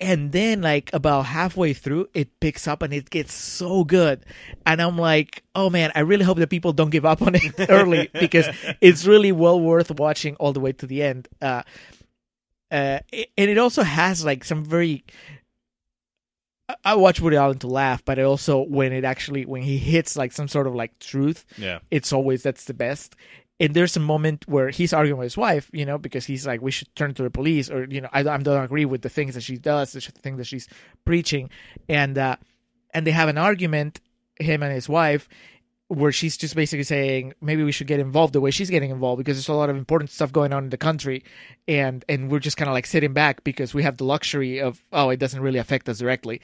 And then like about halfway through, it picks up and it gets so good. And I'm like, oh man, I really hope that people don't give up on it early because it's really well worth watching all the way to the end. Uh uh, and it also has like some very I- watch Woody Allen to laugh, but I also when it actually when he hits like some sort of like truth, Yeah. it's always that's the best. And there's a moment where he's arguing with his wife, you know, because he's like, we should turn to the police, or you know, I, I don't agree with the things that she does, the things that she's preaching, and uh, and they have an argument, him and his wife, where she's just basically saying maybe we should get involved the way she's getting involved because there's a lot of important stuff going on in the country. And and we're just kind of like sitting back because we have the luxury of oh it doesn't really affect us directly.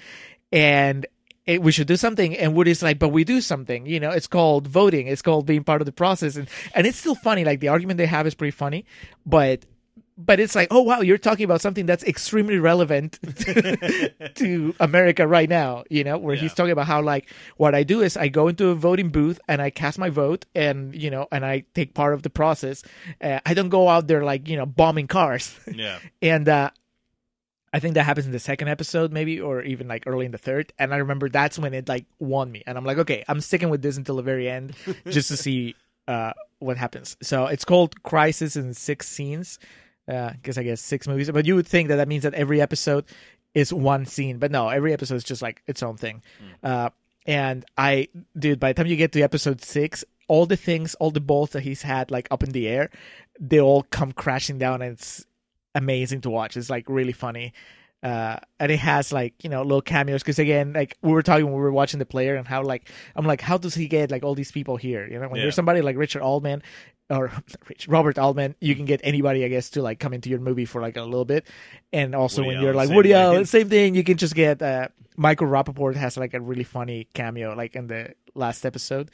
And it, we should do something. And Woody's like but we do something you know it's called voting. It's called being part of the process. And and it's still funny. Like the argument they have is pretty funny. But but it's like, oh wow, you're talking about something that's extremely relevant to America right now. You know, where he's talking about how like what I do is I go into a voting booth and I cast my vote, and you know, and I take part of the process. Uh, I don't go out there like you know bombing cars. Yeah. and uh, I think that happens in the second episode, maybe, or even like early in the third. And I remember that's when it like won me, and I'm like, okay, I'm sticking with this until the very end, just to see uh, what happens. So it's called Crisis in Six Scenes, because I guess six movies. But you would think that that means that every episode is one scene, but no, every episode is just like its own thing. Uh, and I, dude, by the time you get to episode six, all the things, all the balls that he's had like up in the air, they all come crashing down, and it's amazing to watch. It's like really funny. Uh, and it has like you know little cameos because again like we were talking when we were watching the player and how like I'm like how does he get like all these people here you know when Yeah. you're somebody like Richard Altman or Rich, Robert Altman you can get anybody I guess to like come into your movie for like a little bit and also Woody when you're like Woody. Allen same thing you can just get uh, Michael Rapaport has like a really funny cameo like in the last episode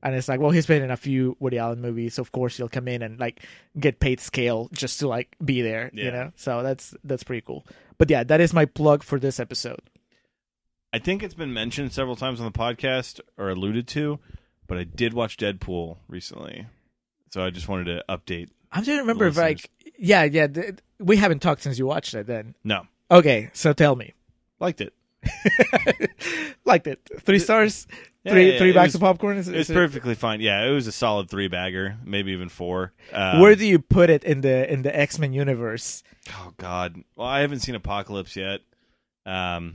and it's like, well, he's been in a few Woody Allen movies, so of course he'll come in and like get paid scale just to like be there, you know. So that's that's pretty cool. But yeah, that is my plug for this episode. I think it's been mentioned several times on the podcast or alluded to, but I did watch Deadpool recently, so I just wanted to update. I'm trying to remember if like, yeah, yeah, th- we haven't talked since you watched it. Then No, Okay, so tell me. Liked it. Liked it. Three stars. Yeah, three yeah, three bags was- of popcorn. Is, It was is perfectly fine. Yeah, it was a solid three bagger, maybe even four. Um, Where do you put it in the in the X Men universe? Oh God. Well, I haven't seen Apocalypse yet. Um.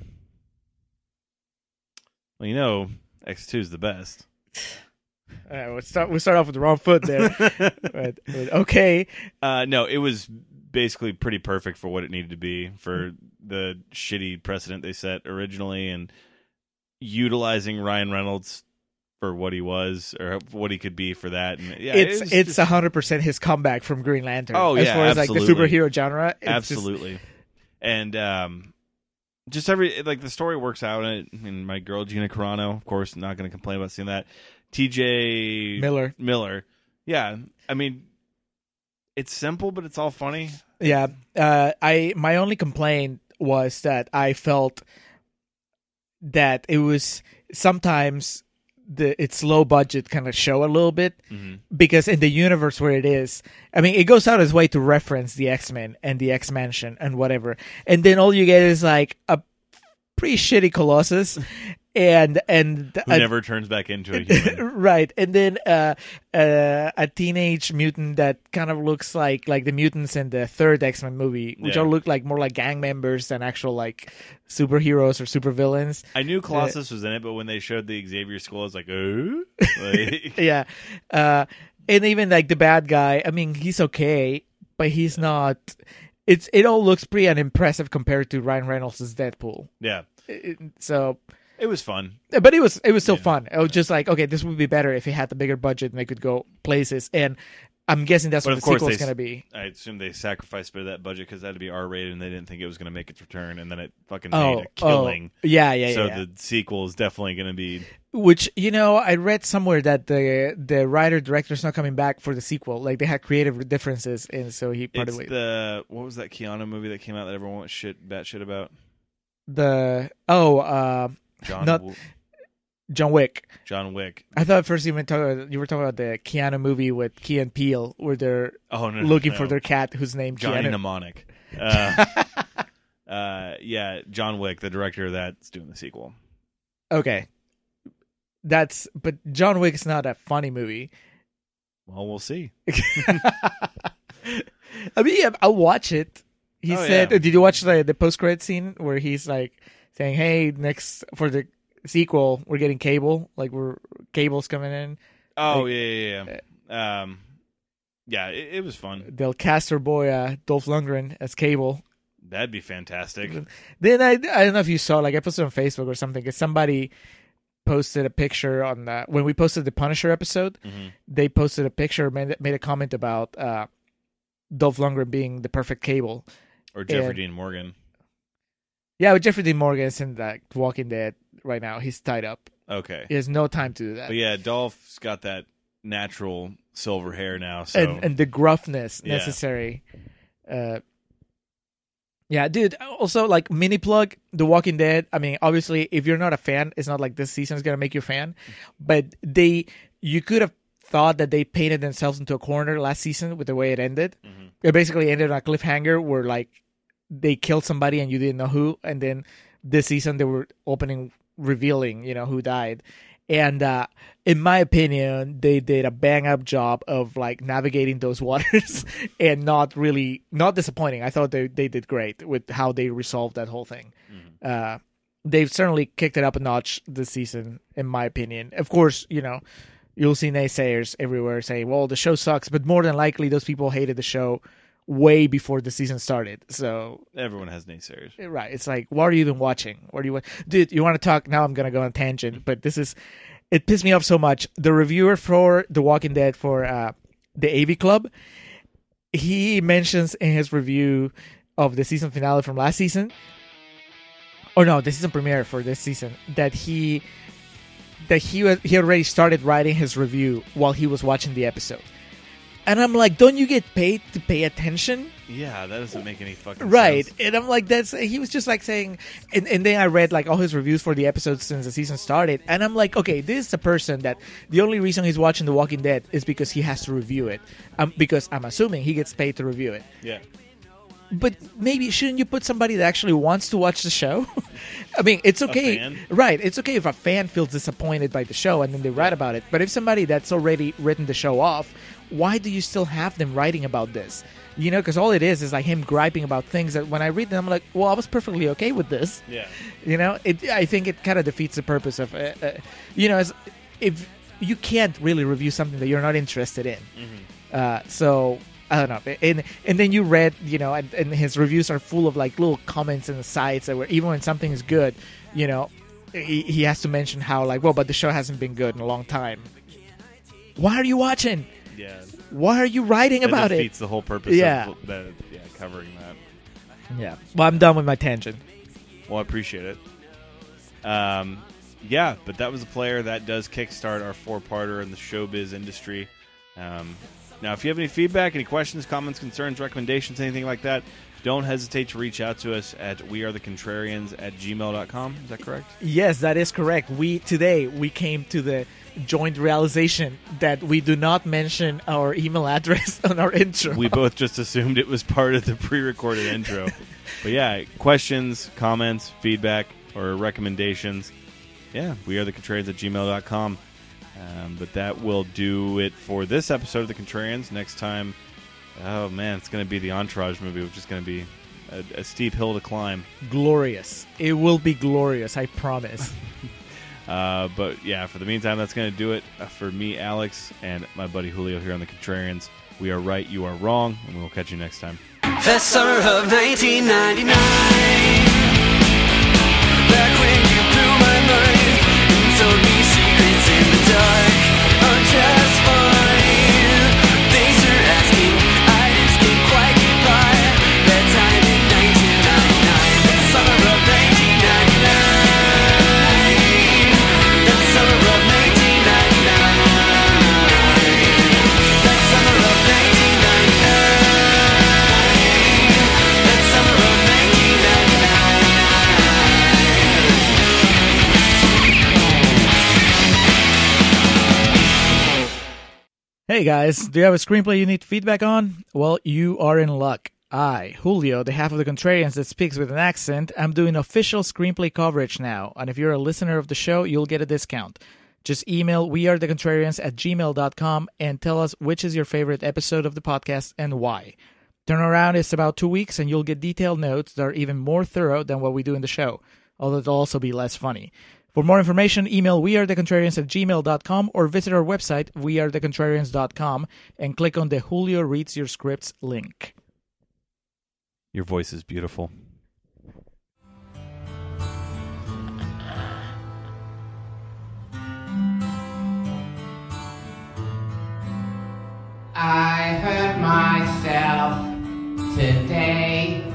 Well, you know, X two is the best. All right, we'll start. We'll start off with the wrong foot there. but, but okay, Uh, no, it was basically pretty perfect for what it needed to be for the shitty precedent they set originally, and utilizing Ryan Reynolds for what he was or what he could be for that. And yeah, it's it's a hundred percent his comeback from Green Lantern. Oh, as yeah, far as like the superhero genre, it's just- absolutely and um just every like the story works out and, and my girl gina carano of course not going to complain about seeing that tj Miller. miller yeah i mean it's simple but it's all funny Yeah, uh, I my only complaint was that I felt that it was sometimes the its low budget kind of show a little bit Mm-hmm. because in the universe where it is, I mean, it goes out its way to reference the X Men and the X Mansion and whatever, and then all you get is like a pretty shitty Colossus. And and who a- never turns back into a human. Right. And then uh, uh, a teenage mutant that kind of looks like like the mutants in the third x-men movie which Yeah. all look like more like gang members than actual like superheroes or supervillains. I knew colossus was in it but when they showed the xavier School, i was like oh like, yeah. Uh and even like the bad guy i mean he's okay but he's not it's it all looks pretty unimpressive compared to ryan reynolds' deadpool. Yeah. It- so it was fun but it was it was still fun. It was just like okay, this would be better if it had the bigger budget and they could go places. And I'm guessing that's but what the sequel is going to be. i assume they sacrificed a bit of that budget because that had to be r-rated and they didn't think it was going to make its return and then it fucking Oh, made a killing oh, yeah, yeah, yeah. so yeah. the sequel is definitely going to be Which you know, I read somewhere that the the writer director's not coming back for the sequel. Like they had creative differences, and so he parted it's ways. the what was that Keanu movie that came out that everyone went shit batshit about? The oh, uh, John not Wo- John Wick. John Wick. I thought at first you were talking about, you were talking about the Keanu movie with Key and Peele, where they're Oh no, looking no. for their cat whose name Johnny Keanu. Mnemonic. Uh, uh, yeah, John Wick, the director of that's doing the sequel. Okay, that's but John Wick's not a funny movie. Well, we'll see. I mean, yeah, I'll watch it. He Oh, said, yeah. "Did you watch the the post credit scene where he's like saying, "Hey, next for the sequel, we're getting cable. Like we're cable's coming in. Oh Like, yeah, yeah, yeah. Um, yeah, it, it was fun. They'll cast our boy uh, Dolph Lundgren as Cable. That'd be fantastic. Then I I don't know if you saw like I posted on Facebook or something. 'cause somebody posted a picture on the when we posted the Punisher episode. Mhm. They posted a picture made made a comment about uh, Dolph Lundgren being the perfect Cable. Or Jeffrey And- Dean Morgan. Yeah, but Jeffrey Dean Morgan is in that Walking Dead right now. He's tied up. Okay. He has no time to do that. But yeah, Dolph's got that natural silver hair now. So and and the gruffness Yeah. necessary. Uh, yeah, dude. Also, like mini plug, The Walking Dead. I mean, obviously, if you're not a fan, it's not like this season is gonna make you a fan. But they, you could have thought that they painted themselves into a corner last season with the way it ended. It basically ended on a cliffhanger where like they killed somebody and you didn't know who, and then this season they were opening revealing, you know, who died. And uh, in my opinion, they did a bang up job of like navigating those waters and not really not disappointing. I thought they they did great with how they resolved that whole thing. Uh, they've certainly kicked it up a notch this season, in my opinion. Of course, you know, you'll see naysayers everywhere saying, "Well, the show sucks," but more than likely, those people hated the show way before the season started. So everyone has naysayers. Right. It's like, what are you even watching? What do you want? Dude, you want to talk? Now I'm going to go on tangent, but this is, it pissed me off so much. The reviewer for The Walking Dead for uh, the AV Club, he mentions in his review of the season finale from last season, or no, the season premiere for this season, that he, that he, was, he already started writing his review while he was watching the episode. And I'm like, don't you get paid to pay attention? Yeah, that doesn't make any fucking sense. right sense. and i'm like that's he was just like saying and, and then i read like all his reviews for the episodes since the season started and i'm like okay this is a person that the only reason he's watching the walking dead is because he has to review it um, because i'm assuming he gets paid to review it Yeah. But maybe shouldn't you put somebody that actually wants to watch the show? I mean, it's okay, right? It's okay if a fan feels disappointed by the show and then they write about it. But if somebody that's already written the show off, why do you still have them writing about this? You know, because all it is is like him griping about things that when I read them, I'm like, well, I was perfectly okay with this. Yeah. You know, it. I think it kind of defeats the purpose of, uh, uh, you know, as if you can't really review something that you're not interested in. Uh, so I don't know, and and then you read, you know, and, and his reviews are full of like little comments and sides that where even when something is good, you know, he, he has to mention how like, well, but the show hasn't been good in a long time. Why are you watching? Yeah. Why are you writing about defeats it? the whole purpose Yeah. of the, yeah, covering that. Yeah. Well, I'm done with my tangent. Well, I appreciate it. Um, yeah, but that was a player that does kickstart our four-parter in the showbiz industry. Um, now, if you have any feedback, any questions, comments, concerns, recommendations, anything like that, don't hesitate to reach out to us at wearethecontrarians at gmail.com. Is that correct? Yes, that is correct. We today we came to the joint realization that we do not mention our email address on our intro. We both just assumed it was part of the pre-recorded intro. But yeah, questions, comments, feedback, or recommendations, yeah, we are the contrarians at gmail.com. Um, but that will do it for this episode of the Contrarians. Next time, oh man, it's going to be the Entourage movie, which is going to be a, a steep hill to climb. glorious. It will be glorious, I promise. Uh, but yeah, for the meantime, that's going to do it uh, for me, Alex, and my buddy Julio here on the Contrarians. We are right, you are wrong, and we'll catch you next time. The summer of 1999 Back when you blew my mind And told me secrets in the dark. I'm just fine. Thanks for asking Hey guys, do you have a screenplay you need feedback on? Well, you are in luck. I, Julio, the half of the Contrarians that speaks with an accent, I'm doing official screenplay coverage now, and if you're a listener of the show, you'll get a discount. Just email wearethecontrarians at gmail.com and tell us which is your favorite episode of the podcast and why. Turnaround is about two weeks, and you'll get detailed notes that are even more thorough than what we do in the show, although it'll also be less funny. For more information, email wearethecontrarians at gmail.com or visit our website, wearethecontrarians.com, and click on the Julio Reads Your Scripts link. Your voice is beautiful. I hurt myself today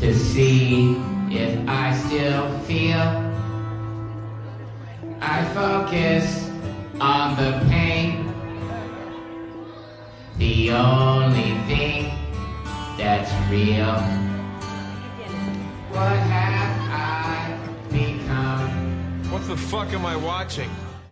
to see if I still feel. I focus on the pain, the only thing that's real. What have I become? What the fuck am I watching?